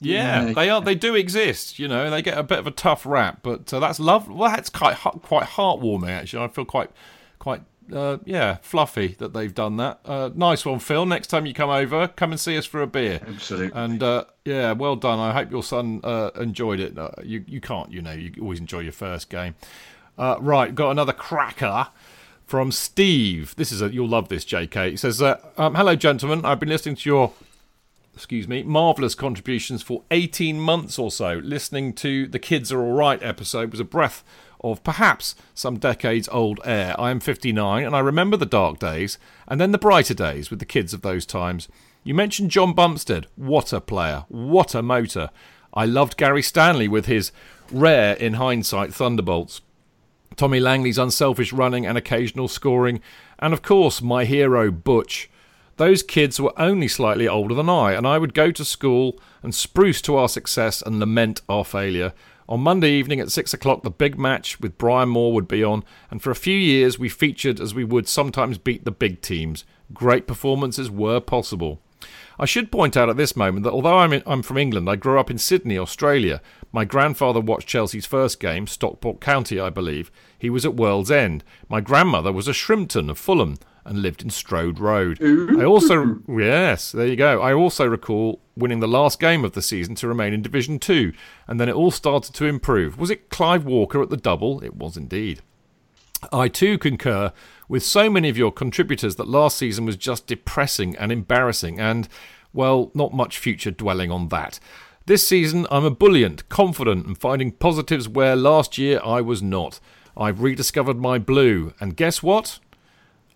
Yeah, Yeah. they are. They do exist. You know, they get a bit of a tough rap, but uh, that's love. Well, that's quite quite heartwarming. Actually, I feel quite quite uh, yeah fluffy that they've done that. Uh, nice one, Phil. Next time you come over, come and see us for a beer. Absolutely. And uh, yeah, well done. I hope your son uh, enjoyed it. Uh, you you can't, you know, you always enjoy your first game. Uh, right, got another cracker from Steve. This is a you'll love this, J.K. He says, uh, um, "Hello, gentlemen. I've been listening to your excuse me, marvellous contributions for 18 months or so. Listening to the Kids Are Alright episode was a breath of perhaps some decades old air. I am 59 and I remember the dark days and then the brighter days with the kids of those times. You mentioned John Bumstead. What a player. What a motor. I loved Gary Stanley with his rare, in hindsight, thunderbolts. Tommy Langley's unselfish running and occasional scoring. And of course, my hero, Butch. Those kids were only slightly older than I, and I would go to school and spruce to our success and lament our failure. On Monday evening at six o'clock, the big match with Brian Moore would be on, and for a few years we featured as we would sometimes beat the big teams. Great performances were possible. I should point out at this moment that although I'm, in, I'm from England, I grew up in Sydney, Australia. My grandfather watched Chelsea's first game, Stockport County, I believe. He was at World's End. My grandmother was a Shrimpton of Fulham and lived in Strode Road. I also, yes, there you go. I also recall winning the last game of the season to remain in Division 2, and then it all started to improve. Was it Clive Walker at the double? It was indeed. I too concur with so many of your contributors that last season was just depressing and embarrassing, and, well, not much future dwelling on that. This season, I'm ebullient, confident, and finding positives where last year I was not. I've rediscovered my blue, and guess what?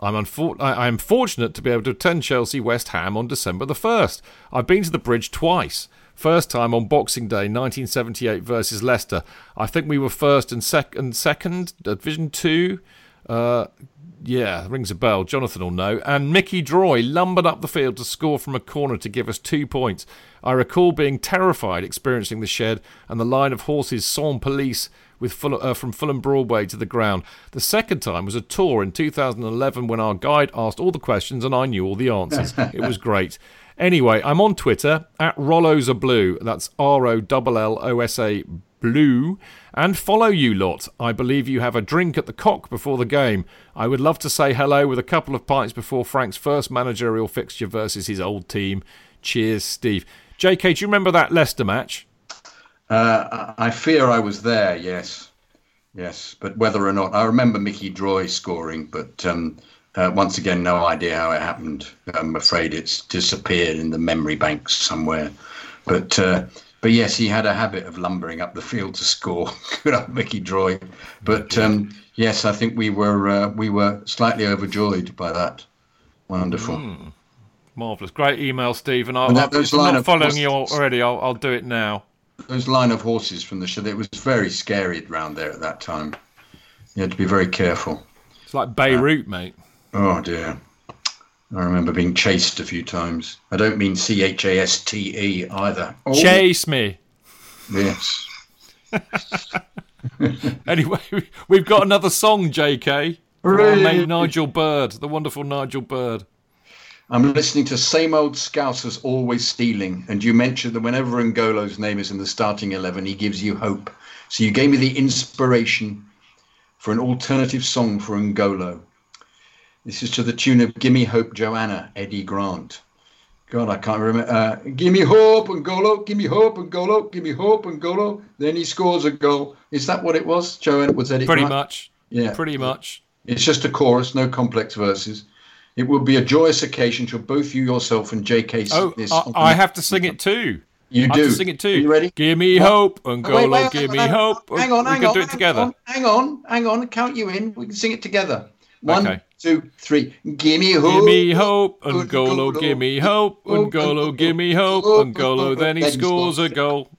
I'm, unfor- I am fortunate to be able to attend Chelsea West Ham on December the 1st. I've been to the bridge twice. First time on Boxing Day 1978 versus Leicester. I think we were first and, sec- and second, Division 2. Uh, yeah, rings a bell. Jonathan will know. And Mickey Droy lumbered up the field to score from a corner to give us two points. I recall being terrified experiencing the shed and the line of horses sans police with Ful- uh, from Fulham Broadway to the ground. The second time was a tour in 2011 when our guide asked all the questions and I knew all the answers. it was great. Anyway, I'm on Twitter at Rollosa Blue. That's R O L L O S A Blue. And follow you lot. I believe you have a drink at the cock before the game. I would love to say hello with a couple of pints before Frank's first managerial fixture versus his old team. Cheers, Steve. JK, do you remember that Leicester match? Uh, I fear I was there. Yes, yes, but whether or not I remember Mickey Droy scoring, but um, uh, once again, no idea how it happened. I'm afraid it's disappeared in the memory banks somewhere. But uh, but yes, he had a habit of lumbering up the field to score. Good old Mickey Droy. But um, yes, I think we were uh, we were slightly overjoyed by that. Wonderful. Mm, marvelous, great email, Steve. And I'll, And that- those I'm not following you already. I'll, I'll do it now. Those line of horses from the show, it was very scary around there at that time. You had to be very careful. It's like Beirut, uh, mate. Oh dear. I remember being chased a few times. I don't mean C H A S T E either. Oh, Chase me. Yes. Anyway, we've got another song, JK. Hooray. mate Nigel Bird, the wonderful Nigel Bird. I'm listening to Same Old Scousers Always Stealing, and you mentioned that whenever Ngolo's name is in the starting 11, he gives you hope. So you gave me the inspiration for an alternative song for Ngolo. This is to the tune of Gimme Hope Joanna, Eddie Grant. God, I can't remember. Uh, gimme hope, Ngolo, gimme hope, Ngolo, gimme hope, Ngolo. Then he scores a goal. Is that what it was, Joanna? Was Eddie Pretty Grant? much. Yeah. Pretty much. It's just a chorus, no complex verses. It will be a joyous occasion to both you yourself and J.K. Oh, this I, I have to sing it too. You I have do. to sing it too. Are you ready? Give me What? hope, Wait, Ngolo. wait, give me hang on, hope. Hang on, we hang can on. do it together. on, Hang on, hang on. Count you in. We can sing it together. One, Okay. two, three. Give me hope. Give me hope, Ngolo. Give me hope, Ngolo. Give me hope, Ngolo. Then he scores a goal.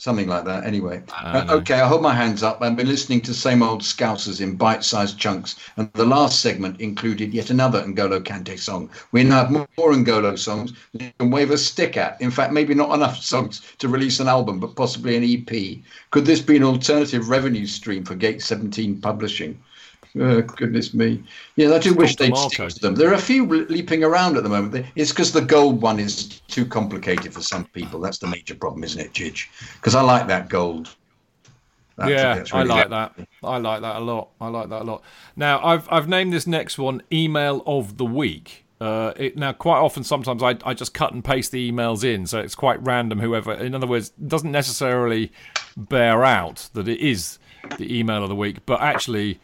Something like that. Anyway. Uh, okay, I hold my hands up. I've been listening to same old Scousers in bite-sized chunks, and the last segment included yet another Ngolo Kante song. We now have more Ngolo songs you can wave a stick at. In fact, maybe not enough songs to release an album, but possibly an EP. Could this be an alternative revenue stream for Gate 17 Publishing? Oh, goodness me. Yeah, I do wish they'd stick to them. There are a few leaping around at the moment. It's because the gold one is too complicated for some people. That's the major problem, isn't it, Chidge? Because I like that gold. That's- yeah, that's I like good. that. I like that a lot. I like that a lot. Now, I've I've named this next one email of the week. Uh, it, now, quite often, sometimes I, I just cut and paste the emails in, so it's quite random. Whoever, in other words, doesn't necessarily bear out that it is the email of the week, but actually,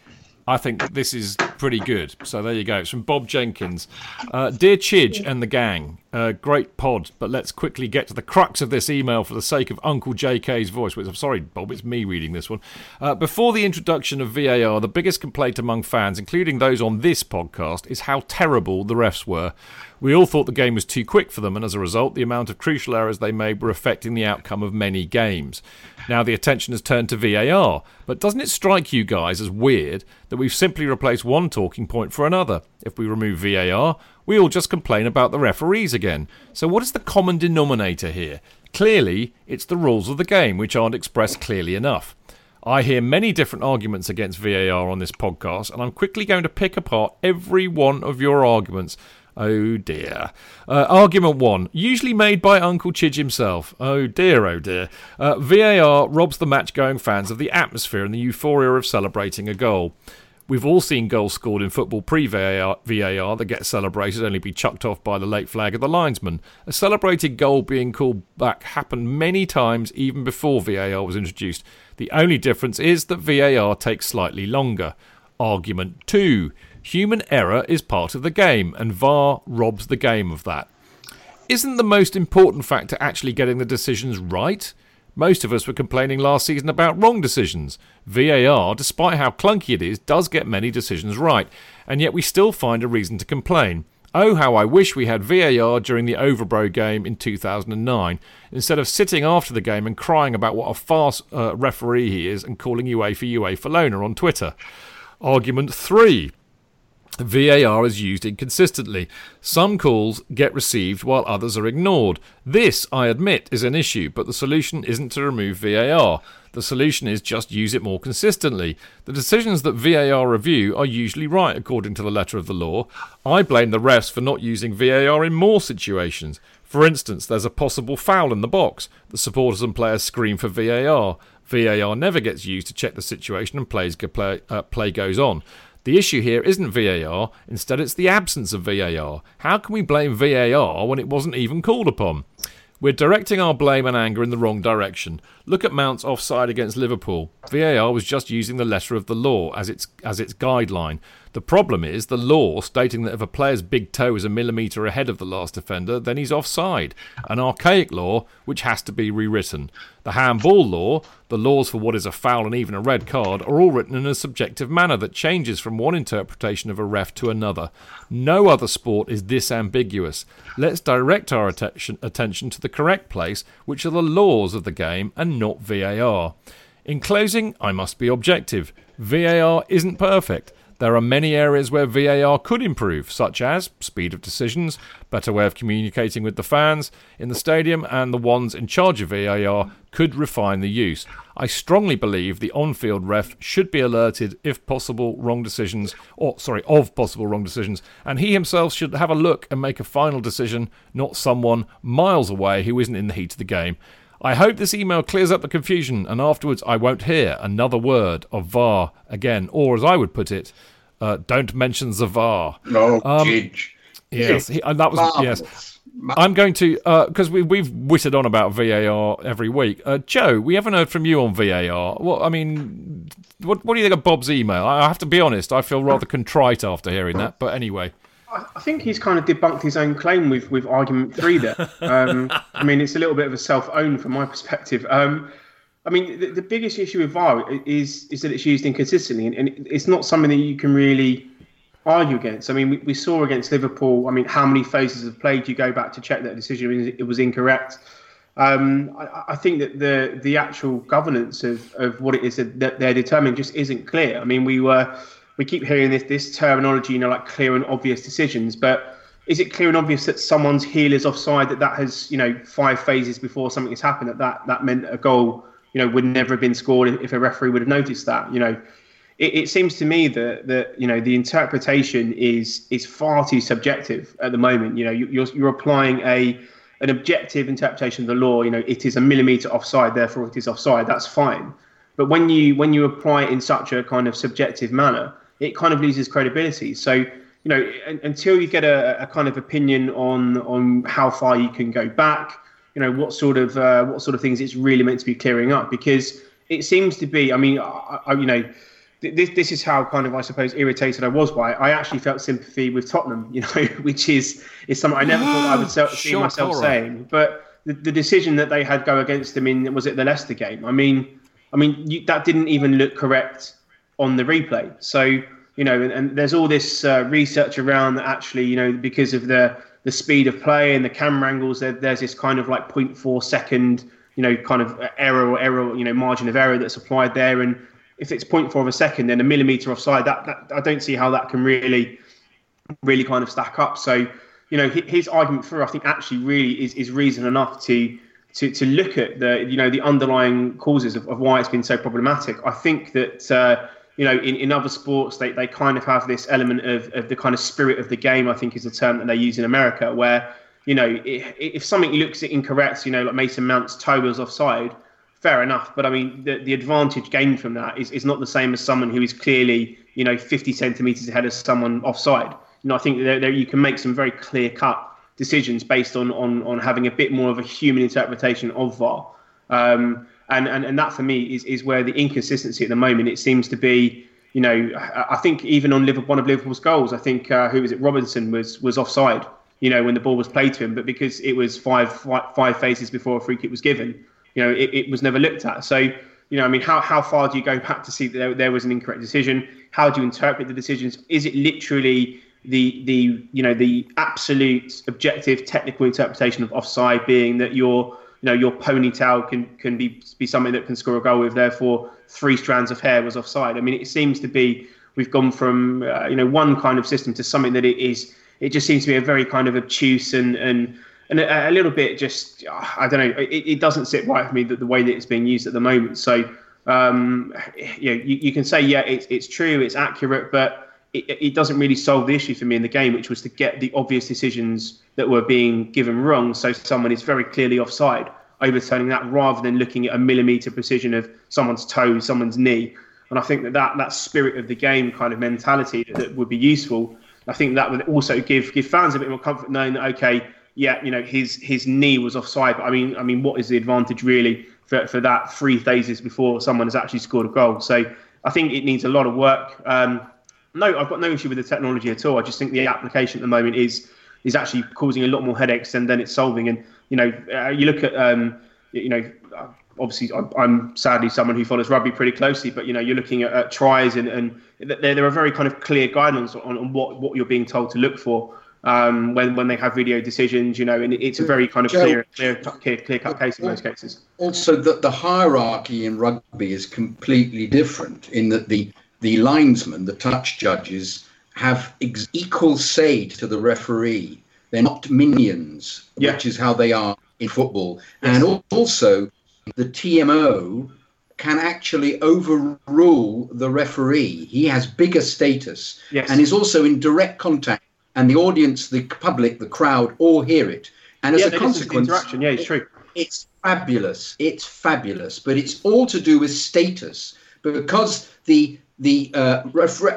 I think this is pretty good. So there you go. It's from Bob Jenkins. Uh, Dear Chidge and the gang, Uh, great pod, but let's quickly get to the crux of this email for the sake of Uncle JK's voice. Which I'm sorry, Bob, it's me reading this one. Uh, before the introduction of VAR, the biggest complaint among fans, including those on this podcast, is how terrible the refs were. We all thought the game was too quick for them, and as a result, the amount of crucial errors they made were affecting the outcome of many games. Now the attention has turned to VAR, but doesn't it strike you guys as weird that we've simply replaced one talking point for another? If we remove VAR, we all just complain about the referees again. So what is the common denominator here? Clearly, it's the rules of the game, which aren't expressed clearly enough. I hear many different arguments against VAR on this podcast, and I'm quickly going to pick apart every one of your arguments Oh dear. Uh, argument one, usually made by Uncle Chidge himself. Oh dear, oh dear. Uh, VAR robs the match going fans of the atmosphere and the euphoria of celebrating a goal. We've all seen goals scored in football pre VAR that get celebrated only be chucked off by the late flag of the linesman. A celebrated goal being called back happened many times even before VAR was introduced. The only difference is that VAR takes slightly longer. Argument 2. Human error is part of the game, and VAR robs the game of that. Isn't the most important factor actually getting the decisions right? Most of us were complaining last season about wrong decisions. VAR, despite how clunky it is, does get many decisions right, and yet we still find a reason to complain. Oh, how I wish we had VAR during the Ovrebo game in 2009, instead of sitting after the game and crying about what a farce uh, referee he is and calling UEFA UEFA Loner on Twitter. Argument 3. VAR is used inconsistently. Some calls get received while others are ignored. This, I admit, is an issue, but the solution isn't to remove VAR. The solution is just use it more consistently. The decisions that VAR review are usually right according to the letter of the law. I blame the refs for not using VAR in more situations. For instance, there's a possible foul in the box. The supporters and players scream for VAR. VAR never gets used to check the situation and play, uh, play goes on. The issue here isn't VAR, instead, it's the absence of VAR. How can we blame VAR when it wasn't even called upon? We're directing our blame and anger in the wrong direction. Look at Mount's offside against Liverpool. VAR was just using the letter of the law as its as its guideline. The problem is the law stating that if a player's big toe is a millimetre ahead of the last defender, then he's offside. An archaic law which has to be rewritten. The handball law, the laws for what is a foul and even a red card, are all written in a subjective manner that changes from one interpretation of a ref to another. No other sport is this ambiguous. Let's direct our attention, attention to the correct place, which are the laws of the game and not VAR. In closing, I must be objective. VAR isn't perfect. There are many areas where VAR could improve, such as speed of decisions, better way of communicating with the fans in the stadium, and the ones in charge of VAR could refine the use. I strongly believe the on-field ref should be alerted if possible wrong decisions, or sorry, of possible wrong decisions, and he himself should have a look and make a final decision, not someone miles away who isn't in the heat of the game. I hope this email clears up the confusion and afterwards I won't hear another word of VAR again, or as I would put it, uh, don't mention the VAR. No, um, Yes, he, that was Marvelous. yes. I'm going to because uh, we we've whittled on about VAR every week. Uh, Joe, we haven't heard from you on VAR. Well, I mean, what what do you think of Bob's email? I have to be honest, I feel rather contrite after hearing that. But anyway. I think he's kind of debunked his own claim with, with argument three there. Um, I mean, it's a little bit of a self own from my perspective. Um, I mean, the, the, biggest issue with VAR is is that it's used inconsistently, and, and, it's not something that you can really argue against. I mean, we, we, saw against Liverpool. I mean, how many phases of play do you go back to check that decision it was incorrect? Um, I, I, think that the the actual governance of, of what it is that they're determining just isn't clear. I mean, we were we keep hearing this this terminology, you know, like clear and obvious decisions, but is it clear and obvious that someone's heel is offside that that has you know five phases before something has happened that that, that meant a goal you know would never have been scored if a referee would have noticed that you know? It, it seems to me that that you know the interpretation is is far too subjective at the moment you know? You, you're you're applying a an objective interpretation of the law you know it is a millimeter offside therefore it is offside that's fine. But when you when you apply it in such a kind of subjective manner it kind of loses credibility. So you know, until you get a, a, kind of opinion on on how far you can go back, you know, what sort of uh, what sort of things it's really meant to be clearing up, because it seems to be. I mean, I, I, you know, this, this is how kind of I suppose irritated I was by it. I actually felt sympathy with Tottenham, you know, which is is something I never thought I would see Shock myself horror. saying. But the, the decision that they had go against them in was it the Leicester game? I mean, I mean you, that didn't even look correct on the replay. So you know, and, and there's all this uh, research around that actually, you know, because of the the speed of play and the camera angles, there, there's this kind of like 0.4 second, you know, kind of error or error, you know, margin of error that's applied there. And if it's 0.4 of a second, then a millimeter offside, that, that I don't see how that can really, really kind of stack up. So, you know, hi- his argument for, I think, actually really is, is reason enough to to to look at the you know the underlying causes of, of why it's been so problematic. I think that. Uh, you know, in, in other sports, they, they kind of have this element of, of the kind of spirit of the game, I think is the term that they use in America, where, you know, if, if something looks incorrect, you know, like Mason Mount's toe was offside, fair enough. But I mean, the, the advantage gained from that is, is not the same as someone who is clearly, you know, 50 centimetres ahead of someone offside. You know, I think that there, you can make some very clear cut decisions based on, on, on having a bit more of a human interpretation of VAR. Um, and, and, and that for me is, is where the inconsistency at the moment, it seems to be, you know, I think even on Liverpool, one of Liverpool's goals, I think, uh, who was it, Robinson was, was offside, you know, when the ball was played to him, but because it was five, five, phases before a free kick was given, you know, it, it was never looked at. So, you know, I mean, how, how far do you go back to see that there, there was an incorrect decision? How do you interpret the decisions? Is it literally the the you know the absolute objective technical interpretation of offside being that your you know your ponytail can can be be something that can score a goal with. Therefore three strands of hair was offside. I mean it seems to be we've gone from uh, you know one kind of system to something that it is it just seems to be a very kind of obtuse and and and a, a little bit just uh, I don't know it, it doesn't sit right with me that the way that it's being used at the moment. So um you know you, you can say yeah it's it's true it's accurate but it, it doesn't really solve the issue for me in the game, which was to get the obvious decisions that were being given wrong. So someone is very clearly offside, overturning that rather than looking at a millimeter precision of someone's toe, someone's knee. And I think that that, that spirit of the game kind of mentality that, that would be useful. I think that would also give give fans a bit more comfort knowing that okay, yeah, you know his his knee was offside. But I mean, I mean, what is the advantage really for, for that three phases before someone has actually scored a goal? So I think it needs a lot of work. Um, no, I've got no issue with the technology at all. I just think the application at the moment is is actually causing a lot more headaches than, than it's solving. And you know, uh, you look at um, you know, uh, obviously I'm, I'm sadly someone who follows rugby pretty closely, but you know, you're looking at, at tries and and there there are very kind of clear guidelines on, on what what you're being told to look for. Um, when when they have video decisions, you know, and it's a very kind of Joe- clear clear clear, clear cut case in most cases. Also, that the hierarchy in rugby is completely different in that the the linesmen, the touch judges, have ex- equal say to the referee. They're not minions, which is how they are in football. And also, the TMO can actually overrule the referee. He has bigger status Yes. and is also in direct contact, and the audience, the public, the crowd all hear it. And as yeah, a there is this consequence, interaction. Yeah, it's true. it's fabulous. It's fabulous, but it's all to do with status because the the uh,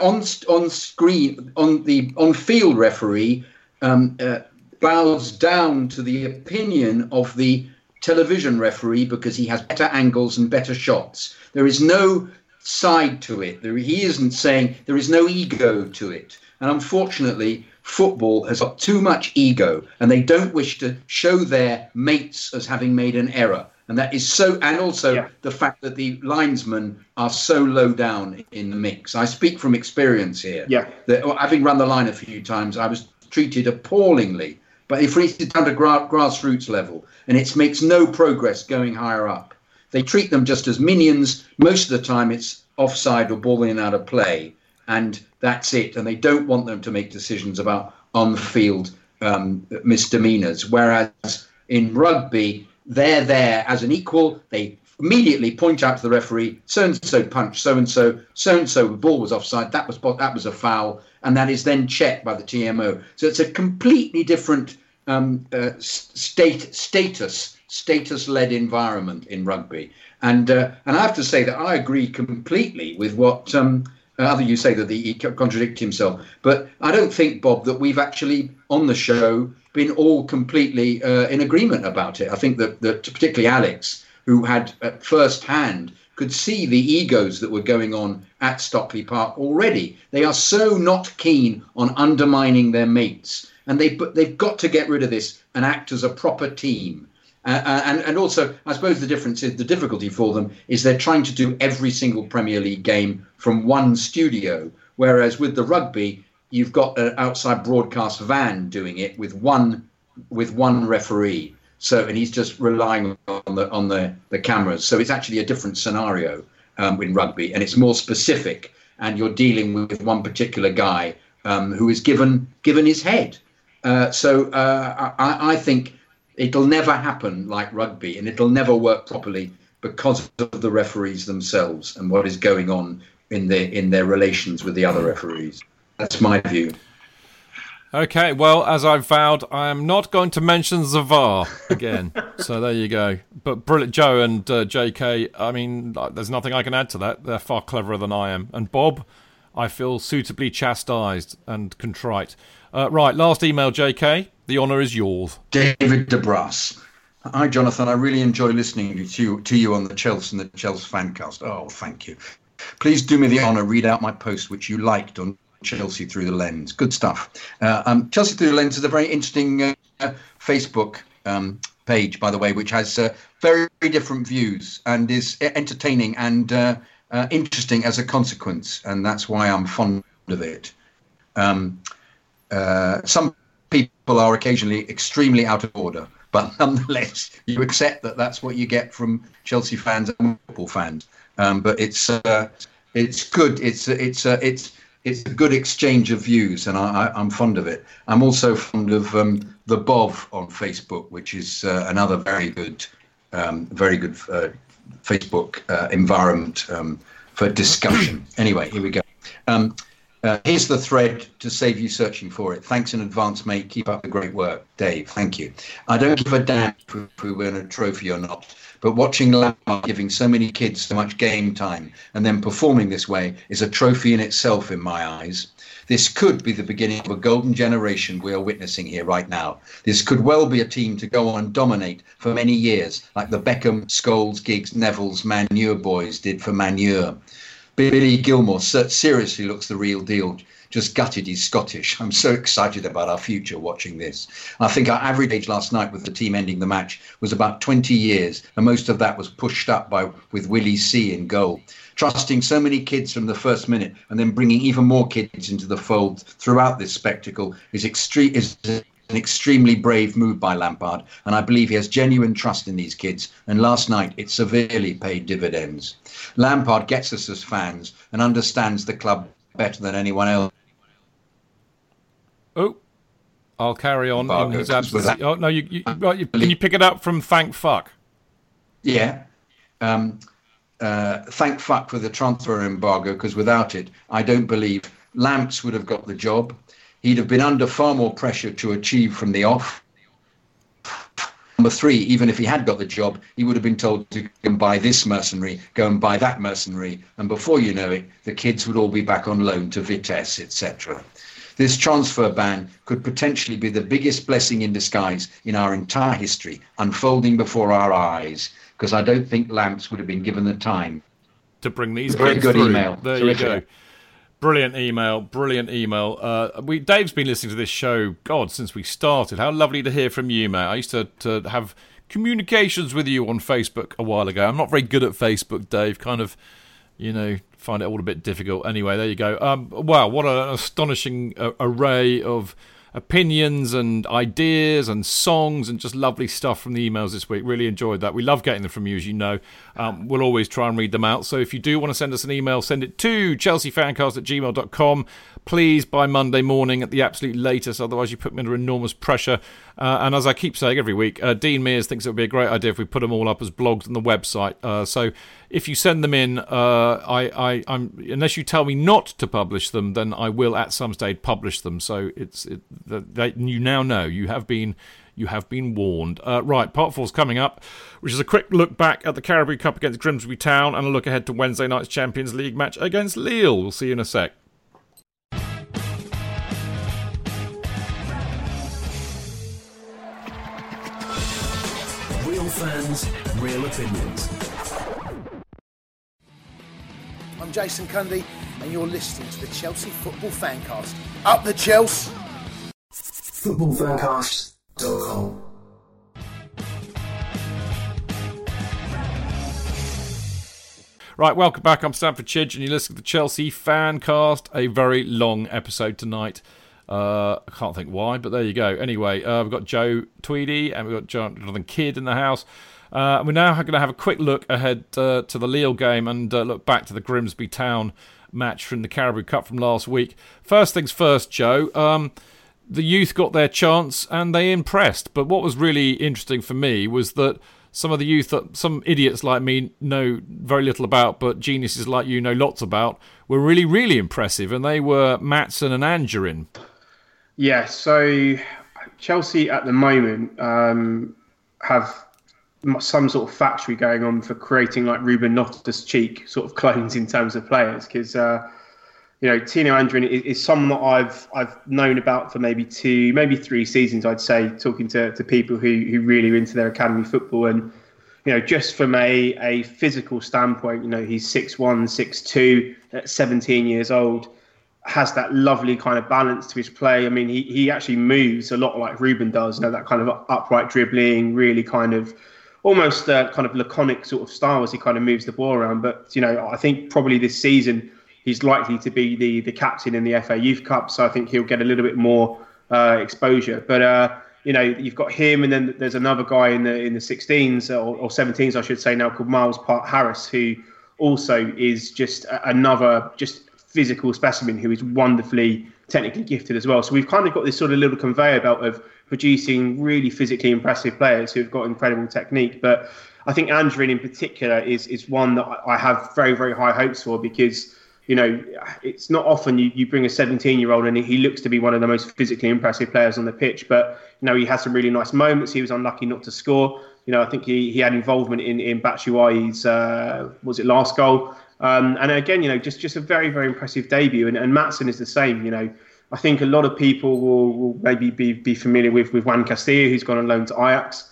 on on screen on the on field referee um, uh, bows down to the opinion of the television referee because he has better angles and better shots. There is no side to it. There, he isn't saying there is no ego to it. And unfortunately, football has got too much ego, and they don't wish to show their mates as having made an error. And that is so, and also the fact that the linesmen are so low down in the mix. I speak from experience here. Yeah. That, well, having run the line a few times, I was treated appallingly. But if it's down to gra- grassroots level, and it makes no progress going higher up, they treat them just as minions. Most of the time, it's offside or ball in and out of play, and that's it. And they don't want them to make decisions about on-field um, misdemeanors. Whereas in rugby, they're there as an equal. They immediately point out to the referee, so and so punched so and so, so and so. The ball was offside. That was that was a foul, and that is then checked by the TMO. So it's a completely different um, uh, state status status led environment in rugby. And uh, and I have to say that I agree completely with what. Um, other you say that he contradicts himself, but I don't think Bob that we've actually on the show been all completely uh, in agreement about it. I think that, that particularly Alex, who had at first hand could see the egos that were going on at Stockley Park already. They are so not keen on undermining their mates, and they they've got to get rid of this and act as a proper team. Uh, uh, and and also, I suppose the difference is the difficulty for them is they're trying to do every single Premier League game from one studio, whereas with the rugby, you've got an outside broadcast van doing it with one with one referee. So and he's just relying on the on the, the cameras. So it's actually a different scenario um, in rugby, and it's more specific. And you're dealing with one particular guy um, who is given given his head. Uh, so uh, I, I think it'll never happen like rugby, and it'll never work properly because of the referees themselves and what is going on in their in their relations with the other referees. That's my view. Okay, well, as I've vowed, I am not going to mention Zavar again. so there you go. But brilliant, Joe and uh, JK. I mean, there's nothing I can add to that. They're far cleverer than I am. And Bob, I feel suitably chastised and contrite. Uh, right, last email, JK. The honour is yours. David DeBras. Hi, Jonathan. I really enjoy listening to you, to you on the Chelsea and the Chelsea Fancast. Oh, thank you. Please do me the honour, read out my post, which you liked on Chelsea Through the Lens. Good stuff. Uh, um, Chelsea Through the Lens is a very interesting uh, Facebook um, page, by the way, which has uh, very, very, different views and is entertaining and uh, uh, interesting as a consequence. And that's why I'm fond of it. Um, uh, some people are occasionally extremely out of order, but nonetheless, you accept that that's what you get from Chelsea fans and football fans. Um, but it's it's good. It's it's it's it's a good exchange of views, and I, am fond of it. I'm also fond of um, the Bov on Facebook, which is uh, another very good, um, very good uh, Facebook uh, environment um, for discussion. anyway, here we go. Um, uh, here's the thread to save you searching for it. Thanks in advance, mate. Keep up the great work, Dave. Thank you. I don't give a damn if we win a trophy or not. But watching Lampard giving so many kids so much game time and then performing this way is a trophy in itself in my eyes. This could be the beginning of a golden generation we are witnessing here right now. This could well be a team to go on and dominate for many years, like the Beckham, Scholes, Giggs, Nevilles, Manure boys did for Manure. Billy Gilmour seriously looks the real deal just gutted he's Scottish. I'm so excited about our future watching this. I think our average age last night with the team ending the match was about 20 years, and most of that was pushed up by with Willie C in goal. Trusting so many kids from the first minute and then bringing even more kids into the fold throughout this spectacle is extreme is an extremely brave move by Lampard, and I believe he has genuine trust in these kids. And last night, it severely paid dividends. Lampard gets us as fans and understands the club better than anyone else. Oh, I'll carry on in his absence. Oh no, you, you, right, you, can you pick it up from thank fuck? Yeah. Um, uh, thank fuck for the transfer embargo because without it, I don't believe Lamps would have got the job. He'd have been under far more pressure to achieve from the off. Number three, even if he had got the job, he would have been told to go and buy this mercenary, go and buy that mercenary, and before you know it, the kids would all be back on loan to Vitesse, etc. This transfer ban could potentially be the biggest blessing in disguise in our entire history, unfolding before our eyes, because I don't think Lamps would have been given the time. To bring these Very good through. email. There you go. Brilliant email, brilliant email. Uh, we Dave's been listening to this show, God, since we started. How lovely to hear from you, mate. I used to, to have communications with you on Facebook a while ago. I'm not very good at Facebook, Dave. Kind of, you know, find it all a bit difficult. Anyway, there you go. Um, wow, what an astonishing uh, array of opinions and ideas and songs and just lovely stuff from the emails this week. Really enjoyed that. We love getting them from you, as you know. Um, we'll always try and read them out. So if you do want to send us an email, send it to chelseafancast at gmail.com. Please by Monday morning at the absolute latest, otherwise you put me under enormous pressure. Uh, and as I keep saying every week, uh, Dean Mears thinks it would be a great idea if we put them all up as blogs on the website. Uh, so if you send them in, uh, I, am unless you tell me not to publish them, then I will at some stage publish them. So it's it, you now know you have been you have been warned. Uh, right, part four is coming up, which is a quick look back at the Carabao Cup against Grimsby Town and a look ahead to Wednesday night's Champions League match against Lille. We'll see you in a sec. Fans, real opinions. I'm Jason Cundy, and you're listening to the Chelsea Football Fancast. Up the Chelsea! Footballfancast.com. Right, welcome back. I'm Stamford Chidge, and you listen to the Chelsea Fancast. A very long episode tonight. Uh, I can't think why, but there you go. Anyway, uh, we've got Joe Tweedy and we've got Jonathan Kydd in the house. Uh, we're now going to have a quick look ahead uh, to the Lille game and uh, look back to the Grimsby Town match from the Carabao Cup from last week. First things first, Joe. Um, the youth got their chance and they impressed. But what was really interesting for me was that some of the youth that some idiots like me know very little about, but geniuses like you know lots about, were really, really impressive. And they were Maatsen and Anjorin. Yeah, so Chelsea at the moment um, have some sort of factory going on for creating like Ruben Loftus Cheek sort of clones in terms of players because uh, you know Tino Anjorin is, is, someone that I've I've known about for maybe two maybe three seasons I'd say talking to, to people who who really are into their academy football. And you know just from a, a physical standpoint you know he's six one six two at 17 years old has that lovely kind of balance to his play. I mean, he, he actually moves a lot like Ruben does, you know, that kind of upright dribbling, really kind of almost a kind of laconic sort of style as he kind of moves the ball around. But, you know, I think probably this season he's likely to be the, the captain in the FA Youth Cup. So I think he'll get a little bit more uh, exposure. But, uh, you know, you've got him, and then there's another guy in the in the 16s or, or 17s, I should say now, called Myles Peart-Harris, who also is just another just physical specimen who is wonderfully technically gifted as well. So we've kind of got this sort of little conveyor belt of producing really physically impressive players who've got incredible technique. But I think Anjorin in particular is is one that I have very very high hopes for because you know it's not often you, you bring a 17 year old and he looks to be one of the most physically impressive players on the pitch. But you know he has some really nice moments. He was unlucky not to score. You know I think he, he had involvement in in Batshuayi's uh, was it last goal. Um, and again, you know, just just a very very impressive debut. And, and Maatsen is the same. You know, I think a lot of people will, will maybe be, be familiar with with Juan Castillo, who's gone on loan to Ajax.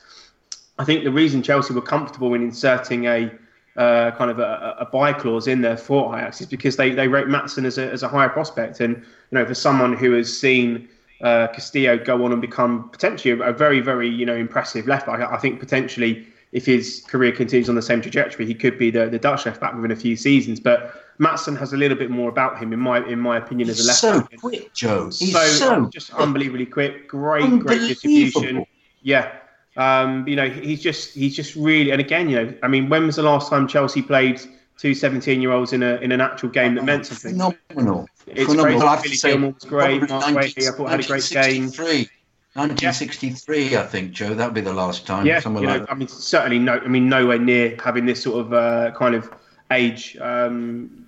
I think the reason Chelsea were comfortable in inserting a uh, kind of a, a, buy clause in there for Ajax is because they, they rate Maatsen as a, as a higher prospect. And, you know, for someone who has seen uh, Castillo go on and become potentially a, a very, very, you know, impressive left back, I think potentially if his career continues on the same trajectory, he could be the, the Dutch left back within a few seasons. But Maatsen has a little bit more about him, in my in my opinion, as a left so back. So quick, Joe. He's so, so just unbelievably quick. Great, great distribution. Yeah. Um, you know, he's just he's just really and again, you know, I mean, when was the last time Chelsea played two 17 year olds in a in an actual game that meant something? Phenomenal. It's Phenomenal. great. Billy Gilmour was great. Mark Whaley, I thought had a great game. 1963, yeah. I think, Joe. That would be the last time. Yeah, you know, like I mean, certainly no. I mean, nowhere near having this sort of uh, kind of age um,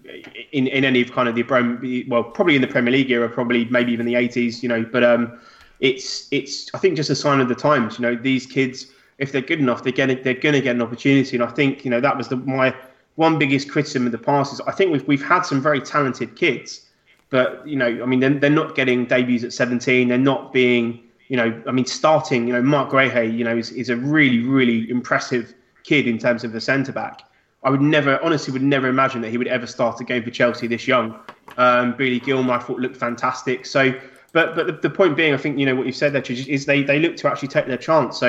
in in any of kind of the well, probably in the Premier League era, probably maybe even the 80s. You know, but um, it's it's I think just a sign of the times. You know, these kids, if they're good enough, they're getting they're going to get an opportunity. And I think you know that was the my one biggest criticism of the past is I think we've we've had some very talented kids, but you know, I mean, they're, they're not getting debuts at 17. They're not being you know, I mean, starting, you know, Marc Guéhi, you know, is, is a really, really impressive kid in terms of the centre back. I would never, honestly, would never imagine that he would ever start a game for Chelsea this young. Um, Billy Gilmour, I thought looked fantastic. So, but but the, the, point being, I think you know what you said there is they they look to actually take their chance. So,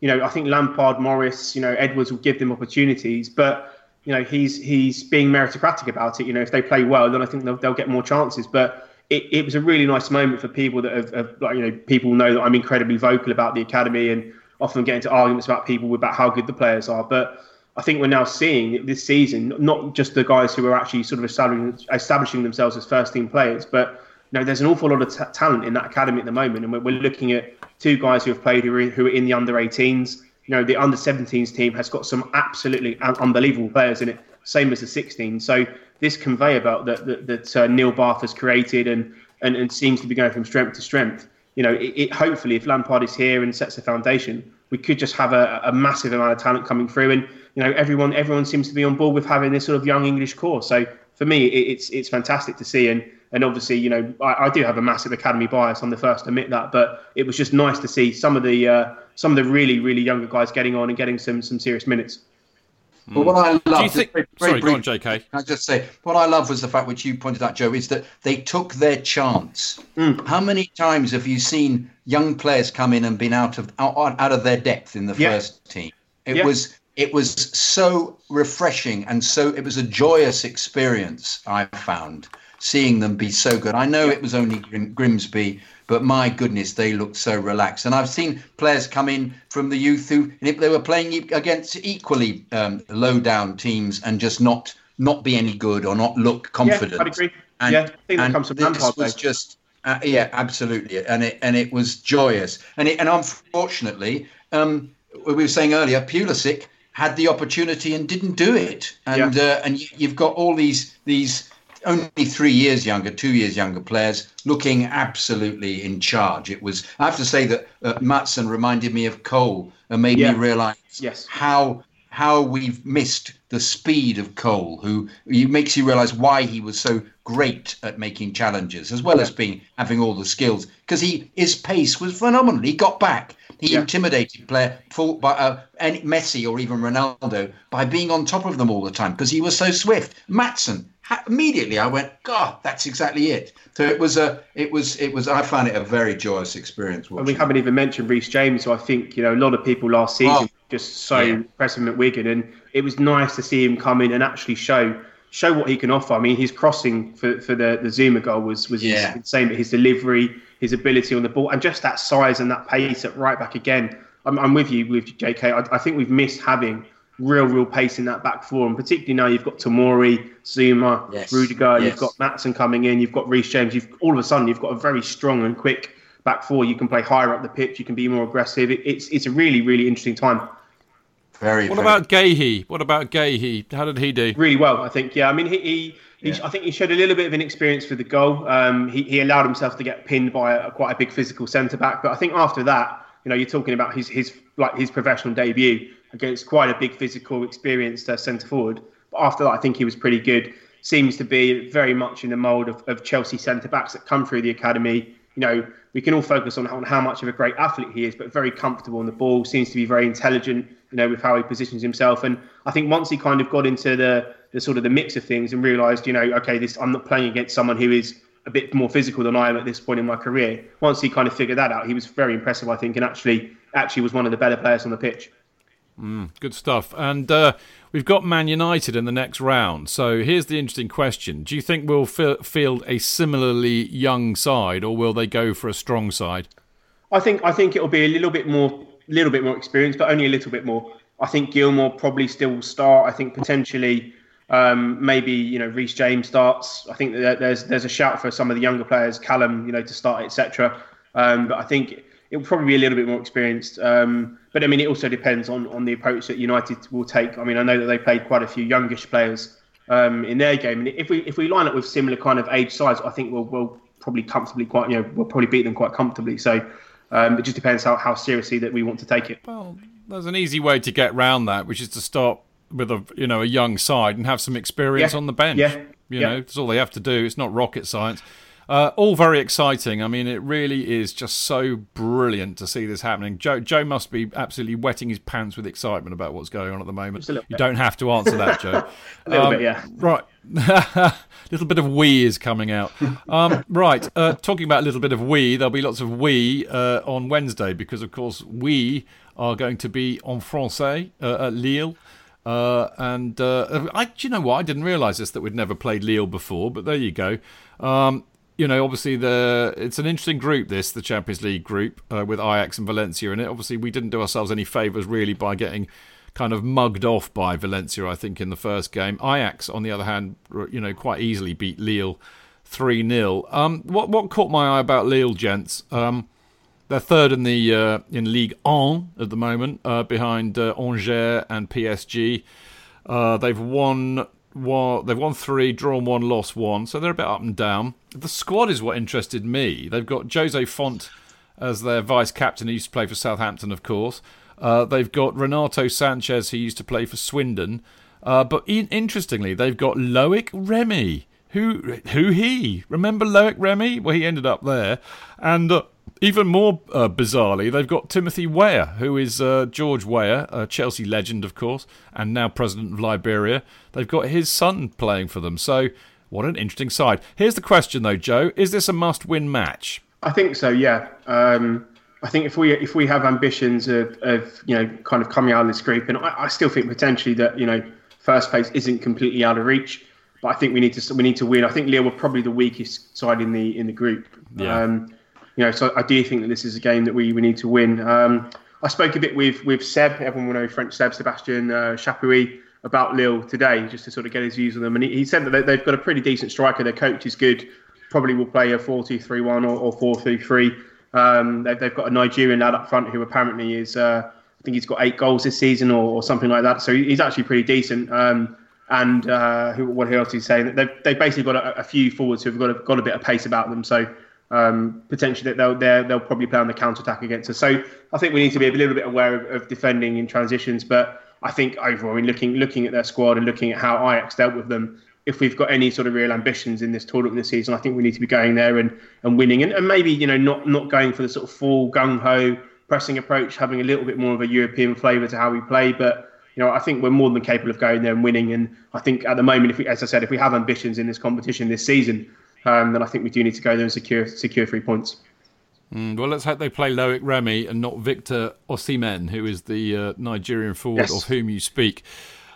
you know, I think Lampard, Morris, you know, Edwards will give them opportunities, but you know, he's he's being meritocratic about it. You know, if they play well, then I think they'll, they'll get more chances. But it, it was a really nice moment for people that have, have like, you know, people know that I'm incredibly vocal about the academy and often get into arguments about people about how good the players are. But I think we're now seeing this season not just the guys who are actually sort of establishing, establishing themselves as first team players, but you know, there's an awful lot of t- talent in that academy at the moment, and we're, we're looking at two guys who have played who are, who are in the under 18s. You know, the under 17s team has got some absolutely unbelievable players in it, same as the 16. So this conveyor belt that that, that uh, Neil Bath has created and, and and seems to be going from strength to strength. You know, it, it hopefully if Lampard is here and sets the foundation, we could just have a, a massive amount of talent coming through, and you know everyone everyone seems to be on board with having this sort of young English core. So for me, it, it's it's fantastic to see, and and obviously you know I, I, do have a massive academy bias. I'm the first to admit that, but it was just nice to see some of the uh, some of the really really younger guys getting on and getting some some serious minutes. But what I mm. love, think? very, very sorry, go on, J.K. Can I just say what I love was the fact which you pointed out, Joe, is that they took their chance. Mm. How many times have you seen young players come in and been out of out, out of their depth in the Yeah. first team? It Yeah. was it was so refreshing and so it was a joyous experience. I found seeing them be so good. I know it was only Grim- Grimsby, but my goodness, they looked so relaxed. And I've seen players come in from the youth who if they were playing against equally um, low down teams and just not not be any good or not look confident. Yeah, I'd agree. And, yeah, I think that and comes from this Lampard. was though. just uh, yeah, absolutely, and it and it was joyous. And it, and unfortunately, um, we were saying earlier, Pulisic had the opportunity and didn't do it. And uh, and you've got all these these only three years younger, two years younger players looking absolutely in charge. It was I have to say that uh, Maatsen reminded me of Cole and made Yeah. me realise Yes. how how we've missed the speed of Cole, who he makes you realise why he was so great at making challenges, as well as being having all the skills. Because he his pace was phenomenal. He got back. He intimidated player full by uh, Messi or even Ronaldo by being on top of them all the time because he was so swift. Maatsen immediately I went, God, that's exactly it. So it was a it was it was I found it a very joyous experience. And we haven't even mentioned Reece James, who I think you know a lot of people last season Oh. just so Yeah. impressive at Wigan, and it was nice to see him come in and actually show show what he can offer. I mean, his crossing for, for the the Zouma goal was was Yeah. insane, but his delivery, his ability on the ball, and just that size and that pace at right back again. I'm, I'm with you with JK. I, I think we've missed having real, real pace in that back four, and particularly now you've got Tomori, Zouma, Yes. Rudiger, Yes. you've got Maatsen coming in, you've got Reece James. You've all of a sudden you've got a very strong and quick back four. You can play higher up the pitch. You can be more aggressive. It, it's it's a really, really interesting time. Very. What very- about Guéhi? What about Guéhi? How did he do? Really well, I think. Yeah, I mean, he, he, he I think he showed a little bit of an experience for the goal. Um, he, he allowed himself to get pinned by a, quite a big physical centre back, but I think after that, you know, you're talking about his his like his professional debut against quite a big physical, experienced uh, centre forward. But after that, I think he was pretty good. Seems to be very much in the mould of, of Chelsea centre backs that come through the academy. You know, we can all focus on, on how much of a great athlete he is, but very comfortable on the ball. Seems to be very intelligent. You know, with how he positions himself. And I think once he kind of got into the the sort of the mix of things and realised, you know, okay, this I'm not playing against someone who is a bit more physical than I am at this point in my career. Once he kind of figured that out, he was very impressive, I think, and actually actually was one of the better players on the pitch. Mm, good stuff. And uh, we've got Man United in the next round. So here's the interesting question: Do you think we'll field a similarly young side, or will they go for a strong side? I think I think it'll be a little bit more little bit more experience, but only a little bit more. I think Gilmour probably still will start. I think potentially um, maybe you know Reece James starts. I think that there's there's a shout for some of the younger players, Callum, you know, to start, etc. Um, but I think it will probably be a little bit more experienced. Um, but I mean, it also depends on on the approach that United will take. I mean, I know that they played quite a few youngish players um, in their game, and if we if we line up with similar kind of age size, I think we'll we'll probably comfortably quite you know we'll probably beat them quite comfortably. So. Um, it just depends how, how seriously that we want to take it. Well, there's an easy way to get round that, which is to start with a you know a young side and have some experience Yeah. on the bench. Yeah. You Yeah. know, that's all they have to do. It's not rocket science. Uh, all very exciting. I mean, it really is just so brilliant to see this happening. Joe, Joe must be absolutely wetting his pants with excitement about what's going on at the moment. Just a little You bit. don't have to answer that, Joe. A little bit, yeah. Right. a little bit of we is coming out. Um, right. Uh, talking about a little bit of we, there'll be lots of we uh, on Wednesday because, of course, we are going to be en français uh, at Lille. Uh, and uh, I, do you know what? I didn't realise this that we'd never played Lille before, but there you go. Um, you know, obviously the it's an interesting group. This the Champions League group uh, with Ajax and Valencia in it. Obviously, we didn't do ourselves any favours really by getting kind of mugged off by Valencia. I think in the first game, Ajax on the other hand, you know, quite easily beat Lille three 0 Um, what what caught my eye about Lille, gents? Um, they're third in the uh, in League One at the moment, uh, behind uh, Angers and PSG. Uh, they've won, one, they've won three, drawn one, lost one, so they're a bit up and down. The squad is what interested me. They've got Jose Fonte as their vice captain. He used to play for Southampton, of course. Uh, they've got Renato Sanches, who used to play for Swindon. Uh, but in- interestingly, they've got Loic Remy. Who who he? Remember Loic Remy? Well, he ended up there. And uh, Even more uh, bizarrely, they've got Timothy Weah, who is uh, George Weah, a Chelsea legend, of course, and now president of Liberia. They've got his son playing for them. So, what an interesting side. Here's the question, though, Joe: Is this a must-win match? I think so. Yeah. Um, I think if we if we have ambitions of, of you know kind of coming out of this group, and I, I still think potentially that you know first place isn't completely out of reach. But I think we need to we need to win. I think Lille were probably the weakest side in the in the group. Yeah. Um, you know, so I do think that this is a game that we, we need to win. Um, I spoke a bit with with Seb, everyone will know French Seb, Sebastian uh, Chapuis, about Lille today, just to sort of get his views on them. And he, he said that they, they've got a pretty decent striker. Their coach is good. Probably will play a 4-2-3-1 or, or 4-3-3. Um, they, they've got a Nigerian lad up front who apparently is, uh, I think he's got eight goals this season or, or something like that. So he's actually pretty decent. Um, and uh, who, what else is saying? They've, they've basically got a, a few forwards who've got a, got a bit of pace about them. So um, potentially they'll, they'll they'll probably play on the counter attack against us. So I think we need to be a little bit aware of, of, defending in transitions. But I think overall, I mean, looking looking at their squad and looking at how Ajax dealt with them, if we've got any sort of real ambitions in this tournament this season, I think we need to be going there and, and winning, and, and maybe you know not not going for the sort of full gung ho pressing approach, having a little bit more of a European flavour to how we play, but. You know, I think we're more than capable of going there and winning. And I think at the moment, if we, as I said, if we have ambitions in this competition this season, um, then I think we do need to go there and secure secure three points. Mm, well, let's hope they play Loic Remy and not Victor Osimhen, who is the uh, Nigerian forward Yes. of whom you speak.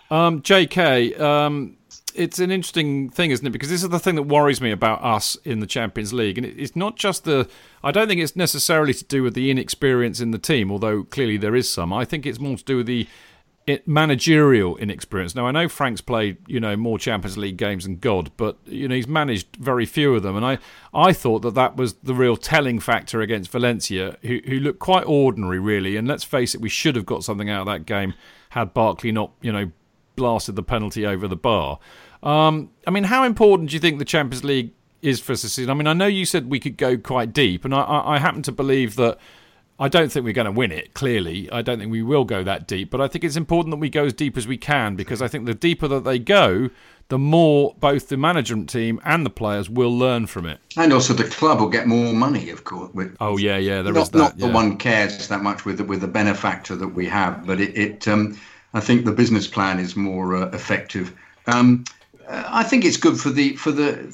Um, JK, um, it's an interesting thing, isn't it? Because this is the thing that worries me about us in the Champions League, and it's not just the. I don't think it's necessarily to do with the inexperience in the team, although clearly there is some. I think it's more to do with the managerial inexperience. Now I know Frank's played you know more Champions League games than God, but you know he's managed very few of them, and I I thought that that was the real telling factor against Valencia, who who looked quite ordinary really. And let's face it, we should have got something out of that game had Barkley not you know blasted the penalty over the bar. Um, I mean, how important do you think the Champions League is for season? I mean, I know you said we could go quite deep, and I, I, I happen to believe that. I don't think we're going to win it, clearly. I don't think we will go that deep, but I think it's important that we go as deep as we can because I think the deeper that they go, the more both the management team and the players will learn from it. And also the club will get more money, of course. With, Oh, yeah, yeah, there is not, that. not the one cares that much with the, with the benefactor that we have, but it, it um, I think the business plan is more uh, effective. Um, I think it's good for the for the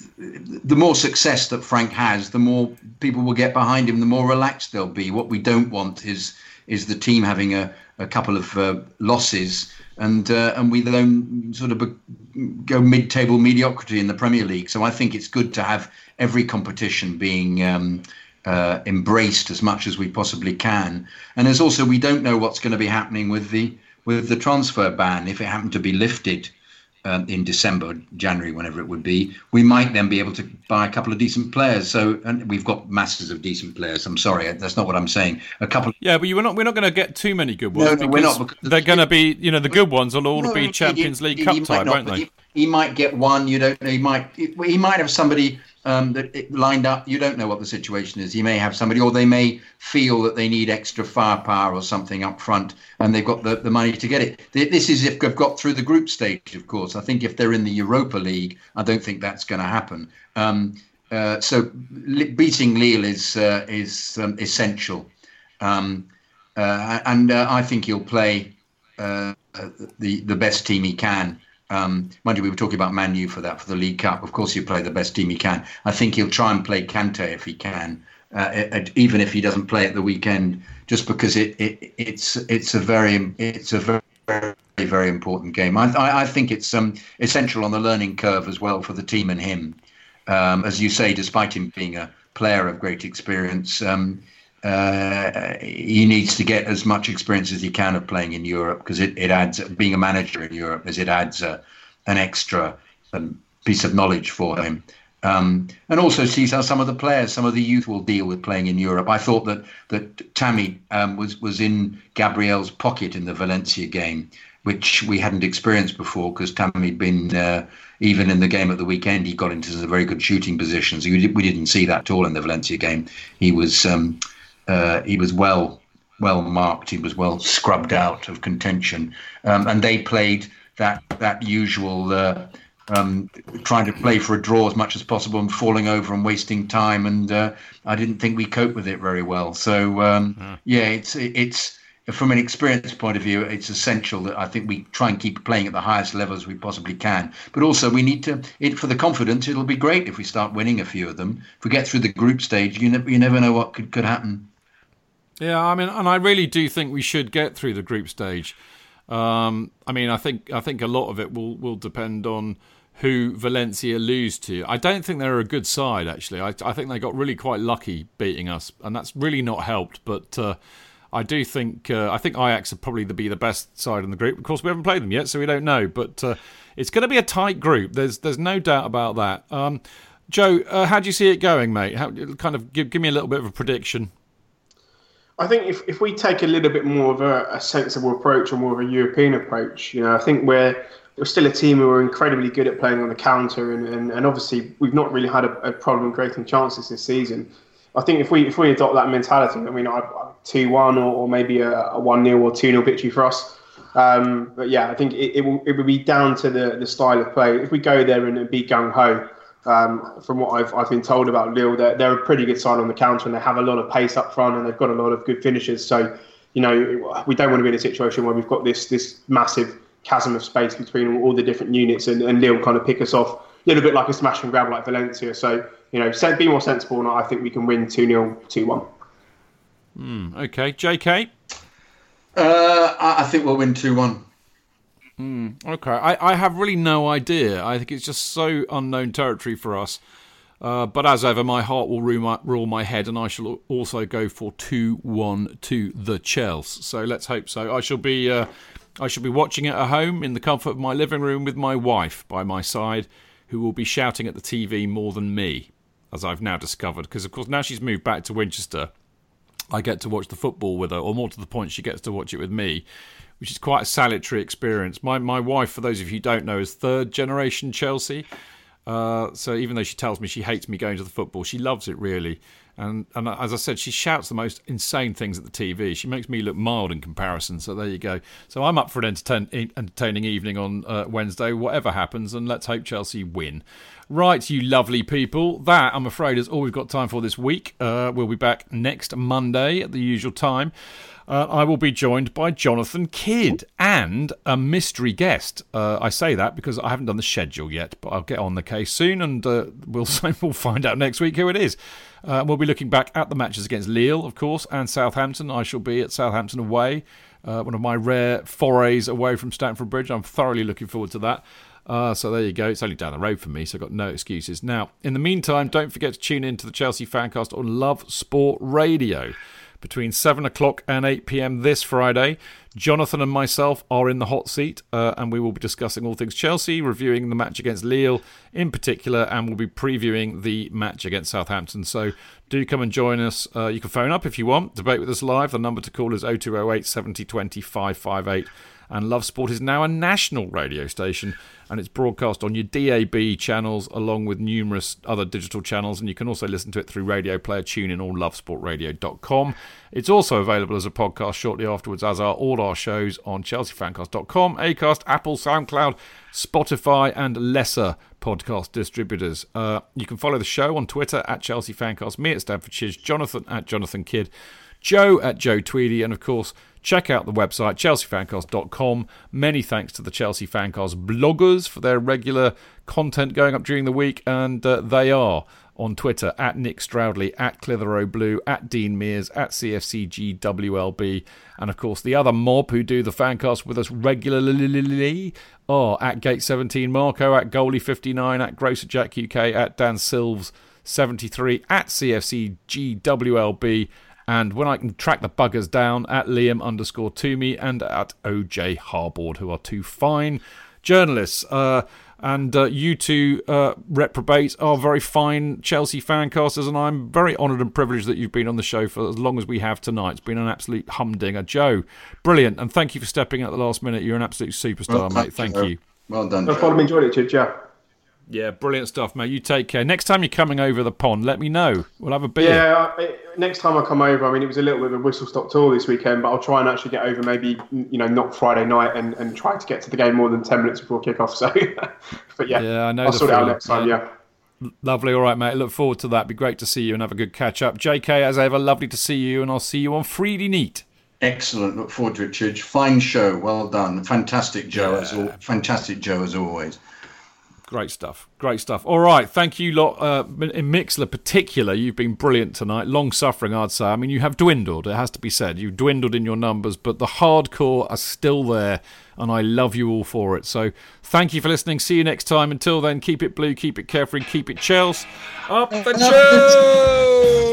the more success that Frank has, the more people will get behind him, the more relaxed they'll be. What we don't want is is the team having a, a couple of uh, losses and uh, and we then sort of go mid-table mediocrity in the Premier League. So I think it's good to have every competition being um, uh, embraced as much as we possibly can. And there's also we don't know what's going to be happening with the with the transfer ban if it happened to be lifted um, in December, January, whenever it would be, we might then be able to buy a couple of decent players. So, and we've got masses of decent players. I'm sorry, that's not what I'm saying. A couple. Yeah, but you were not. We're not going to get too many good ones. No, no, we're not, because they're going to be. You know, the good ones will all No, be he- Champions he- League he Cup might time, not, won't they? He, he might get one. You don't know. He might. He might have somebody um, that lined up. You don't know what the situation is. He may have somebody, or they may feel that they need extra firepower or something up front, and they've got the, the money to get it. This is if they've got through the group stage, of course. I think if they're in the Europa League, I don't think that's going to happen. Um, uh, so beating Lille is uh, is um, essential, um, uh, and uh, I think he'll play uh, the the best team he can. Um, mind you, we were talking about Manu for that for the League Cup. Of course, he'll play the best team he can. I think he'll try and play Kante if he can, uh, even if he doesn't play at the weekend, just because it, it it's it's a very it's a very very, very important game. I, I, I think it's um, essential on the learning curve as well for the team and him. Um, as you say, despite him being a player of great experience, um, uh, he needs to get as much experience as he can of playing in Europe because it, it adds, being a manager in Europe, as it adds a, an extra um, piece of knowledge for him. Um, and also sees how some of the players, some of the youth will deal with playing in Europe. I thought that that Tammy um, was was in Gabriel's pocket in the Valencia game, which we hadn't experienced before because Tammy had been uh, even in the game at the weekend. He got into some very good shooting positions. We, did, we didn't see that at all in the Valencia game. He was um, uh, he was well well marked. He was well scrubbed out of contention, um, and they played that that usual. Uh, um, trying to play for a draw as much as possible and falling over and wasting time. And uh, I didn't think we coped with it very well. So um, yeah, it's it's from an experience point of view, it's essential that I think we try and keep playing at the highest levels we possibly can. But also, we need to, it, for the confidence, it'll be great if we start winning a few of them. If we get through the group stage, you, ne- you never know what could, could happen. Yeah, I mean, and I really do think we should get through the group stage. Um, I mean, I think I think a lot of it will will depend on who Valencia lose to. I don't think they're a good side actually. I, I think they got really quite lucky beating us, and that's really not helped. But uh, I do think uh, I think Ajax would probably be the best side in the group. Of course, we haven't played them yet, so we don't know. But uh, it's going to be a tight group. There's there's no doubt about that. Um, Joe, uh, how do you see it going, mate? How, kind of give give me a little bit of a prediction. I think if, if we take a little bit more of a, a sensible approach or more of a European approach, you know, I think we're we're still a team who are incredibly good at playing on the counter, and, and, and obviously we've not really had a, a problem creating chances this season. I think if we if we adopt that mentality, I mean, two one or, or maybe a one 0 or two 0 victory for us. Um, but yeah, I think it, it will it will be down to the, the style of play. If we go there and, be gung ho, um, from what I've, I've been told about Lille, they're, they're a pretty good side on the counter and they have a lot of pace up front and they've got a lot of good finishes. So, you know, we don't want to be in a situation where we've got this this massive chasm of space between all the different units and, and Lille kind of pick us off a little bit like a smash and grab like Valencia. So, you know, be more sensible and I think we can win 2 0, 2 1. Hmm, okay. JK? Uh, I think we'll win 2 1. Mm, okay, I, I have really no idea. I think it's just so unknown territory for us. Uh, but as ever, my heart will rule my, rule my, head, and I shall also go for two one to the Chelsea. So let's hope so. I shall be uh, I shall be watching it at home in the comfort of my living room with my wife by my side, who will be shouting at the TV more than me, as I've now discovered. Because of course now she's moved back to Winchester, I get to watch the football with her, or more to the point, she gets to watch it with me which is quite a salutary experience. My my wife, for those of you who don't know, is third generation Chelsea. Uh, so even though she tells me she hates me going to the football, she loves it really. And and as I said, she shouts the most insane things at the TV. She makes me look mild in comparison. So there you go. So I'm up for an entertain, entertaining evening on uh, Wednesday, whatever happens, and let's hope Chelsea win. Right, you lovely people. That, I'm afraid, is all we've got time for this week. Uh, we'll be back next Monday at the usual time uh, I will be joined by Jonathan Kydd and a mystery guest. Uh, I say that because I haven't done the schedule yet, but I'll get on the case soon, and uh, we'll we'll find out next week who it is. Uh, we'll be looking back at the matches against Lille, of course, and Southampton. I shall be at Southampton away, uh, one of my rare forays away from Stamford Bridge. I'm thoroughly looking forward to that. Uh, so there you go. It's only down the road for me, so I've got no excuses. Now, in the meantime, don't forget to tune in to the Chelsea Fancast on Love Sport Radio between 7 o'clock and 8 pm this Friday. Jonathan and myself are in the hot seat, uh, and we will be discussing all things Chelsea, reviewing the match against Lille in particular, and we'll be previewing the match against Southampton. So do come and join us. Uh, you can phone up if you want, debate with us live. The number to call is 0208 70 20 558. And Love Sport is now a national radio station and it's broadcast on your DAB channels along with numerous other digital channels. And you can also listen to it through Radio Player, TuneIn, or lovesportradio.com. It's also available as a podcast shortly afterwards, as are all our shows on chelseafancast.com, Acast, Apple, SoundCloud, Spotify, and lesser podcast distributors. Uh, you can follow the show on Twitter at Chelsea Fancast, me at Stamford Chidge, Jonathan at Jonathan Kydd, Joe at Joe Tweedy, and of course, check out the website, chelseafancast.com. Many thanks to the Chelsea Fancast bloggers for their regular content going up during the week, and uh, they are on Twitter at Nick Stroudley, at Clitheroe Blue, at Dean Mears, at CFCGWLB, and of course the other mob who do the fancast with us regularly are at Gate17 Marco, at Goalie59, at Grocer Jack UK, at Dan Silves 73, at CFCGWLB, and when I can track the buggers down at Liam underscore Toomey and at OJ Harbord, who are two fine journalists. Uh, and uh, you two uh, reprobate are very fine Chelsea fancasters, and I'm very honoured and privileged that you've been on the show for as long as we have tonight. It's been an absolute humdinger. Joe, brilliant, and thank you for stepping in at the last minute. You're an absolute superstar, well, mate. Thank you. Well done. No problem. Enjoyed it, Chid. Yeah. Yeah, brilliant stuff, mate. You take care. Next time you're coming over the pond, let me know. We'll have a beer. Yeah, I- next time I come over, I mean, it was a little bit of a whistle stop tour this weekend, but I'll try and actually get over maybe, you know, not Friday night and, and try to get to the game more than 10 minutes before kickoff. So, but yeah, Yeah, I know I'll the sort it out next time, Yeah. yeah. Lovely. All right, mate. Look forward to that. Be great to see you and have a good catch up. JK, as ever, lovely to see you, and I'll see you on Friday Neat. Excellent. Look forward to it, Chidge. Fine show. Well done. Fantastic, Joe. As al- fantastic, Joe, as always. Great stuff. Great stuff. All right. Thank you, lot. Uh, in Mixlr, particular, you've been brilliant tonight. Long suffering, I'd say. I mean, you have dwindled. It has to be said. You've dwindled in your numbers, but the hardcore are still there, and I love you all for it. So, thank you for listening. See you next time. Until then, keep it blue, keep it carefree, keep it Chels. Up the Chels!